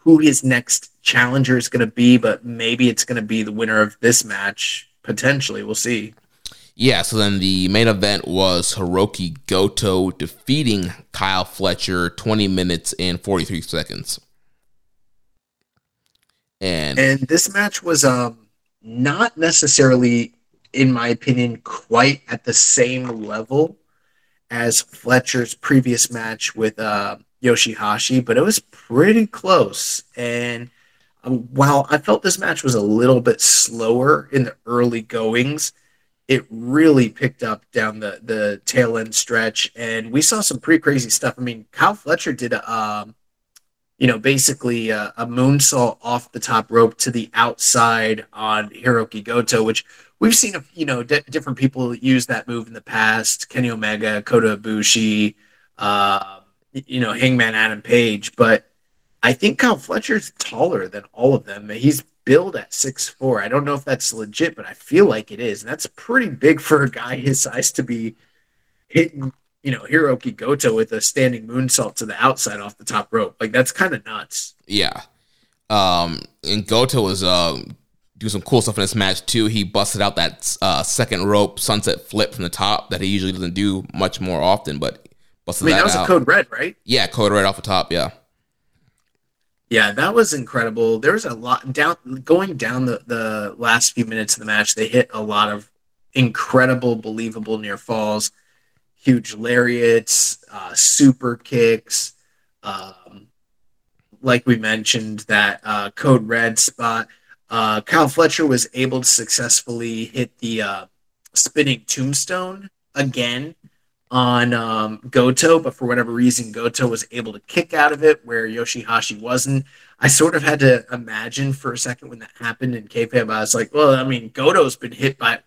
who his next challenger is going to be, but maybe it's going to be the winner of this match. Potentially, we'll see. Yeah, so then the main event was Hiroki Goto defeating Kyle Fletcher 20 minutes and 43 seconds. And and this match was um not necessarily in my opinion quite at the same level as Fletcher's previous match with uh, Yoshihashi, but it was pretty close. And um, while I felt this match was a little bit slower in the early goings, it really picked up down the the tail end stretch, and we saw some pretty crazy stuff. I mean, Kyle Fletcher did a, um, you know, basically a, a moonsault off the top rope to the outside on Hiroki Goto, which we've seen, you know, d- different people use that move in the past. Kenny Omega, Kota Ibushi, uh, you know, Hangman Adam Page, but I think Kyle Fletcher's taller than all of them. He's billed at six four. I don't know if that's legit, but I feel like it is. And that's pretty big for a guy his size to be hitting, you know, Hiroki Goto with a standing moonsault to the outside off the top rope. Like that's kind of nuts. Yeah. Um and Goto was uh doing some cool stuff in this match too. He busted out that uh, second rope sunset flip from the top that he usually doesn't do much more often, but busted I mean, that, that was out. a code red, right? Yeah, code red off the top. Yeah. Yeah, that was incredible. There was a lot down going down the, the last few minutes of the match. They hit a lot of incredible, believable near falls, huge lariats, uh, super kicks. Um, like we mentioned, that uh, code red spot. Uh, Kyle Fletcher was able to successfully hit the uh, spinning tombstone again on um, Goto, but for whatever reason, Goto was able to kick out of it where Yoshihashi wasn't. I sort of had to imagine for a second when that happened in kayfabe. I was like, well, I mean, Goto's been hit by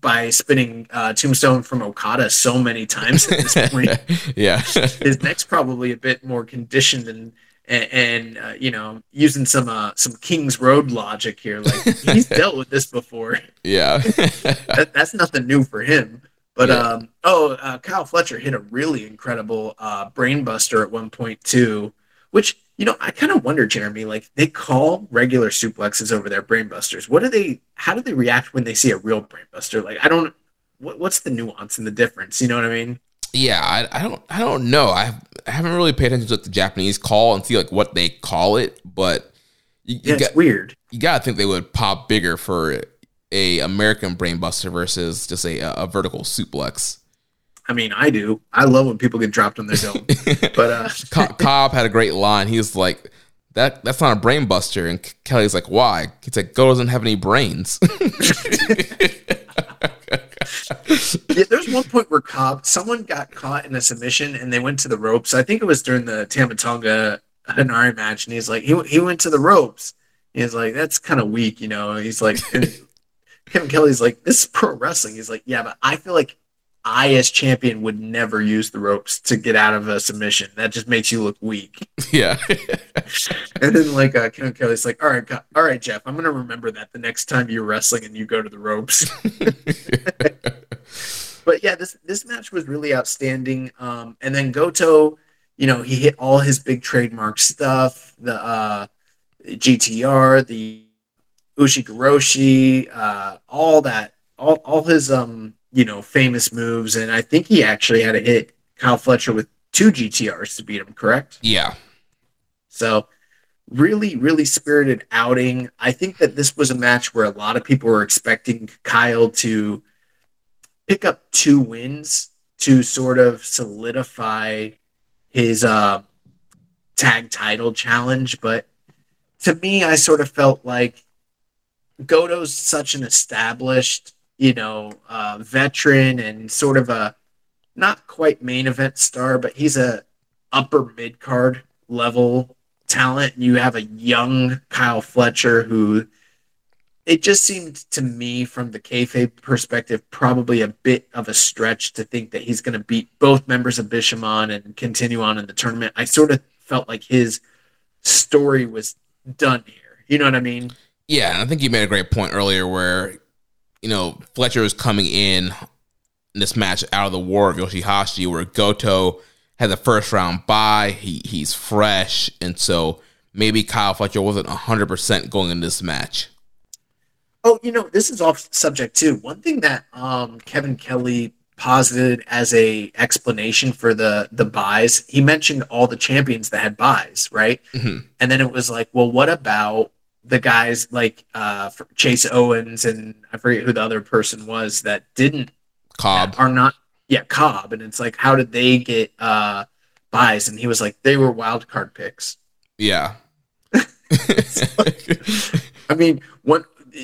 by spinning uh, Tombstone from Okada so many times at this point. yeah. His neck's probably a bit more conditioned and and, and uh, you know using some uh, some King's Road logic here. Like he's dealt with this before. Yeah. That, that's nothing new for him. But Yeah. um, oh, uh, Kyle Fletcher hit a really incredible uh, brainbuster at one point too, which you know I kind of wonder, Jeremy. Like they call regular suplexes over there brainbusters. What do they? How do they react when they see a real brainbuster? Like I don't. What, what's the nuance and the difference? You know what I mean? yeah, I, I don't I don't know. I, I haven't really paid attention to what the Japanese call and see like what they call it, but you, you Yeah, got it's weird. you gotta think they would pop bigger for a American brainbuster versus just a, a vertical suplex. I mean, I do. I love when people get dropped on their dome. but uh, Co- Cobb had a great line. He was like, "That that's not a brainbuster." and Kelly's like, "Why?" He's like, "Go doesn't have any brains." yeah, there's one point where Cobb, someone got caught in a submission and they went to the ropes. I think it was during the Tamatonga Hanari match, and he's like, he he went to the ropes. He's like, that's kind of weak, you know. He's like, Kevin Kelly's like, this is pro wrestling. He's like, yeah, but I feel like I as champion would never use the ropes to get out of a submission. That just makes you look weak. yeah, And then like uh, Kevin Kelly's like, all right, all right, Jeff, I'm gonna remember that the next time you're wrestling and you go to the ropes. but yeah, this this match was really outstanding. Um, and then Goto, you know, he hit all his big trademark stuff, the uh, GTR, the Ushigoroshi, uh, all that, all all his um, you know, famous moves. And I think he actually had to hit Kyle Fletcher with two GTRs to beat him. Correct? yeah, So, really, really spirited outing. I think that this was a match where a lot of people were expecting Kyle to pick up two wins to sort of solidify his uh, tag title challenge. But to me, I sort of felt like Goto's such an established, you know, uh, veteran and sort of a not quite main event star, but he's a upper mid card level talent. You have a young Kyle Fletcher who it just seemed to me from the kayfabe perspective probably a bit of a stretch to think that he's going to beat both members of Bishamon and continue on in the tournament. I sort of felt like his story was done here. You know what I mean? Yeah. And I think you made a great point earlier, where you know Fletcher was coming in in this match out of the War of Yoshihashi, where Goto had the first round bye. He he's fresh, and so maybe Kyle Fletcher wasn't hundred percent going in this match. Oh, you know, this is off subject too. One thing that um, Kevin Kelly posited as a explanation for the the buys, he mentioned all the champions that had buys, right? Mhm. And then it was like, well, what about the guys like uh, Chase Owens and I forget who the other person was that didn't Cobb, that are not yeah Cobb, and it's like, how did they get uh, buys? And he was like, they were wild card picks. yeah. I mean,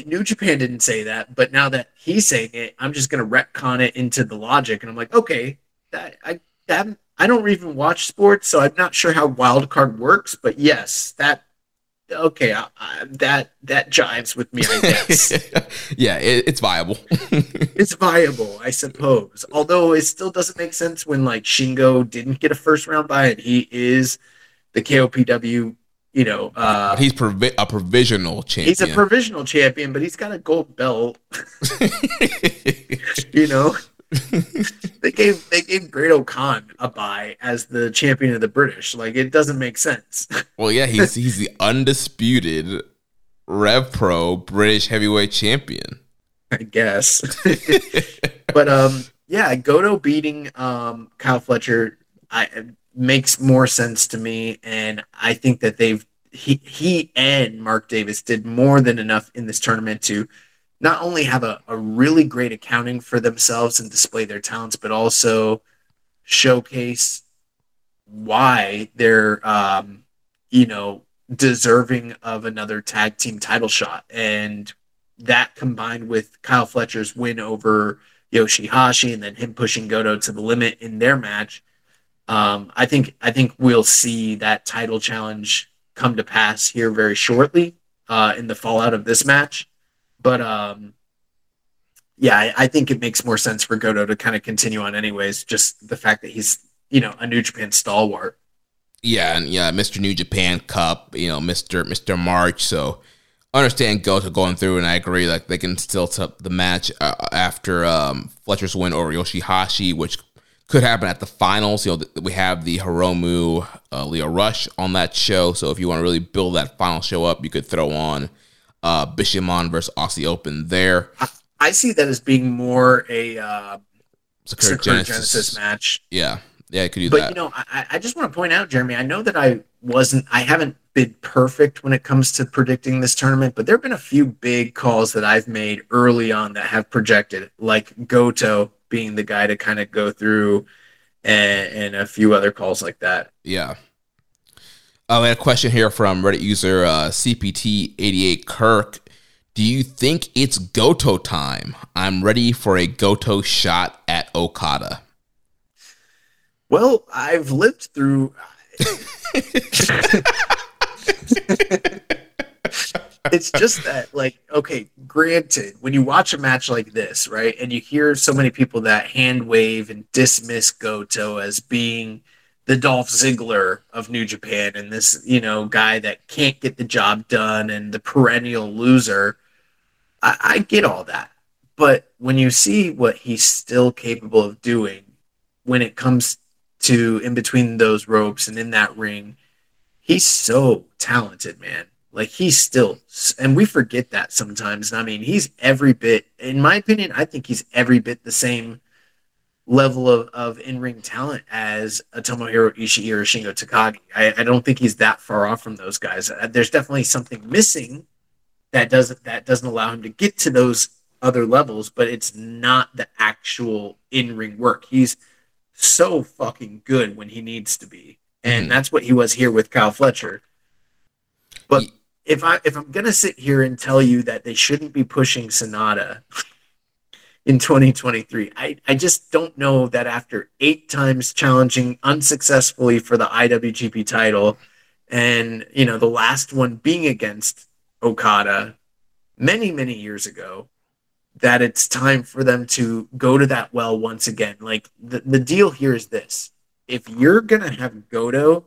New Japan didn't say that, but now that he's saying it, I'm just gonna retcon it into the logic, and I'm like, okay, that I that I don't even watch sports, so I'm not sure how wild card works, but yes, that okay, I, I, that that jives with me, I guess. yeah, it, it's viable. it's viable, I suppose. Although it still doesn't make sense when like Shingo didn't get a first round bye, and he is the KOPW, you know, uh, he's provi- a provisional champion. He's a provisional champion, but he's got a gold belt. you know, they gave they gave Great-O-Khan a bye as the champion of the British. Like it doesn't make sense. well, yeah, he's he's the undisputed Rev Pro British Heavyweight Champion. I guess. but um, yeah, Goto beating um Kyle Fletcher I makes more sense to me, and I think that they've he he and Mark Davis did more than enough in this tournament to not only have a, a really great accounting for themselves and display their talents, but also showcase why they're um, you know deserving of another tag team title shot and that combined with Kyle Fletcher's win over Yoshihashi and then him pushing Goto to the limit in their match, um, I think I think we'll see that title challenge come to pass here very shortly uh, in the fallout of this match. But um, yeah, I, I think it makes more sense for Goto to kind of continue on anyways. Just the fact that he's you know a New Japan stalwart. Yeah, and yeah, Mr. New Japan Cup, you know, Mr. Mr. March. So I understand Goto going through, and I agree. Like they can still tip the match uh, after um, Fletcher's win over Yoshihashi, which could happen at the finals. You know, we have the Hiromu uh, Lio Rush on that show. So if you want to really build that final show up, you could throw on uh, Bishamon versus Aussie Open there. I, I see that as being more a uh, Sakura Genesis. Genesis. match. Yeah, yeah, I could do But that. But you know, I, I just want to point out, Jeremy. I know that I wasn't, I haven't been perfect when it comes to predicting this tournament, but there have been a few big calls that I've made early on that have projected, like Goto being the guy to kind of go through, and, and a few other calls like that. Yeah. Uh, we had a question here from Reddit user uh, CPT88 Kirk. Do you think it's Goto time? I'm ready for a Goto shot at Okada. Well, I've lived through. it's just that, like, okay, granted, when you watch a match like this, right, and you hear so many people that hand wave and dismiss Goto as being the Dolph Ziggler of New Japan and this, you know, guy that can't get the job done and the perennial loser, I, I get all that. But when you see what he's still capable of doing when it comes to in between those ropes and in that ring, he's so talented, man. Like he's still, and we forget that sometimes. I mean, he's every bit, in my opinion, I think he's every bit the same level of, of in ring talent as a Tomohiro Ishii or Shingo Takagi. I, I don't think he's that far off from those guys. Uh, There's definitely something missing that doesn't that doesn't allow him to get to those other levels, but it's not the actual in ring work. He's so fucking good when he needs to be. And Mhm. that's what he was here with Kyle Fletcher. But if I if I'm gonna sit here and tell you that they shouldn't be pushing Sanada in 2023, I, I just don't know that after eight times challenging unsuccessfully for the IWGP title, and you know the last one being against Okada many many years ago, that it's time for them to go to that well once again. Like the, the deal here is this if you're gonna have Goto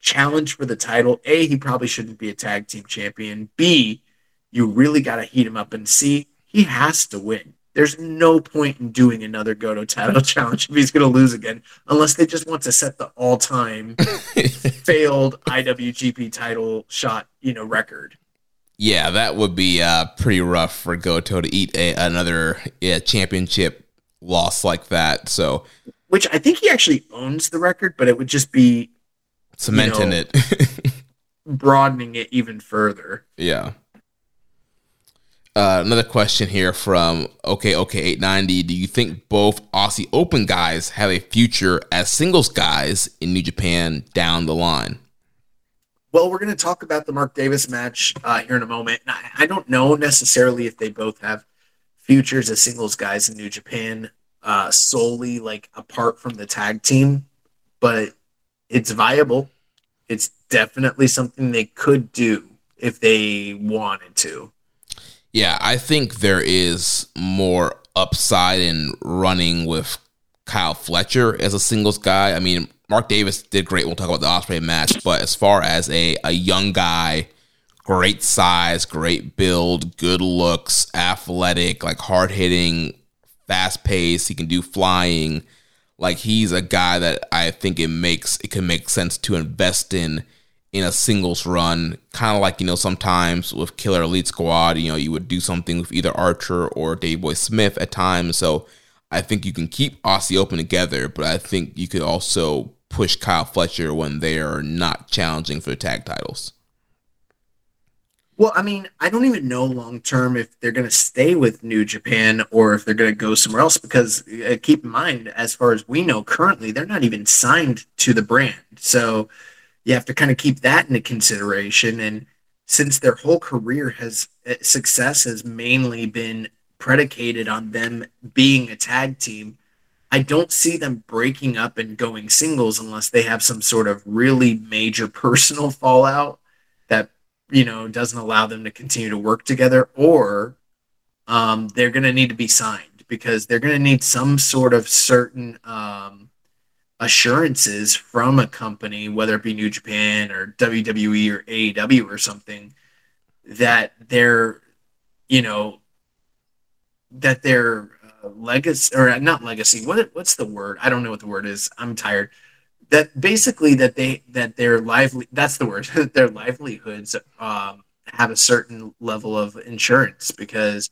challenge for the title, A, he probably shouldn't be a tag team champion. B, you really gotta heat him up and C, he has to win. There's no point in doing another Goto title challenge if he's gonna lose again, unless they just want to set the all time failed IWGP title shot, you know, record. yeah, that would be uh, pretty rough for Goto to eat a, another yeah, championship loss like that. So Which I think he actually owns the record, but it would just be cementing know, it. broadening it even further. Yeah. Uh, another question here from OK OK 890. Do you think both Aussie Open guys have a future as singles guys in New Japan down the line? Well, we're going to talk about the Mark Davis match uh, here in a moment. I, I don't know necessarily if they both have futures as singles guys in New Japan uh, solely like apart from the tag team, but it's viable. It's definitely something they could do if they wanted to. Yeah, I think there is more upside in running with Kyle Fletcher as a singles guy. I mean, Mark Davis did great. We'll talk about the Ospreay match, but as far as a, a young guy, great size, great build, good looks, athletic, like hard hitting, fast pace, he can do flying. Like he's a guy that I think it makes it can make sense to invest in in a singles run, kind of like you know sometimes with Killer Elite Squad, you know you would do something with either Archer or Davey Boy Smith at times. So I think you can keep Aussie Open together, but I think you could also push Kyle Fletcher when they are not challenging for the tag titles. Well, I mean, I don't even know long term if they're going to stay with New Japan or if they're going to go somewhere else because uh, keep in mind, as far as we know currently, they're not even signed to the brand. So you have to kind of keep that into consideration. And since their whole career has uh, success has mainly been predicated on them being a tag team, I don't see them breaking up and going singles unless they have some sort of really major personal fallout that you know doesn't allow them to continue to work together or um, they're going to need to be signed because they're going to need some sort of certain um, assurances from a company, whether it be New Japan or WWE or AEW or something, that they're, you know, that their uh, legacy or not legacy. What what's the word? I don't know what the word is. I'm tired. That basically that they that their lively that's the word that their livelihoods um, have a certain level of insurance because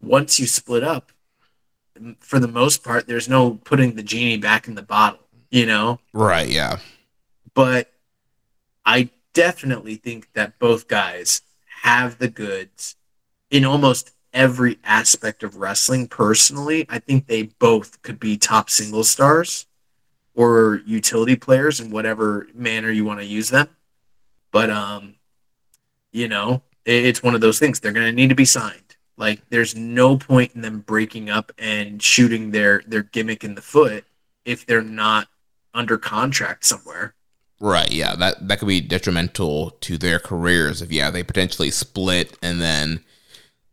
once you split up, for the most part, there's no putting the genie back in the bottle. You know, Right, yeah. but I definitely think that both guys have the goods in almost every aspect of wrestling. Personally, I think they both could be top single stars or utility players in whatever manner you want to use them. But um, you know, it's one of those things. They're going to need to be signed. Like, there's no point in them breaking up and shooting their their gimmick in the foot if they're not under contract somewhere. Right, yeah. That that could be detrimental to their careers if yeah, they potentially split and then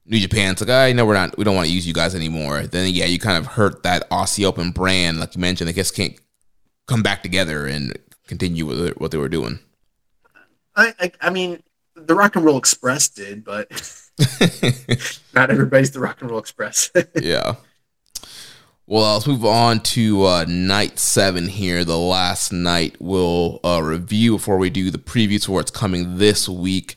New Japan's like, I know we're not we don't want to use you guys anymore. Then yeah, you kind of hurt that Aussie Open brand, like you mentioned, they just can't come back together and continue with what they were doing. I, I I mean, the Rock and Roll Express did, but not everybody's the Rock and Roll Express. yeah. Well, let's move on to uh, night seven here. The last night we'll uh, review before we do the previews for what's coming this week.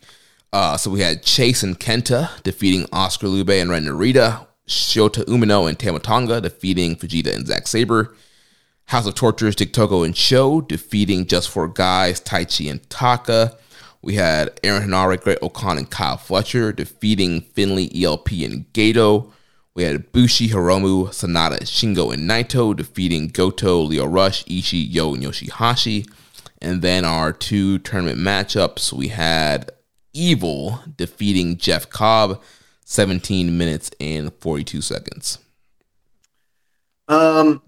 Uh, so we had Chase and Kenta defeating Oscar Leube and Ren Narita. Shota Umino and Tama Tonga defeating Fujita and Zack Sabre. House of Tortures, Dick Togo and SHO defeating Just Four Guys, Taichi and Taka. We had Aaron Henare, Great-O-Khan, and Kyle Fletcher defeating Finlay, ELP, and Gedo. We had Bushi, Hiromu, Sanada, Shingo, and Naito defeating Goto, Lio Rush, Ishii, YOH, and Yoshihashi. And then our two tournament matchups, we had Evil defeating Jeff Cobb, 17 minutes and 42 seconds. um,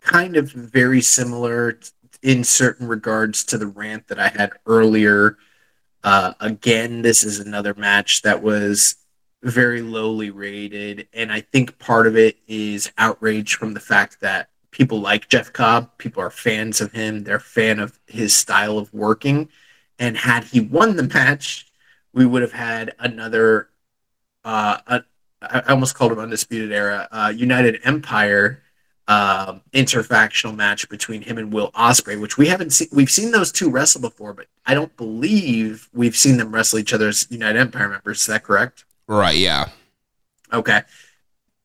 kind of very similar in certain regards to the rant that I had earlier. Uh, again, this is another match that was very lowly rated, and I think part of it is outrage from the fact that people like Jeff Cobb, people are fans of him, they're fan of his style of working, and had he won the match, we would have had another. Uh, a, I almost called him Undisputed Era, uh, United Empire um, interfactional match between him and Will Ospreay, which we haven't seen. We've seen those two wrestle before, but I don't believe we've seen them wrestle each other as United Empire members. Is that correct? Right, yeah. Okay.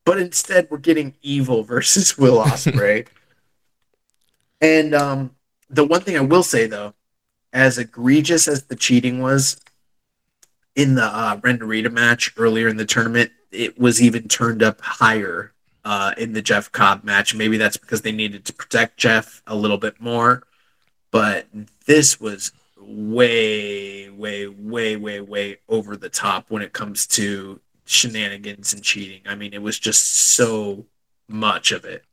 But instead, we're getting Evil versus Will Ospreay. and um, the one thing I will say, though, as egregious as the cheating was in the uh, Ren Narita match earlier in the tournament, it was even turned up higher uh, in the Jeff Cobb match. Maybe that's because they needed to protect Jeff a little bit more. But this was way, way, way, way, way over the top when it comes to shenanigans and cheating. I mean, it was just so much of it.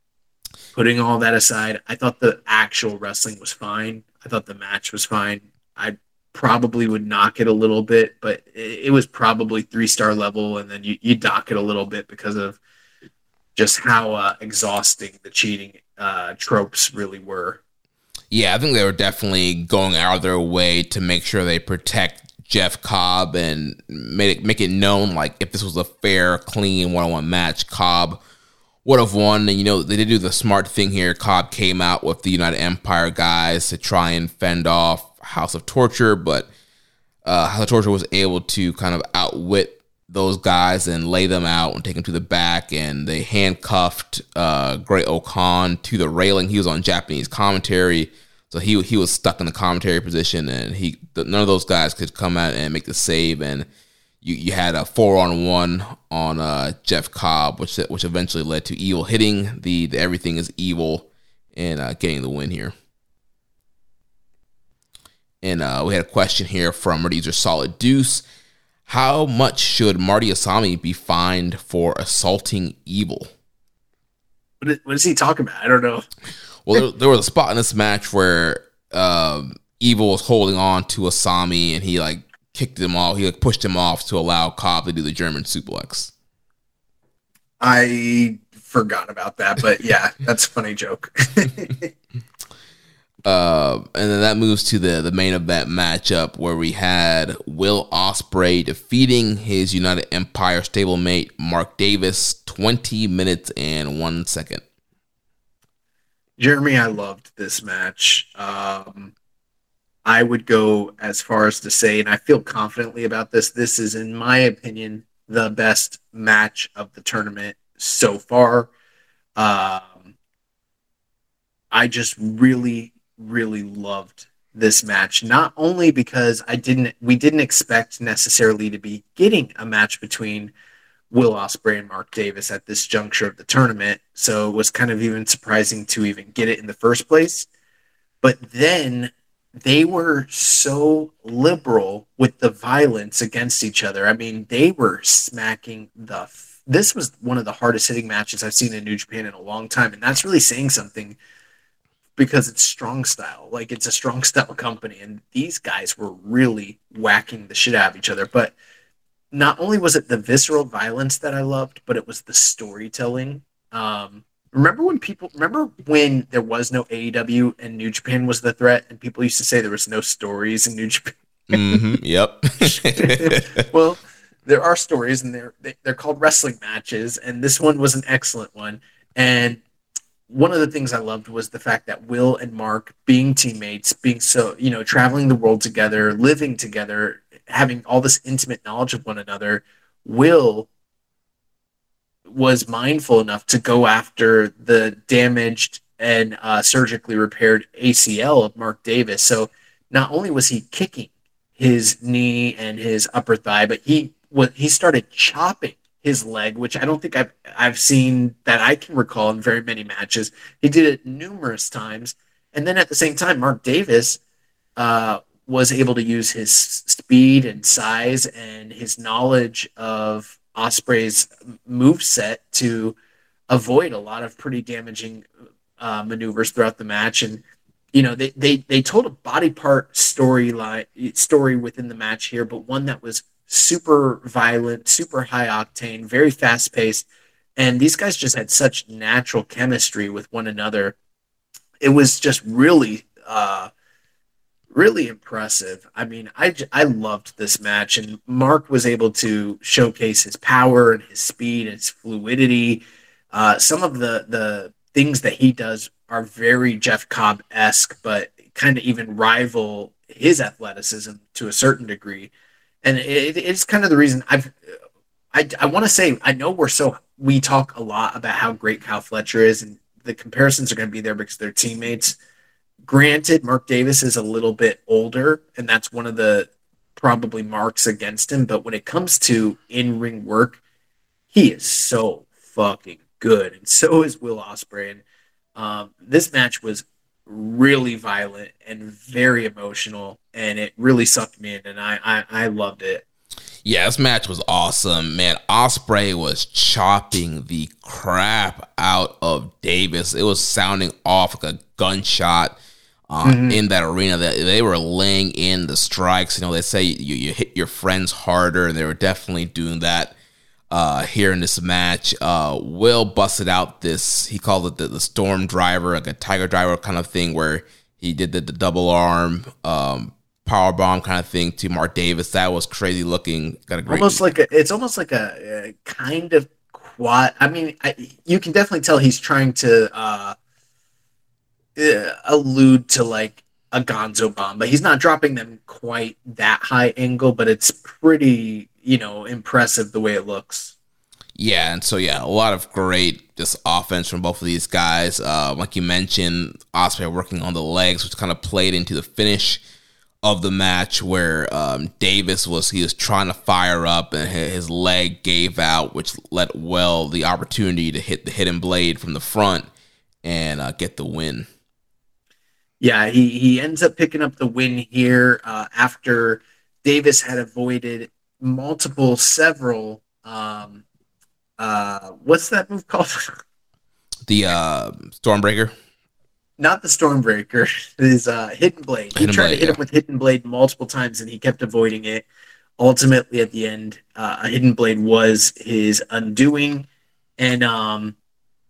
Putting all that aside, I thought the actual wrestling was fine. I thought the match was fine. I probably would knock it a little bit, but it, was probably three star level, and then you, you dock it a little bit because of just how uh, exhausting the cheating uh, tropes really were. Yeah, I think they were definitely going out of their way to make sure they protect Jeff Cobb and make it make it known like if this was a fair, clean one on one match, Cobb would have won. And you know, they did do the smart thing here. Cobb came out with the United Empire guys to try and fend off House of Torture, but uh, House of Torture was able to kind of outwit those guys and lay them out and take them to the back. And they handcuffed uh, Great-O-Khan to the railing. He was on Japanese commentary, so he he was stuck in the commentary position, and he none of those guys could come out and make the save. And you, you had a four on one on uh, Jeff Cobb, which which eventually led to Evil hitting the, the everything is evil and uh, getting the win here. And uh, we had a question here from User Solid Deuce. How much should Marty Asami be fined for assaulting Evil? What is, what is he talking about? I don't know. Well, there, there was a spot in this match where um, Evil was holding on to Asami, and he like kicked him off. He like pushed him off to allow Cobb to do the German suplex. I forgot about that, but yeah, that's a funny joke. Uh, and then that moves to the the main event matchup where we had Will Ospreay defeating his United Empire stablemate Mark Davis, twenty minutes and one second. Jeremy, I loved this match. Um, I would go as far as to say, and I feel confidently about this. This is, in my opinion, the best match of the tournament so far. Um, I just really really loved this match not only because I didn't we didn't expect necessarily to be getting a match between Will Ospreay and Mark Davis at this juncture of the tournament so it was kind of even surprising to even get it in the first place. But then they were so liberal with the violence against each other. I mean they were smacking the this was one of the hardest hitting matches I've seen in New Japan in a long time and that's really saying something because it's strong style. Like it's a strong style company, and these guys were really whacking the shit out of each other. But not only was it the visceral violence that I loved, but it was the storytelling. Um, remember when people remember when there was no AEW and New Japan was the threat, and people used to say there was no stories in New Japan. mm-hmm, yep. well, there are stories, and they're they're called wrestling matches, and this one was an excellent one. And one of the things I loved was the fact that Will and Mark being teammates, being so, you know, traveling the world together, living together, having all this intimate knowledge of one another, Will was mindful enough to go after the damaged and uh, surgically repaired ACL of Mark Davis. So not only was he kicking his knee and his upper thigh, but he was he started chopping his leg, which I don't think I've I've seen that I can recall in very many matches. He did it numerous times, and then at the same time, Mark Davis uh, was able to use his speed and size and his knowledge of Ospreay's move set to avoid a lot of pretty damaging uh, maneuvers throughout the match. And you know, they they they told a body part storyline story within the match here, but one that was super violent, super high octane, very fast paced. And these guys just had such natural chemistry with one another. It was just really, uh, really impressive. I mean, I, I loved this match, and Mark was able to showcase his power and his speed and his fluidity. Uh, some of the the things that he does are very Jeff Cobb esque, but kind of even rival his athleticism to a certain degree and it, it's kind of the reason I've I, I want to say I know we're so we talk a lot about how great Kyle Fletcher is, and the comparisons are going to be there because they're teammates. Granted, Mark Davis is a little bit older, and that's one of the probably marks against him. But when it comes to in ring work, he is so fucking good, and so is Will Ospreay. And um, this match was really violent and very emotional, and it really sucked me in, and I I, I loved it. Yeah, this match was awesome, man. Ospreay was chopping the crap out of Davis. It was sounding off like a gunshot. Uh, mm-hmm. in that arena that they were laying in the strikes. You know, they say you, you hit your friends harder, and they were definitely doing that uh, here in this match. Uh, Will busted out this, he called it the, the Storm Driver, like a Tiger Driver kind of thing, where he did the, the double arm um, power bomb kind of thing to Mark Davis. That was crazy looking. Got a great almost like a, it's almost like a, a kind of quad. I mean, I, you can definitely tell he's trying to uh, uh, allude to like a Gonzo bomb, but he's not dropping them quite that high angle. But it's pretty you know, impressive the way it looks. Yeah, and so yeah, a lot of great just offense from both of these guys. Uh, like you mentioned, Ospreay working on the legs, which kind of played into the finish of the match where um, Davis was he was trying to fire up and his leg gave out, which let Well the opportunity to hit the hidden blade from the front and uh, get the win. Yeah, he he ends up picking up the win here uh, after Davis had avoided multiple, several. Um, uh, what's that move called? the uh, Stormbreaker. Not the Stormbreaker. His uh, Hidden Blade. Hidden he tried Blade, to hit yeah. him with Hidden Blade multiple times, and he kept avoiding it. Ultimately, at the end, uh, a Hidden Blade was his undoing, And um,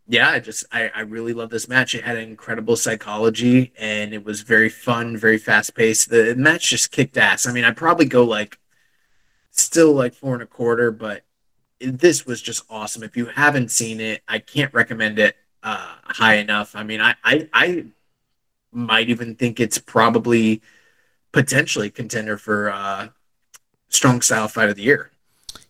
yeah, I just I, I really love this match. It had incredible psychology and it was very fun, very fast paced. The match just kicked ass. I mean, I'd probably go like still like four and a quarter, but this was just awesome. If you haven't seen it, I can't recommend it uh, high enough. I mean, I, I I might even think it's probably potentially contender for uh, strong style fight of the year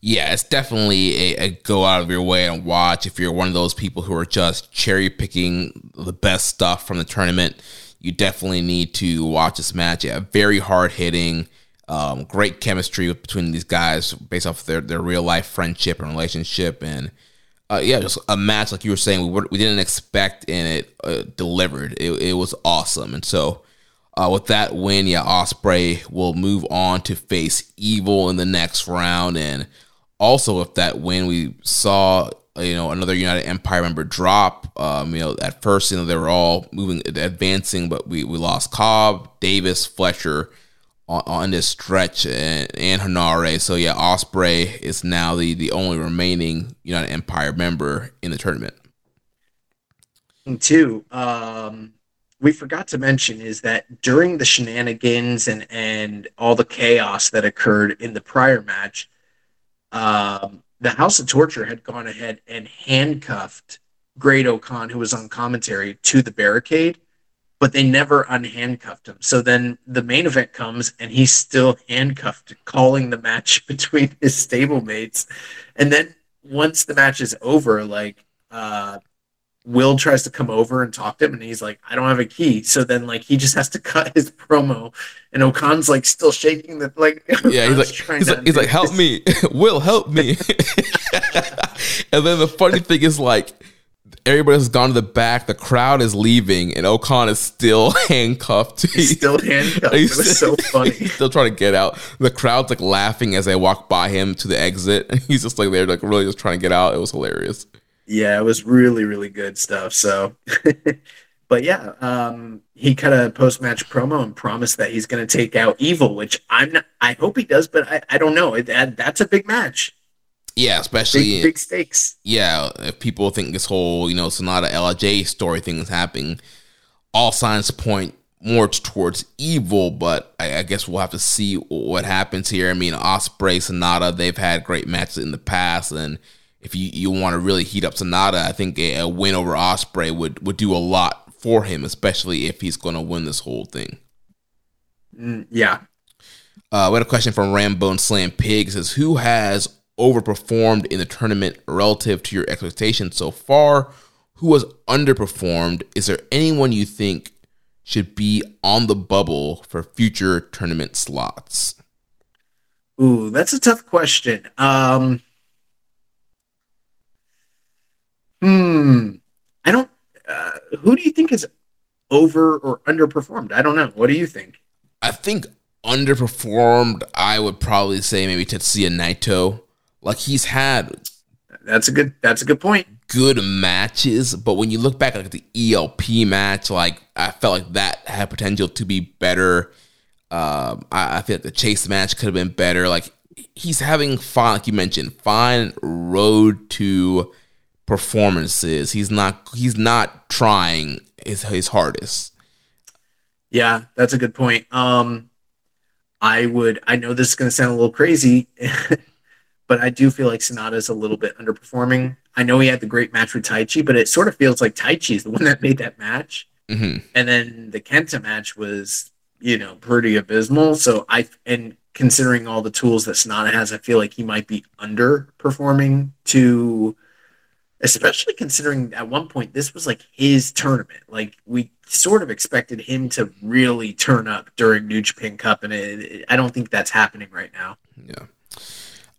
yeah, it's definitely a, a, go out of your way and watch if you're one of those people who are just cherry picking the best stuff from the tournament. You definitely need to watch this match. Yeah, very hard hitting, um, great chemistry between these guys based off their, their real life friendship and relationship. And uh, yeah, just a match like you were saying, we, were, we didn't expect and it uh, delivered. It, it was awesome. And so uh, with that win, yeah, Ospreay will move on to face Evil in the next round. And also with that win, we saw you know another United Empire member drop. Um, you know, at first, you know, they were all moving, advancing, but we we lost Cobb, Davis, Fletcher on, on this stretch, and, and Henare. So yeah, Ospreay is now the the only remaining United Empire member in the tournament. Two, um, we forgot to mention is that during the shenanigans and and all the chaos that occurred in the prior match um, the House of Torture had gone ahead and handcuffed Great-O-Khan, who was on commentary, to the barricade, but they never unhandcuffed him. So then the main event comes and he's still handcuffed, calling the match between his stablemates. And then once the match is over, like uh, Will tries to come over and talk to him, and he's like, "I don't have a key." So then, like, he just has to cut his promo, and O-Khan's like still shaking the like. Yeah, he's like, he's like, he's like, "Help me, Will, help me!" and then the funny thing is, like, everybody has gone to the back, the crowd is leaving, and O-Khan is still handcuffed. He's still handcuffed. He's it was so funny. He's still trying to get out. The crowd's like laughing as they walk by him to the exit, and he's just like they're like really just trying to get out. It was hilarious yeah, it was really, really good stuff. So, but yeah, um, he cut a post match promo and promised that he's going to take out Evil, which I'm not, I hope he does, but I, I don't know. That, that's a big match. Yeah, especially big, big, stakes. Yeah, if people think this whole you know Sanada LIJ story thing is happening, all signs point more towards evil. But I, I, guess we'll have to see what happens here. I mean, Ospreay Sanada, they've had great matches in the past, and if you, you want to really heat up Sanada, I think a, a win over Ospreay would would do a lot for him, especially if he's going to win this whole thing. Mm, yeah. Uh, we had a question from Rambo and Slam Pig. It says, "Who has overperformed in the tournament relative to your expectations so far? Who has underperformed? Is there anyone you think should be on the bubble for future tournament slots?" Ooh, that's a tough question. Um, Hmm. I don't. Uh, who do you think is over or underperformed? I don't know. What do you think? I think underperformed. I would probably say maybe Tetsuya Naito. Like he's had. That's a good. That's a good point. Good matches, but when you look back at like the ELP match, like I felt like that had potential to be better. Um, I, I feel like the chase match could have been better. Like he's having fun, like you mentioned, fine road to performances. He's not he's not trying his his hardest. Yeah, that's a good point. Um I would I know this is going to sound a little crazy, but I do feel like Sanada is a little bit underperforming. I know he had the great match with Taichi, but it sort of feels like Taichi is the one that made that match. Mm-hmm. And then the Kenta match was, you know, pretty abysmal. So I and considering all the tools that Sanada has, I feel like he might be underperforming to especially considering at one point this was like his tournament. Like we sort of expected him to really turn up during New Japan Cup, and it, it, I don't think that's happening right now. Yeah.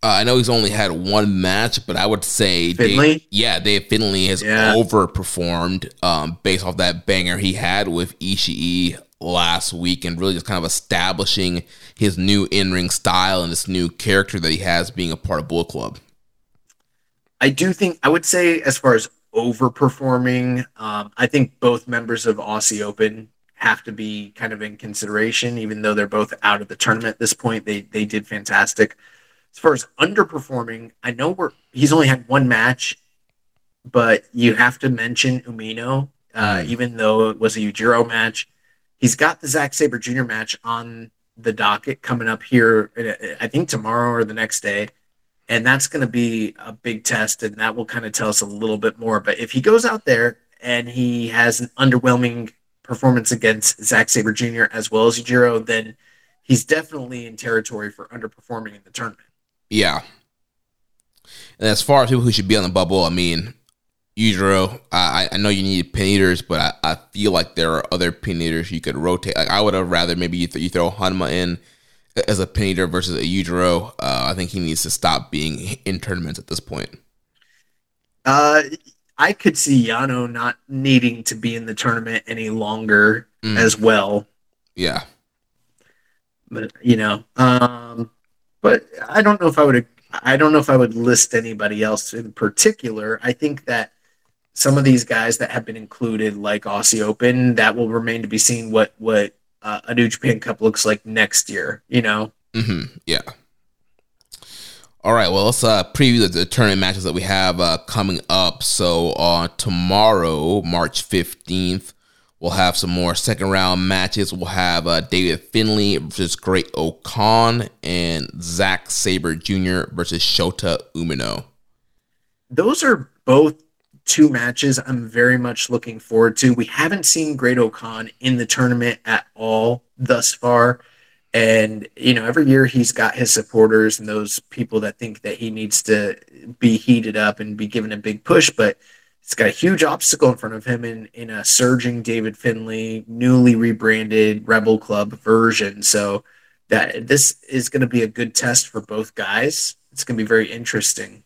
Uh, I know he's only had one match, but I would say Finlay. Dave, yeah, Dave Finlay has yeah. overperformed um, based off that banger he had with Ishii last week, and really just kind of establishing his new in ring style and this new character that he has being a part of Bullet Club. I do think I would say as far as overperforming, um, I think both members of Aussie Open have to be kind of in consideration, even though they're both out of the tournament at this point. They they did fantastic. As far as underperforming, I know we're he's only had one match but you have to mention Umino, uh, mm. even though it was a Yujiro match. He's got the Zack Sabre Jr. match on the docket coming up here, uh, I think tomorrow or the next day. And that's going to be a big test, and that will kind of tell us a little bit more. But if he goes out there and he has an underwhelming performance against Zack Sabre Jr. as well as Yujiro, then he's definitely in territory for underperforming in the tournament. Yeah. And as far as people who should be on the bubble, I mean, Yujiro, I, I know you need pin eaters, but I, I feel like there are other pin eaters you could rotate. Like I would have rather maybe you, th- you throw Honma in as a pin eater versus a Yujiro. Uh, I think he needs to stop being in tournaments at this point. Uh, I could see Yano not needing to be in the tournament any longer mm. as well. Yeah. But you know, um, but I don't know if I would. I don't know if I would list anybody else in particular. I think that some of these guys that have been included, like Aussie Open, that will remain to be seen what what uh, a New Japan Cup looks like next year. You know. Mm-hmm. Yeah. All right, well, let's uh, preview the, the, tournament matches that we have uh, coming up. So, uh, tomorrow, March 15th, we'll have some more second round matches. We'll have uh, David Finlay versus Great-O-Khan and Zack Sabre Jr. versus Shota Umino. Those are both two matches I'm very much looking forward to. We haven't seen Great-O-Khan in the tournament at all thus far. And, you know, every year he's got his supporters and those people that think that he needs to be heated up and be given a big push. But it's got a huge obstacle in front of him in, in a surging David Finlay newly rebranded Rebel Club version. So that this is going to be a good test for both guys. It's going to be very interesting.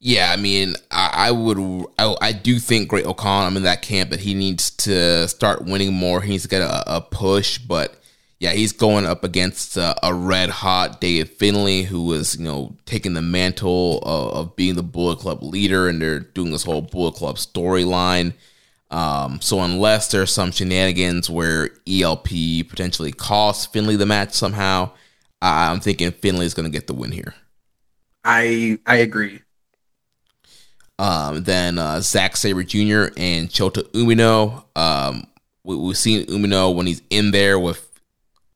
Yeah, I mean, I, I would, I, I, do think Great-O-Khan. I'm in that camp that he needs to start winning more. He needs to get a, a push, but yeah, he's going up against uh, a red hot Dave Finlay, who was, you know, taking the mantle of, of, being the Bullet Club leader, and they're doing this whole Bullet Club storyline. Um, so unless there's some shenanigans where ELP potentially costs Finlay the match somehow, I'm thinking Finlay is going to get the win here. I I agree. Um, then uh, Zack Sabre Jr. and Shota Umino. Um, we, have seen Umino when he's in there with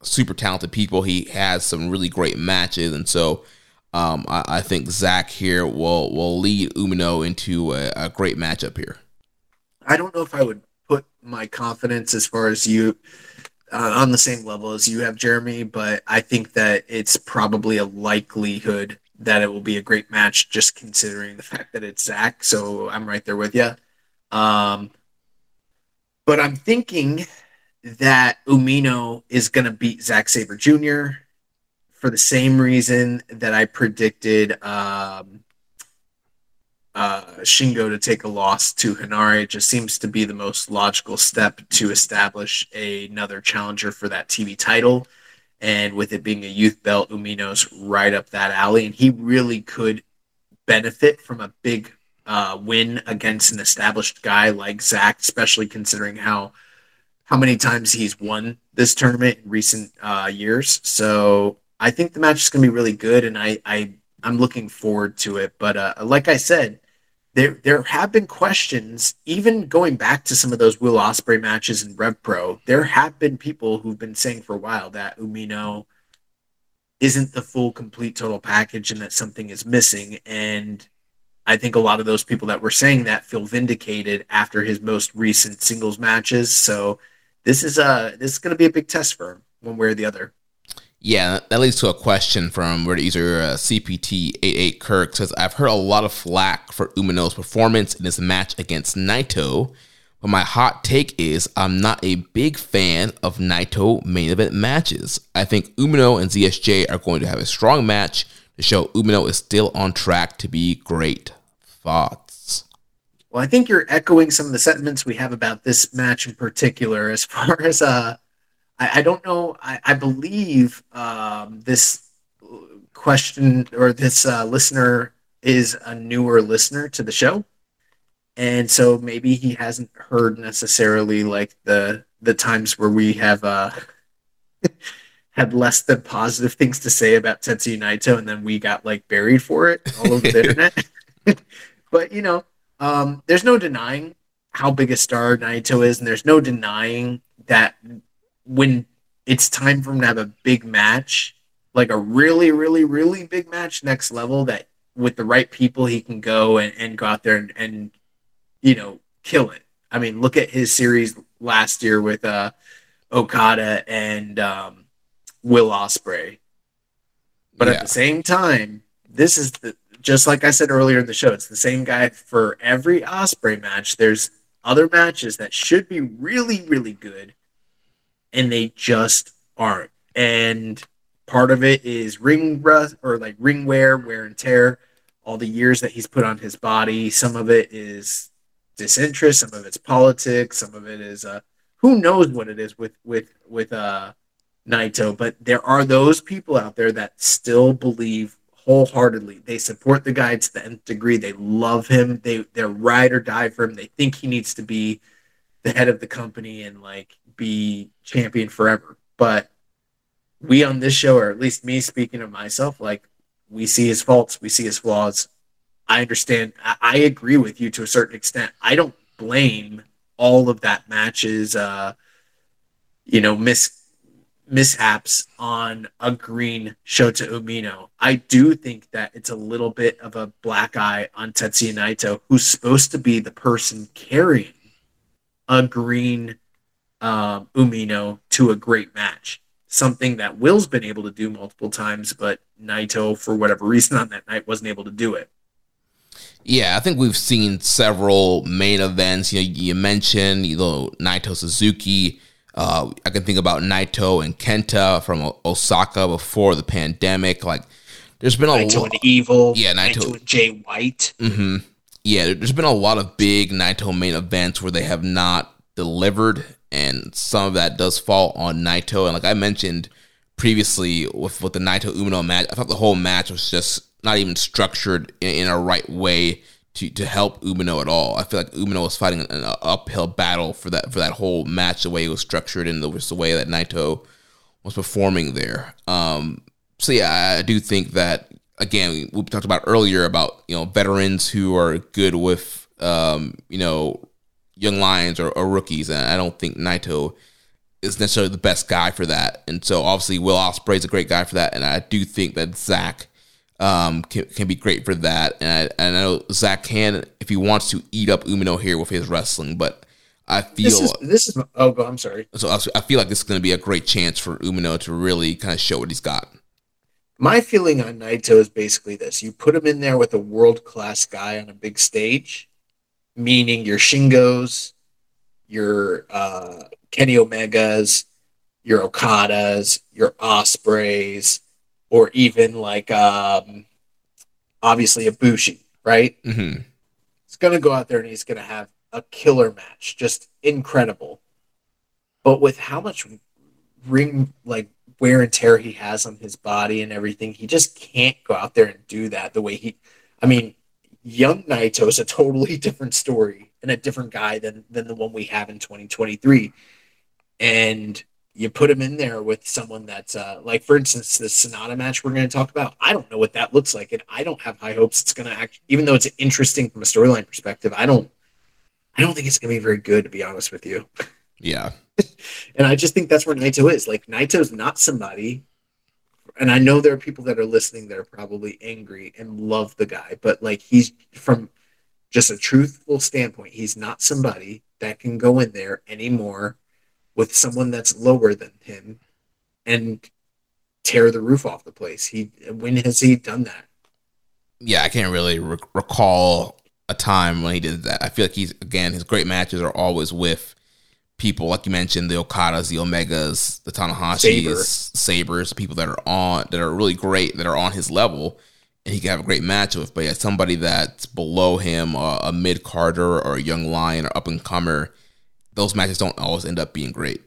super talented people. He has some really great matches, and so um, I, I, think Zack here will will lead Umino into a, a, great matchup here. I don't know if I would put my confidence as far as you uh, on the same level as you have, Jeremy, but I think that it's probably a likelihood that it will be a great match, just considering the fact that it's Zack. So I'm right there with you. Um, but I'm thinking that Umino is going to beat Zack Sabre Jr. for the same reason that I predicted um, uh, Shingo to take a loss to Henare. It just seems to be the most logical step to establish a, another challenger for that TV title. And with it being a youth belt, Umino's right up that alley. And he really could benefit from a big uh, win against an established guy like Zack, especially considering how – how many times he's won this tournament in recent uh, years. So I think the match is going to be really good, and I, I I'm looking forward to it. But uh, like I said, there there have been questions, even going back to some of those Will Ospreay matches in Rev Pro. There have been people who've been saying for a while that Umino isn't the full, complete, total package, and that something is missing. And I think a lot of those people that were saying that feel vindicated after his most recent singles matches. So this is uh this is going to be a big test for one way or the other. Yeah, that leads to a question from Reddit user uh, CPT88 Kirk says, I've heard a lot of flack for Umino's performance in his match against Naito, but my hot take is I'm not a big fan of Naito main event matches. I think Umino and ZSJ are going to have a strong match to show Umino is still on track to be great. Thoughts? Well, I think you're echoing some of the sentiments we have about this match in particular. As far as uh, I, I don't know, I, I believe um, this question or this uh, listener is a newer listener to the show, and so maybe he hasn't heard necessarily like the the times where we have uh, had less than positive things to say about Tetsuya Naito, and then we got like buried for it all over the internet. but you know, Um, there's no denying how big a star Naito is, and there's no denying that when it's time for him to have a big match, like a really, really, really big match, next level, that with the right people he can go and, and go out there and, and you know kill it. I mean, look at his series last year with uh, Okada and um, Will Ospreay. But Yeah. at the same time, this is the just like I said earlier in the show. It's the same guy for every Ospreay match. There's other matches that should be really, really good, and they just aren't. And part of it is ring rust or like ring wear, wear and tear. All the years that he's put on his body. Some of it is disinterest. Some of it's politics. Some of it is uh, who knows what it is with with with uh Naito. But there are those people out there that still believe wholeheartedly. They support the guy to the nth degree. They love him. They they're ride or die for him. They think he needs to be the head of the company and like be champion forever. But we on this show, or at least me speaking of myself, like we see his faults, we see his flaws. I understand. I, I agree with you to a certain extent. I don't blame all of that matches, uh, you know, mis mishaps on a green Shota Umino. I do think that it's a little bit of a black eye on Tetsuya Naito, who's supposed to be the person carrying a green um, Umino to a great match. Something that Will's been able to do multiple times, but Naito, for whatever reason on that night, wasn't able to do it. Yeah, I think we've seen several main events. You know, you mentioned you know Naito Suzuki. Uh, I can think about Naito and Kenta from O- Osaka before the pandemic. Like, there's been a Naito lot. and Evil, Yeah, Naito- Naito and Jay White. hmm Yeah, there's been a lot of big Naito main events where they have not delivered, and some of that does fall on Naito. And like I mentioned previously with with the Naito Umino match, I thought the whole match was just not even structured in, in a right way to, to help Umino at all. I feel like Umino was fighting an uphill battle for that for that whole match, the way it was structured and the, the way that Naito was performing there. Um, so yeah, I do think that again we, we talked about earlier about you know veterans who are good with um, you know young lions or, or rookies, and I don't think Naito is necessarily the best guy for that. And so obviously Will Ospreay is a great guy for that, and I do think that Zack um, can, can be great for that. And I, and I know Zack can if he wants to eat up Umino here with his wrestling, but I feel This is this is. Oh, I'm sorry. so I I feel like this is going to be a great chance for Umino to really kind of show what he's got. My feeling on Naito is basically this: you put him in there with a world class guy on a big stage, meaning your Shingos, your uh, Kenny Omegas, your Okadas, your Ospreays, or even like um, obviously a Bushi, right? hmm He's going to go out there and he's going to have a killer match, just incredible. But with how much ring like wear and tear he has on his body and everything, he just can't go out there and do that the way he. I mean, young Naito is a totally different story and a different guy than than the one we have in 2023. And you put him in there with someone that's uh, like, for instance, the Sanada match we're going to talk about. I don't know what that looks like, and I don't have high hopes it's going to act. Even though it's interesting from a storyline perspective, I don't. I don't think it's going to be very good, to be honest with you. Yeah. And I just think that's where Naito is. Like Naito's not somebody, and I know there are people that are listening that are probably angry and love the guy, but like he's from just a truthful standpoint, he's not somebody that can go in there anymore with someone that's lower than him and tear the roof off the place. He when has he done that? yeah, I can't really re- recall a time when he did that. I feel like he's again his great matches are always with people like you mentioned the Okadas, the Omegas, the Tanahashis, Sabres, people that are on that are really great that are on his level, and he can have a great match with. But yeah, somebody that's below him, uh, a mid carder or a young lion or up and comer, those matches don't always end up being great.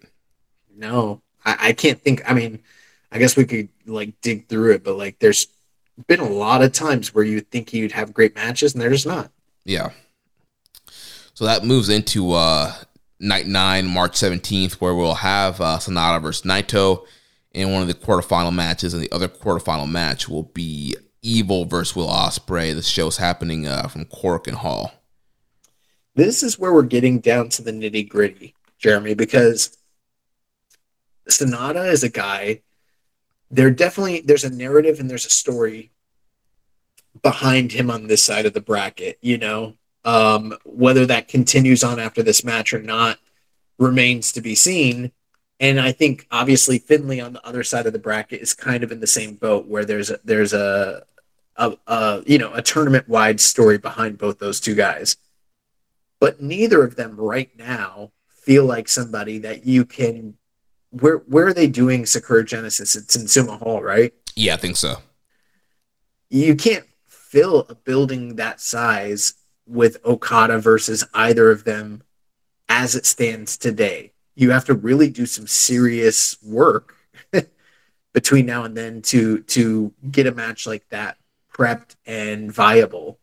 No, I, I can't think. I mean, I guess we could like dig through it, but like there's been a lot of times where you think you'd have great matches and they're just not. Yeah. So that moves into uh, night nine, March 17th, where we'll have uh, Sanada versus Naito in one of the quarterfinal matches, and the other quarterfinal match will be Evil versus Will Ospreay. The show's happening uh, from Korakuen Hall. This is where we're getting down to the nitty gritty, Jeremy, because Sanada is a guy. There definitely there's a narrative and there's a story behind him on this side of the bracket. You know, um, whether that continues on after this match or not remains to be seen. And I think obviously Finlay on the other side of the bracket is kind of in the same boat where there's a, there's a, a, a you know a tournament wide story behind both those two guys, but neither of them right now feel like somebody that you can. Where where are they doing Sakura Genesis? It's in Sumo Hall, right? Yeah, I think so. You can't fill a building that size with Okada versus either of them as it stands today. You have to really do some serious work between now and then to to get a match like that prepped and viable.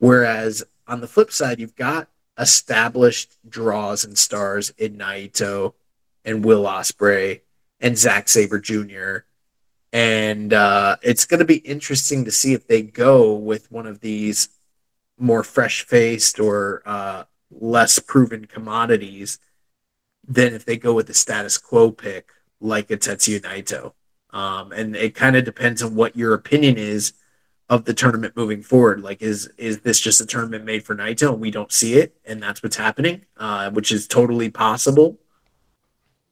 Whereas on the flip side, you've got established draws and stars in Naito and Will Ospreay and Zack Sabre Jr. And uh, it's going to be interesting to see if they go with one of these more fresh faced or uh, less proven commodities than if they go with the status quo pick like a Tetsuya Naito. Um, and it kind of depends on what your opinion is of the tournament moving forward. Like, is is this just a tournament made for Naito and we don't see it, and that's what's happening, uh, which is totally possible,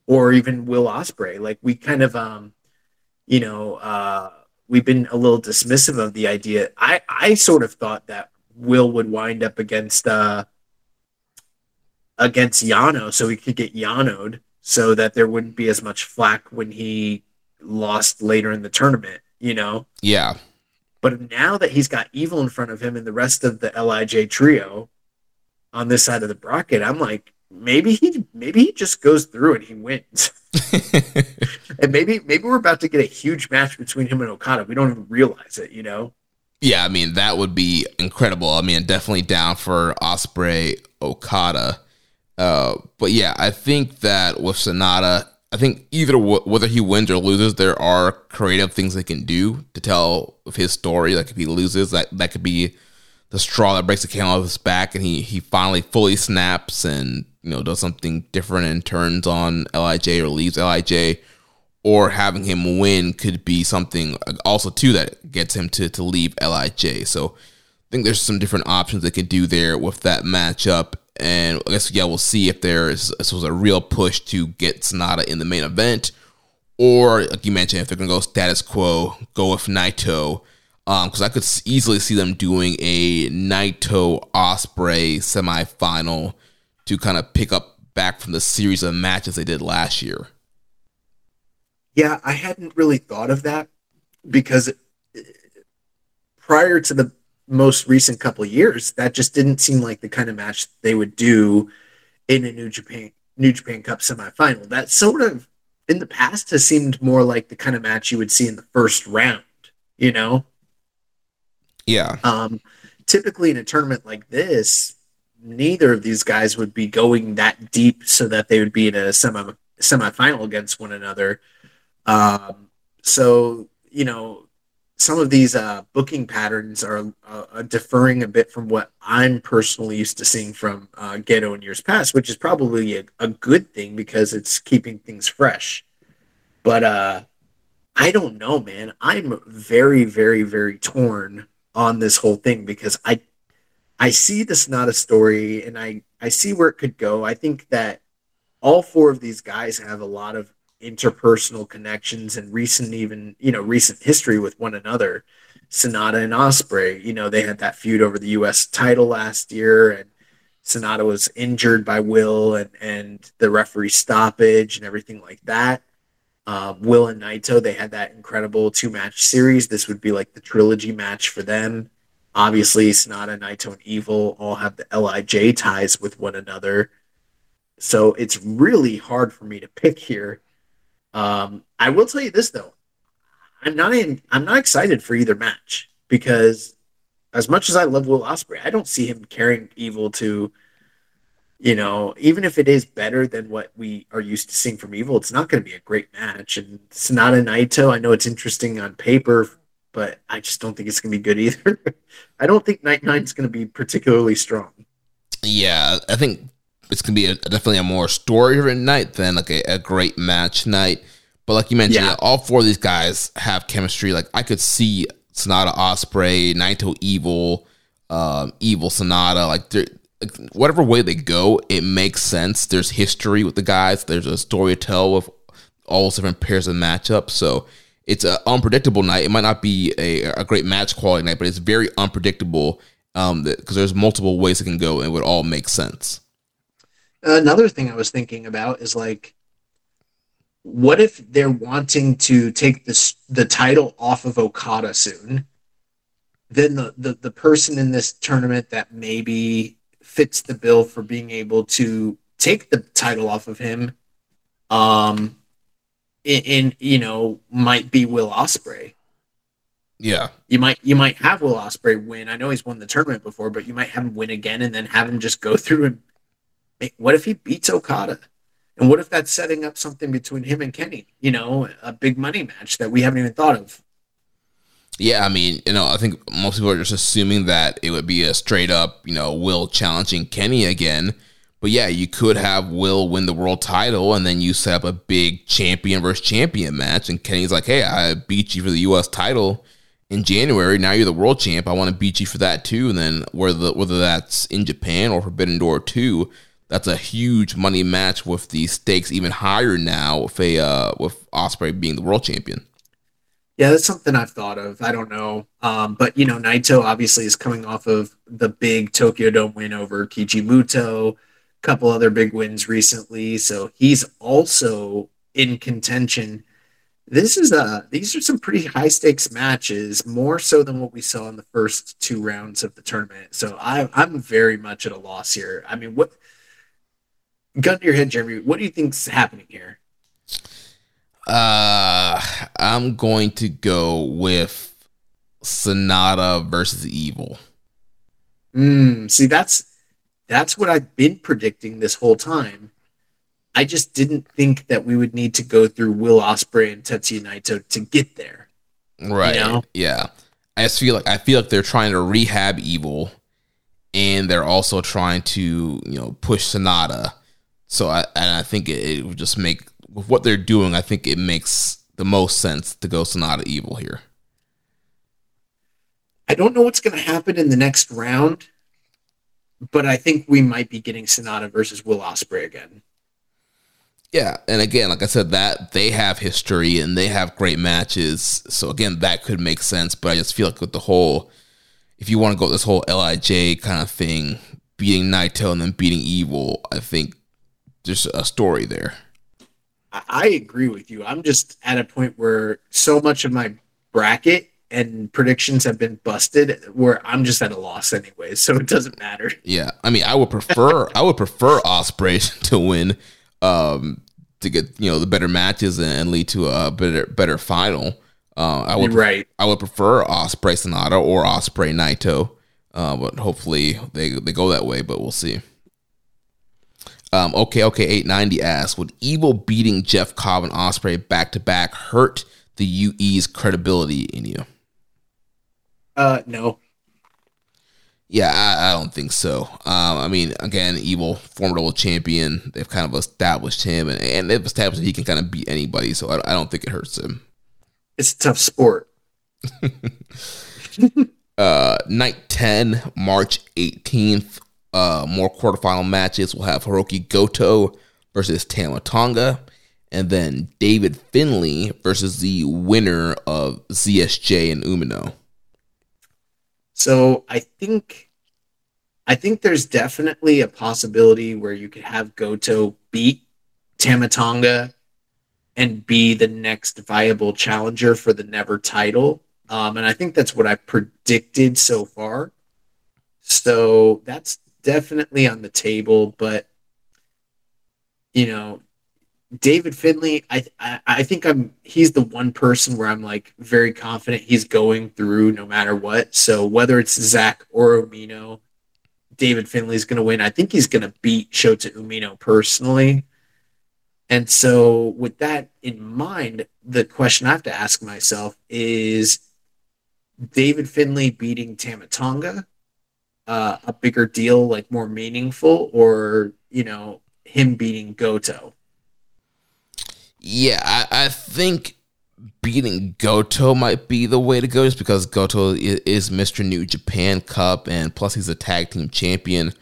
or even Will Ospreay, Like, we kind of, um, you know, uh, we've been a little dismissive of the idea. I I sort of thought that Will would wind up against uh, against Yano, so he could get Yanoed, so that there wouldn't be as much flack when he lost later in the tournament. You know. Yeah. But now that he's got Evil in front of him and the rest of the LIJ trio on this side of the bracket, I'm like, maybe he maybe he just goes through and he wins. and maybe maybe we're about to get a huge match between him and Okada. We don't even realize it, you know. Yeah, I mean that would be incredible. I mean, definitely down for Ospreay Okada. Uh, but yeah, I think that with Sanada, I think either w- whether he wins or loses, there are creative things they can do to tell his story. Like if he loses, that that could be the straw that breaks the camel off his back, and he he finally fully snaps and you know does something different and turns on LIJ or leaves LIJ, or having him win could be something uh, also too that gets him to to leave LIJ. So think there's some different options they could do there with that matchup. And I guess yeah, we'll see if there's this was a real push to get Sanada in the main event, or like you mentioned, if they're gonna go status quo, go with Naito, because um, I could easily see them doing a Naito Ospreay semifinal to kind of pick up back from the series of matches they did last year. Yeah, I hadn't really thought of that because prior to the most recent couple years, that just didn't seem like the kind of match they would do in a New Japan New Japan Cup semifinal. That sort of in the past has seemed more like the kind of match you would see in the first round, you know? Yeah. Um typically in a tournament like this, neither of these guys would be going that deep so that they would be in a semi semifinal against one another. Um so, you know, some of these uh, booking patterns are uh, deferring a bit from what I'm personally used to seeing from uh, Gedo in years past, which is probably a, a, good thing because it's keeping things fresh. But uh, I don't know, man. I'm very, very, very torn on this whole thing because I I see this Sanada story and I, I see where it could go. I think that all four of these guys have a lot of interpersonal connections and recent even you know recent history with one another sanada and ospreay. You know they had that feud over the us title last year and sanada was injured by will and and the referee stoppage and everything like that. Uh, will and naito they had that incredible two match series. This would be like the trilogy match for them. Obviously sanada naito and evil all have the lij ties with one another. So it's really hard for me to pick here um, I will tell you this though, I'm not in, I'm not excited for either match because as much as I love Will Ospreay, I don't see him carrying Evil to, you know, even if it is better than what we are used to seeing from Evil, it's not going to be a great match. And Sanada Naito, I know it's interesting on paper, but I just don't think it's going to be good either. I don't think Night is going to be particularly strong. Yeah, I think it's gonna be a, definitely a more story-driven night than like a, a great match night. But like you mentioned, Yeah. all four of these guys have chemistry. Like I could see Sanada, Ospreay, Naito, Evil, um, Evil Sanada. Like, like whatever way they go, it makes sense. There's history with the guys. There's a story to tell with all those different pairs of matchups. So it's an unpredictable night. It might not be a, a great match quality night, but it's very unpredictable um, because there's multiple ways it can go, and it would all make sense. Another thing I was thinking about is like, what if they're wanting to take this the title off of Okada soon? Then the, the the person in this tournament that maybe fits the bill for being able to take the title off of him, um, in, in you know might be Will Ospreay. Yeah, You might you might have Will Ospreay win. I know he's won the tournament before, but you might have him win again and then have him just go through and what if he beats Okada? And what if that's setting up something between him and Kenny? You know, a big money match that we haven't even thought of. yeah. I mean, you know, I think most people are just assuming that it would be a straight up, you know, Will challenging Kenny again. But yeah, you could have Will win the world title, and then you set up a big champion versus champion match, and Kenny's like, "Hey, I beat you for the U.S. title in January. Now you're the world champ. I want to beat you for that too." And then whether whether that's in Japan or Forbidden Door two, that's a huge money match with the stakes even higher now with a uh, with Ospreay being the world champion. Yeah, that's something I've thought of. I don't know. Um, but, you know, Naito obviously is coming off of the big Tokyo Dome win over Keiji Muto, a couple other big wins recently. So he's also in contention. This is a these are some pretty high stakes matches, more so than what we saw in the first two rounds of the tournament. So I, I'm very much at a loss here. I mean, what gun to your head, Jeremy? What do you think's happening here? Uh, I'm going to go with Sanada versus Evil. Mm, see, that's that's what I've been predicting this whole time. I just didn't think that we would need to go through Will Ospreay and Tetsuya Naito to get there. Right. You know? Yeah. I just feel like I feel like they're trying to rehab Evil, and they're also trying to you know push Sanada. So I and I think it, it would just make with what they're doing. I think it makes the most sense to go Sanada Evil here. I don't know what's going to happen in the next round, but I think we might be getting Sanada versus Will Ospreay again. Yeah, and again, like I said, that they have history and they have great matches. So again, that could make sense. But I just feel like with the whole, if you want to go this whole LIJ kind of thing, beating Naito and then beating Evil, I think there's a story there. I, agree with you. I'm just at a point where so much of my bracket and predictions have been busted where I'm just at a loss anyway, so it doesn't matter. Yeah, I mean, I would prefer I would prefer Ospreay to win, um, to get you know the better matches and, and lead to a better better final. Uh, I would You're right. I would prefer Ospreay Sanada or Ospreay Naito, uh, but hopefully they they go that way. But we'll see. Um, okay, okay, eight ninety asks, would Evil beating Jeff Cobb and Osprey back to back hurt the UE's credibility in you? Uh, no. Yeah, I, I don't think so. Um, I mean, again, Evil, formidable champion. They've kind of established him, and, and they've established that he can kind of beat anybody. So I, I don't think it hurts him. It's a tough sport. Uh, night ten, March eighteenth. Uh, more quarterfinal matches. We'll have Hiroki Goto versus Tama Tonga, and then David Finlay versus the winner of ZSJ and Umino. So I think I think there's definitely a possibility where you could have Goto beat Tama Tonga and be the next viable challenger for the Never title. Um, and I think that's what I predicted so far. So that's definitely on the table, but you know, David Finlay, I, I I think I'm he's the one person where I'm like very confident he's going through no matter what. So whether it's Zack or Umino, David Finlay's gonna win. I think he's gonna beat Shota Umino personally. And so with that in mind, the question I have to ask myself is David Finlay beating Tama Tonga uh, a bigger deal, like more meaningful, or you know him beating Goto? Yeah, I, I think beating Goto might be the way to go, just because Goto is, Mr. New Japan Cup, and plus he's a tag team champion.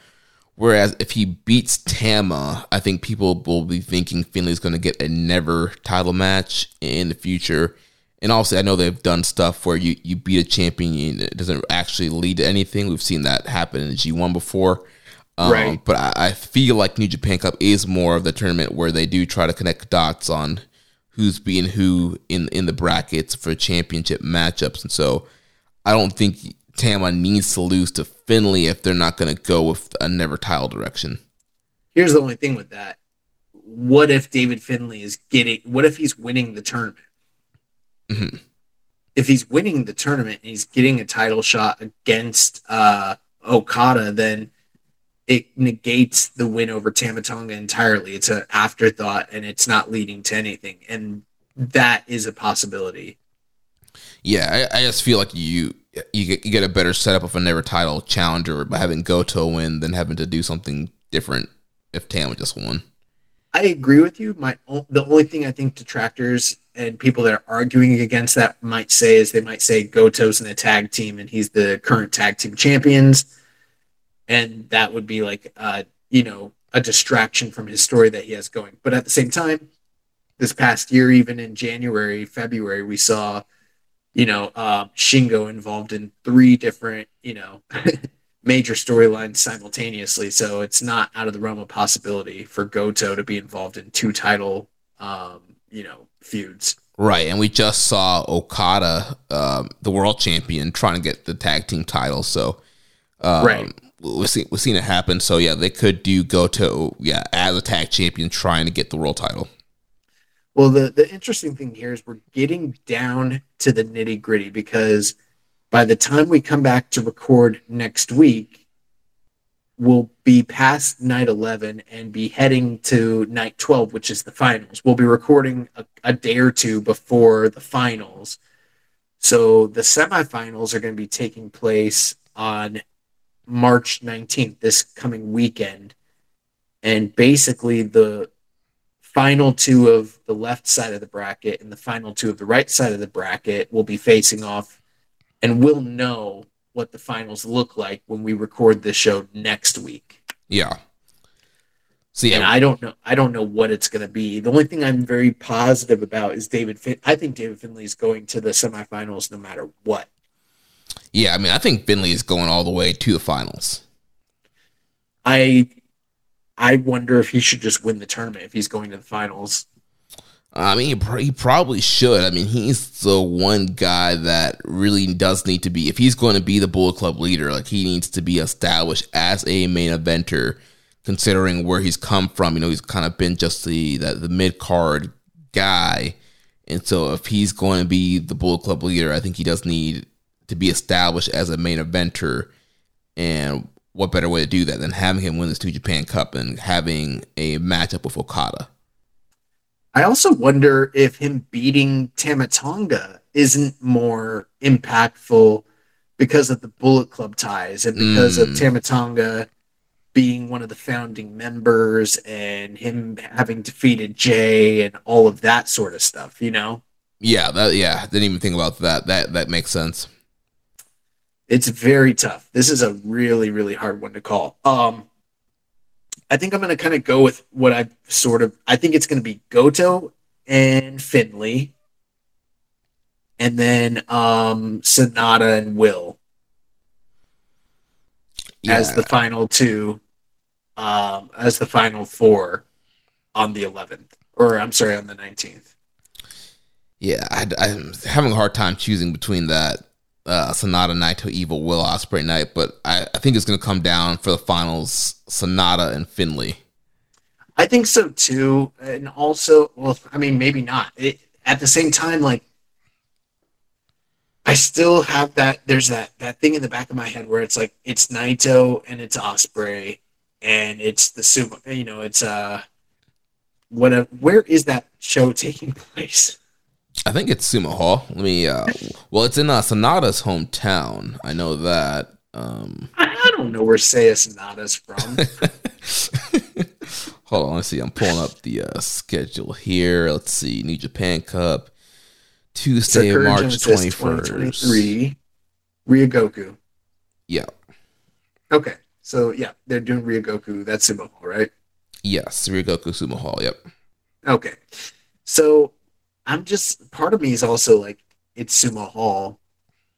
Whereas if he beats Tama, I think people will be thinking Finlay's going to get a never title match in the future. And also, I know they've done stuff where you, you beat a champion and it doesn't actually lead to anything. We've seen that happen in G1 before. Um, Right. But I, I feel like New Japan Cup is more of the tournament where they do try to connect dots on who's being who in in the brackets for championship matchups. And so I don't think Tama needs to lose to Finlay if they're not going to go with a never tile direction. Here's the only thing with that: what if David Finlay is getting? What if he's winning the tournament? Mhm. If he's winning the tournament and he's getting a title shot against uh, Okada, then it negates the win over Tama Tonga entirely. It's an afterthought, and it's not leading to anything. And that is a possibility. Yeah, I, I just feel like you you get, you get a better setup of a never title challenger by having Goto win than having to do something different if Tama just won. I agree with you. My the only thing I think detractors and people that are arguing against that might say is they might say Goto's in the tag team and he's the current tag team champions, and that would be like uh you know a distraction from his story that he has going. But at the same time, this past year, even in January, February, we saw you know uh, Shingo involved in three different you know major storylines simultaneously. So it's not out of the realm of possibility for Goto to be involved in two title, um, you know, feuds. Right, and we just saw Okada, um, the world champion, trying to get the tag team title. So, um, Right. we've seen we've seen it happen. So yeah, they could do Goto yeah, as a tag champion, trying to get the world title. Well, the the interesting thing here is we're getting down to the nitty gritty because by the time we come back to record next week, we'll be past night 11 and be heading to night 12, which is the finals. We'll be recording a, a day or two before the finals. So the semifinals are going to be taking place on March 19th, this coming weekend. And basically, the final two of the left side of the bracket and the final two of the right side of the bracket will be facing off and we'll know what the finals look like when we record this show next week. Yeah. So And I don't know I don't know what it's going to be. The only thing I'm very positive about is David fin- I think David Finlay is going to the semifinals no matter what. yeah. I mean, I think Finlay is going all the way to the finals. I I wonder if he should just win the tournament if he's going to the finals. I mean, he, pr- he probably should. I mean, he's the one guy that really does need to be. If he's going to be the Bullet Club leader, like he needs to be established as a main eventer, considering where he's come from. You know, he's kind of been just the the, the mid card guy, and so if he's going to be the Bullet Club leader, I think he does need to be established as a main eventer. And what better way to do that than having him win this New Japan Cup and having a matchup with Okada? I also wonder if him beating Tama Tonga isn't more impactful because of the Bullet Club ties and because of Mm. Tama Tonga being one of the founding members and him having defeated Jay and all of that sort of stuff, you know? Yeah, that yeah, didn't even think about that. That that makes sense. It's very tough. This is a really, really hard one to call. Um, I think I'm going to kind of go with what I sort of. I think it's going to be Goto and Finlay, and then um, Sanada and Will Yeah, as the final two, um, as the final four on the 11th, or I'm sorry, on the 19th. yeah, I, am having a hard time choosing between that uh, Sanada Naito Evil Will Ospreay night, but I, I think it's going to come down for the finals Sanada and Finlay. I think so too, and also, well, I mean, maybe not. It, at the same time, like, I still have that. There's that that thing in the back of my head where it's like it's Naito and it's Ospreay and it's the super. You know, it's uh, what? Where is that show taking place? I think it's Sumo Hall. Let me. Uh, well, it's in uh, Sanada's hometown. I know that. Um, I, don't know where Seiya Sanada's from. Hold on, let's see. I'm pulling up the uh, schedule here. Let's see. New Japan Cup. Tuesday, Sakura March 21st. 2023. Ryogoku. Yeah. Okay. So yeah, they're doing Ryogoku. That's Sumo Hall, right? Yes. Ryogoku Sumo Hall. Yep. Okay. So I'm just part of me is also like it's Sumo Hall.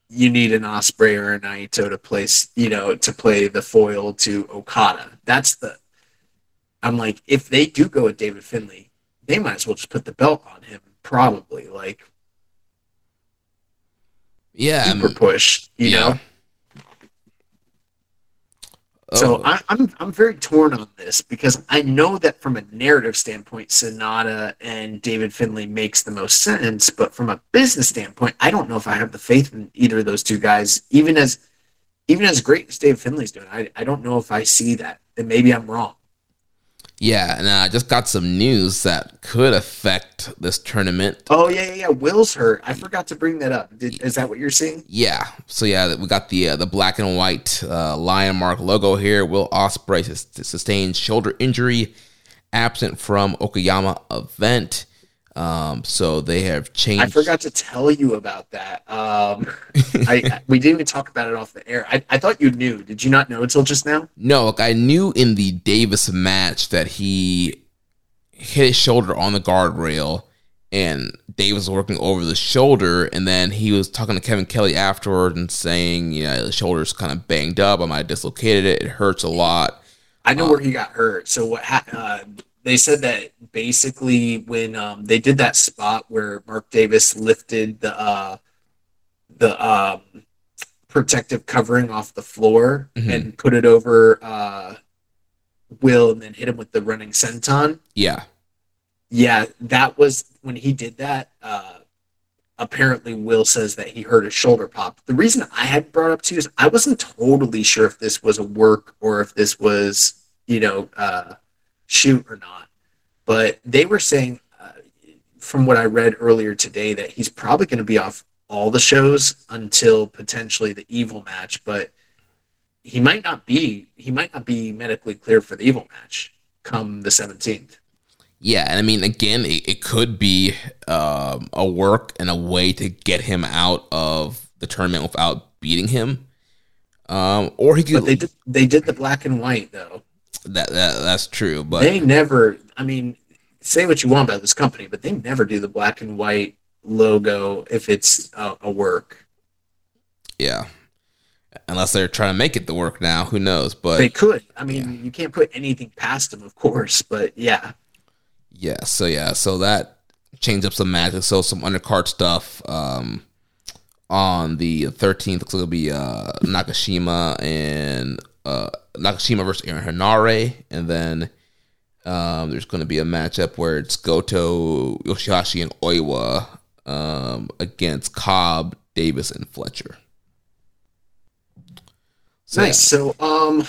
You need an Ospreay or a Naito to place, you know, to play the foil to Okada. That's the. I'm like, if they do go with David Finlay, they might as well just put the belt on him. Probably like Yeah. Super push, you yeah. know. So oh, I, I'm I'm very torn on this because I know that from a narrative standpoint, Sanada and David Finlay makes the most sense, but from a business standpoint, I don't know if I have the faith in either of those two guys. Even as even as great as David Finlay's doing, I, I don't know if I see that. And maybe I'm wrong. Yeah. And I just got some news that could affect this tournament. Oh yeah, yeah, yeah. Will's hurt. I forgot to bring that up. Did, is that what you're seeing? Yeah. So yeah, we got the uh, the black and white uh, lion mark logo here. Will Ospreay sus- sustained shoulder injury, absent from Okayama event. Um, so they have changed. I forgot to tell you about that. Um, I, we didn't even talk about it off the air. I, I thought you knew. Did you not know until just now? No, like I knew in the Davis match that he hit his shoulder on the guardrail, and Davis was working over the shoulder, and then he was talking to Kevin Kelly afterward and saying, you know, the shoulder's kind of banged up. I might have dislocated it. It hurts a lot. I know Uh, where he got hurt. So what ha- uh, they said that basically when um, they did that spot where Mark Davis lifted the uh, the um, protective covering off the floor Mhm. and put it over uh, Will and then hit him with the running senton. Yeah, Yeah, that was when he did that. Uh, apparently, Will says that he heard his shoulder pop. The reason I had brought up to you is I wasn't totally sure if this was a work or if this was, you know, uh, shoot or not. But they were saying, uh, from what I read earlier today, that he's probably going to be off all the shows until potentially the evil match. But he might not be. He might not be medically cleared for the evil match come the seventeenth. yeah, and I mean, again, it, it could be um, a work and a way to get him out of the tournament without beating him. Um, or he could. But they did, they did the black and white though. That, that that's true, but they never. I mean, say what you want about this company, but they never do the black and white logo if it's a, a work. yeah. Unless they're trying to make it the work now, who knows? But They could. I mean, you can't put anything past them, of course. But yeah, Yeah, so yeah, so that changed up some matches. So some undercard stuff. Um, on the thirteenth, looks like it'll be uh Nakashima and uh Nakashima versus Aaron Henare, and then um there's going to be a matchup where it's Goto, Yoshihashi, and Oiwa um against Cobb, Davis, and Fletcher. So, nice. So, um,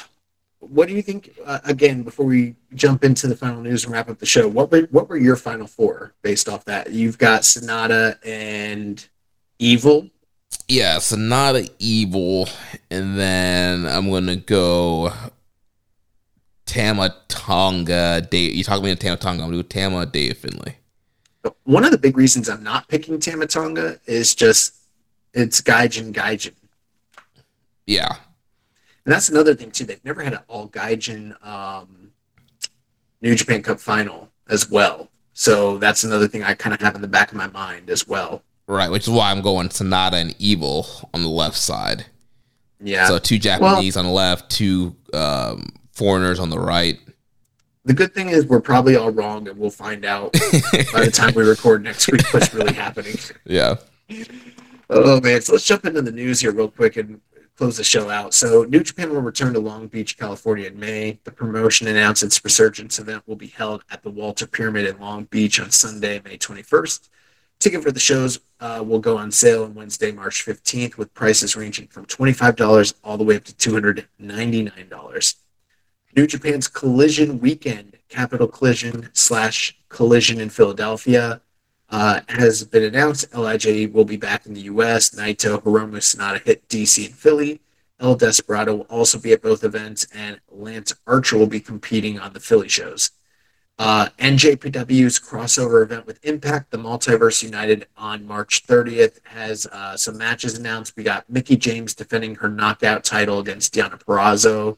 what do you think? Uh, again, before we jump into the final news and wrap up the show, what were what were your final four based off that? You've got Sanada and Evil. Yeah, Sanada Evil, and then I'm gonna go Tama Tonga. Dave, you talking me to Tama Tonga? I'm gonna do Tama Dave Finlay. One of the big reasons I'm not picking Tama Tonga is just it's Gaijin Gaijin. Yeah, And that's another thing too. They've never had an all Gaijin um, New Japan Cup final as well. So that's another thing I kind of have in the back of my mind as well. Right. Which is why I'm going Sanada and Evil on the left side. Yeah. So two Japanese on the left, two um, foreigners on the right. the good thing is we're probably all wrong, and we'll find out by the time we record next week what's really happening. Yeah, Oh man! So let's jump into the news here real quick and close the show out. So New Japan will return to Long Beach, California in May. The promotion announced its resurgence event will be held at the Walter Pyramid in Long Beach on Sunday, May 21st. Ticket for the shows uh, will go on sale on Wednesday, March 15th, with prices ranging from $25 all the way up to $299. New Japan's Collision Weekend, Capital Collision slash Collision in Philadelphia, uh, has been announced. LIJ will be back in the U.S. Naito, Hiromu, Sanada hit DC and Philly. El Desperado will also be at both events, and Lance Archer will be competing on the Philly shows. Uh, NJPW's crossover event with Impact, the Multiverse United, on March 30th has uh, some matches announced. We got Mickie James defending her knockout title against Deonna Purrazzo,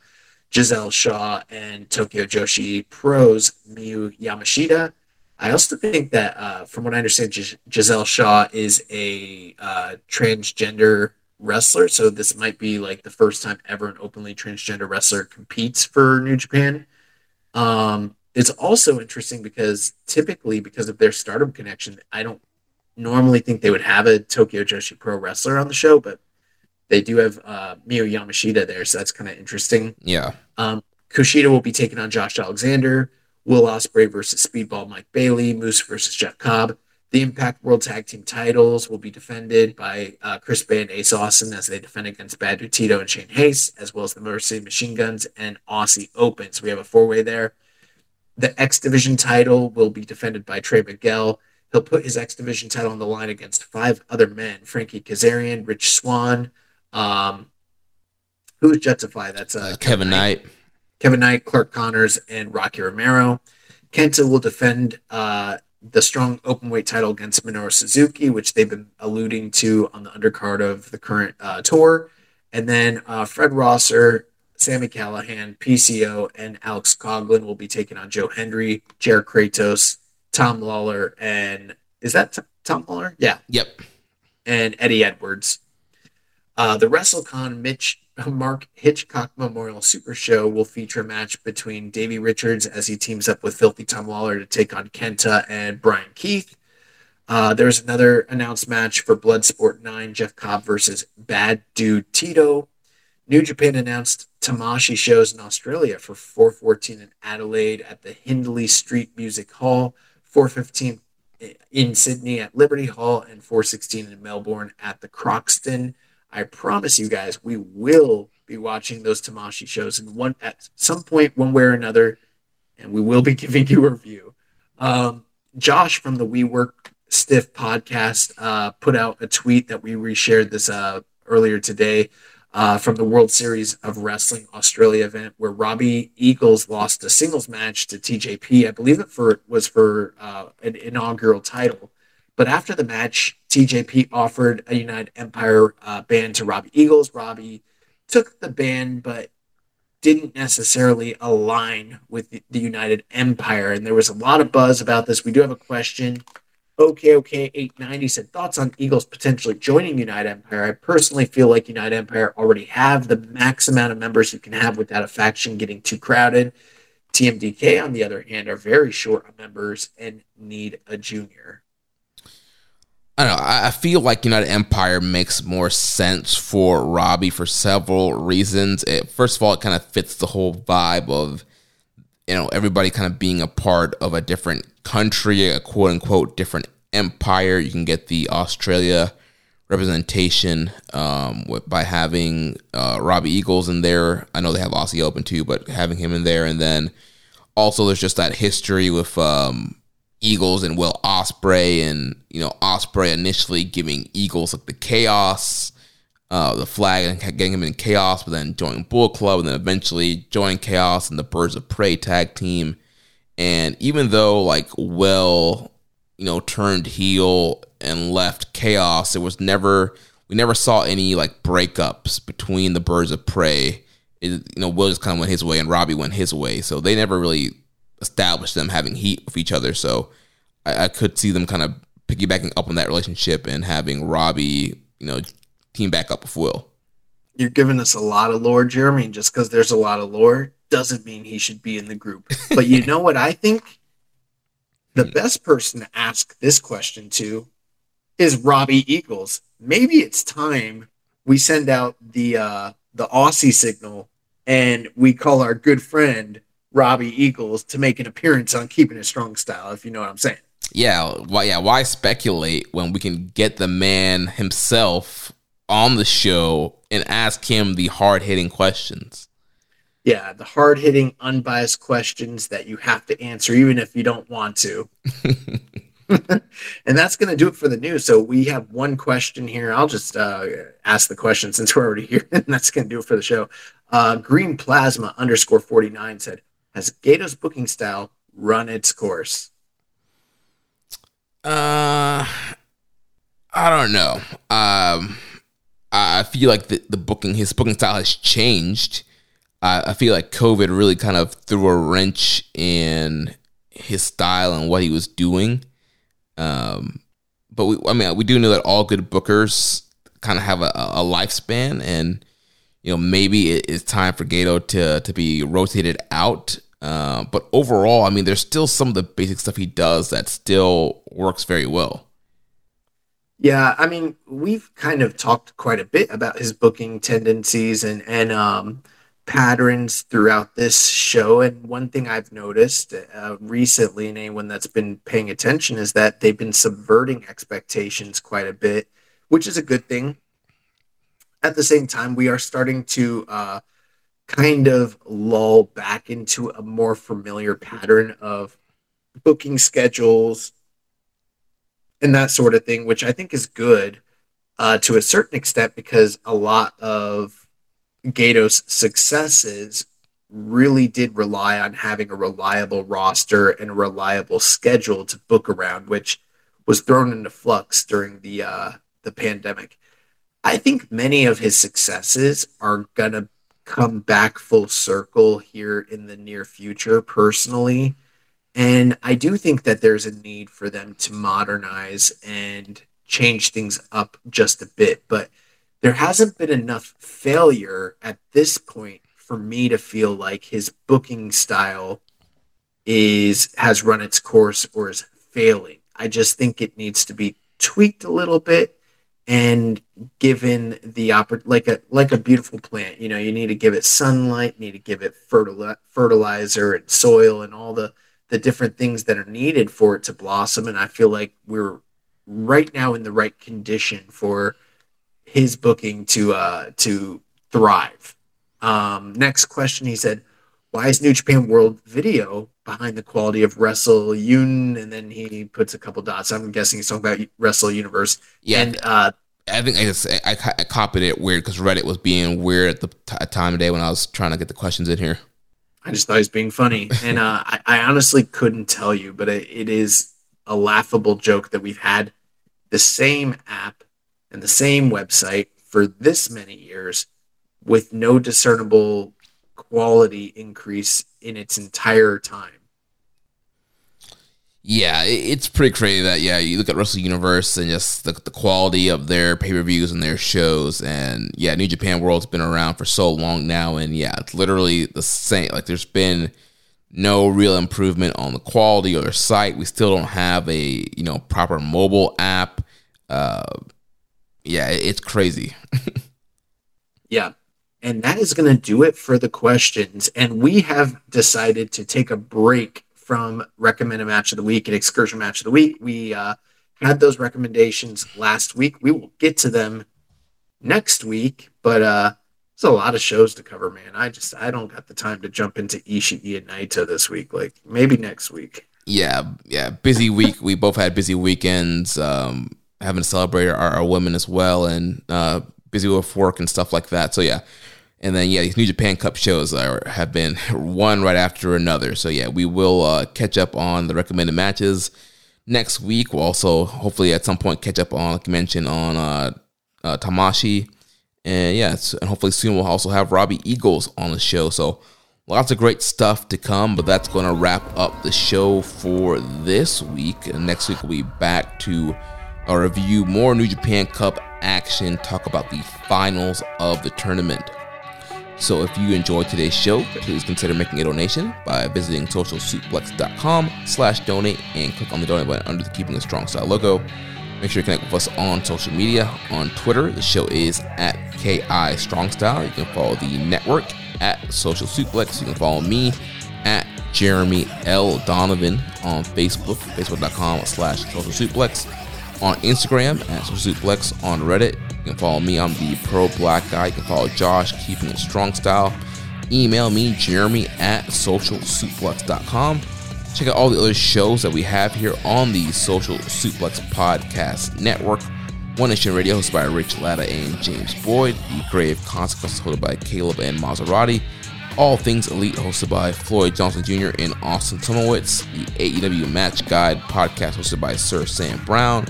Giselle Shaw, and Tokyo Joshi Pros Miyu Yamashita. I also think that, uh, from what I understand, Gis- Giselle Shaw is a uh, transgender wrestler, so this might be like the first time ever an openly transgender wrestler competes for New Japan. Um, it's also interesting because typically, because of their stardom connection, I don't normally think they would have a Tokyo Joshi Pro wrestler on the show, but they do have uh, Miyu Yamashita there, so that's kind of interesting. Yeah. Um, Kushida will be taking on Josh Alexander. Will Ospreay versus Speedball Mike Bailey. Moose versus Jeff Cobb. The Impact World Tag Team titles will be defended by uh, Chris Bey and Ace Austin as they defend against Bad Tito and Shane Haste, as well as the Mercy Machine Guns and Aussie Open. So we have a four way there. The X Division title will be defended by Trey Miguel. He'll put his X Division title on the line against five other men Frankie Kazarian, Rich Swann. Um, who's Justify? That's uh, Kevin Knight. Kevin Knight, Clark Connors, and Rocky Romero. Kenta will defend uh, the strong openweight title against Minoru Suzuki, which they've been alluding to on the undercard of the current uh, tour. And then uh, Fred Rosser, Sammy Callahan, PCO, and Alex Coughlin will be taking on Joe Hendry, Jared Kratos, Tom Lawlor, and is that T- Tom Lawlor? Yeah, Yep. and Eddie Edwards. Uh, the WrestleCon Mitch Mark Hitchcock Memorial Super Show will feature a match between Davey Richards as he teams up with Filthy Tom Lawlor to take on Kenta and Bryan Keith. Uh, there's another announced match for Bloodsport 9, Jeff Cobb versus Bad Dude Tito. New Japan announced Tamashii shows in Australia for 414 in Adelaide at the Hindley Street Music Hall, 415 in Sydney at Liberty Hall, and 416 in Melbourne at the Croxton. I promise you guys, we will be watching those Tamashii shows in one at some point, one way or another, and we will be giving you a review. Um, Josh from the We Work Stiff podcast uh, put out a tweet that we reshared this uh, earlier today uh, from the World Series of Wrestling Australia event, where Robbie Eagles lost a singles match to TJP. I believe it for was for uh, an inaugural title. But after the match, TJP offered a United Empire uh, band to Robbie Eagles. Robbie took the band, but didn't necessarily align with the, the United Empire. And there was a lot of buzz about this. We do have a question. Okay, okay, 890 said thoughts on Eagles potentially joining United Empire. I personally feel like United Empire already have the max amount of members you can have without a faction getting too crowded. TMDK, on the other hand, are very short on members and need a junior. I don't know. I feel like United Empire makes more sense for Robbie for several reasons. It, first of all, it kind of fits the whole vibe of you know everybody kind of being a part of a different country, a quote unquote different empire. You can get the Australia representation um, by having uh, Robbie Eagles in there. I know they have Aussie Open too, but having him in there, and then also there's just that history with um, Eagles and Will Ospreay, and you know Ospreay initially giving Eagles like the chaos, uh, the flag, and getting him in chaos, but then joining Bull Club, and then eventually joining chaos and the Birds of Prey tag team. And even though like well, you know, turned heel and left chaos, there was never we never saw any like breakups between the Birds of Prey. It, you know, Will just kind of went his way and Robbie went his way, so they never really established them having heat with each other. So I, I could see them kind of piggybacking up on that relationship and having Robbie, you know, team back up with Will. You're giving us a lot of lore, Jeremy. Just because there's a lot of lore doesn't mean he should be in the group. But you know what I think? The best person to ask this question to is Robbie Eagles. Maybe it's time we send out the uh, the Aussie signal and we call our good friend Robbie Eagles to make an appearance on Keeping It Strong Style, if you know what I'm saying. Yeah, why? Yeah, why speculate when we can get the man himself on the show and ask him the hard hitting questions? Yeah, the hard hitting, unbiased questions that you have to answer, even if you don't want to. and that's going to do it for the news. So we have one question here. I'll just uh, ask the question since we're already here, and that's going to do it for the show. Uh, Green Plasma underscore 49 said, Has Gedo's booking style run its course? Uh, I don't know. Um, I feel like the, the booking, his booking style has changed. I, I feel like COVID really kind of threw a wrench in his style and what he was doing. Um, but we, I mean, we do know that all good bookers kind of have a, a lifespan, and you know maybe it, it's time for Gedo to to be rotated out. Uh, but overall, I mean, there's still some of the basic stuff he does that still works very well. Yeah, I mean, we've kind of talked quite a bit about his booking tendencies and and um, patterns throughout this show. And one thing I've noticed uh, recently, and anyone that's been paying attention, is that they've been subverting expectations quite a bit, which is a good thing. At the same time, we are starting to uh, kind of lull back into a more familiar pattern of booking schedules and that sort of thing, which I think is good uh, to a certain extent because a lot of Gedo's successes really did rely on having a reliable roster and a reliable schedule to book around, which was thrown into flux during the uh, the pandemic. I think many of his successes are gonna come back full circle here in the near future, personally. And I do think that there's a need for them to modernize and change things up just a bit. But there hasn't been enough failure at this point for me to feel like his booking style is has run its course or is failing. I just think it needs to be tweaked a little bit and given the oppor- like a like a beautiful plant. You know, you need to give it sunlight, you need to give it fertili- fertilizer and soil and all the the different things that are needed for it to blossom. And I feel like we're right now in the right condition for his booking to uh to thrive. Um, next question, he said, "Why is New Japan World Video behind the quality of Wrestle Un?" And then he puts a couple dots. I'm guessing he's talking about Wrestle Universe. Yeah, and uh, I think I just I, I copied it weird because Reddit was being weird at the t- time of day when I was trying to get the questions in here. I just thought he was being funny, and uh, I, I honestly couldn't tell you, but it, it is a laughable joke that we've had the same app and the same website for this many years with no discernible quality increase in its entire time. Yeah, it's pretty crazy that yeah, you look at Wrestle Universe and just the, the quality of their pay per views and their shows, and yeah, New Japan World's been around for so long now, and yeah, it's literally the same. Like, there's been no real improvement on the quality of their site. We still don't have a you know proper mobile app. Uh, yeah, it's crazy. yeah. And that is going to do it for the questions. And we have decided to take a break from recommended match of the week and excursion match of the week. We uh, had those recommendations last week. We will get to them next week, but uh, there's a lot of shows to cover, man. I just I don't got the time to jump into Ishii and Naito this week. Like maybe next week. Yeah, yeah, busy week. we both had busy weekends. Um, having to celebrate our, our women as well, and uh, busy with work and stuff like that. So yeah, and then yeah, these New Japan Cup shows are have been one right after another. So yeah, we will uh, catch up on the recommended matches next week. We'll also hopefully at some point catch up on like you mentioned on uh, uh, Tamashii, and yeah, and hopefully soon we'll also have Robbie Eagles on the show. So lots of great stuff to come. But that's going to wrap up the show for this week. And next week we'll be back to uh, review more New Japan Cup action, talk about the finals of the tournament. So if you enjoyed today's show, please consider making a donation by visiting socialsuplex.com slash donate and click on the donate button under the Keeping It Strong Style logo. Make sure you connect with us on social media. On Twitter, the show is at KI Strong Style. You can follow the network at Social Suplex. You can follow me at Jeremy L. Donovan on Facebook, facebook.com slash social suplex. On Instagram at suplex. On Reddit, you can follow me. I'm the pro black guy. You can follow Josh, keeping it strong style. Email me, Jeremy at socialsuplex.com. Check out all the other shows that we have here on the Social Suplex Podcast Network. One Nation Radio, hosted by Rich Latta and James Boyd. The Grave Consequences, hosted by Caleb and Maserati. All Things Elite, hosted by Floyd Johnson Jr. and Austin Tomowitz. The AEW Match Guide podcast, hosted by Sir Sam Brown.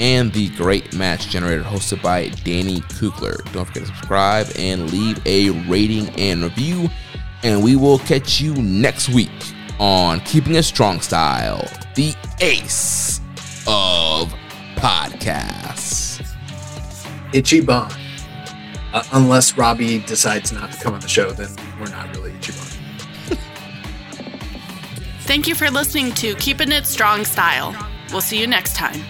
And the Great Match Generator, hosted by Danny Kugler. Don't forget to subscribe and leave a rating and review. And we will catch you next week on Keeping a Strong Style, the ace of podcasts. Ichiban. Uh, unless Robbie decides not to come on the show, then we're not really Ichiban. Thank you for listening to Keeping It Strong Style. We'll see you next time.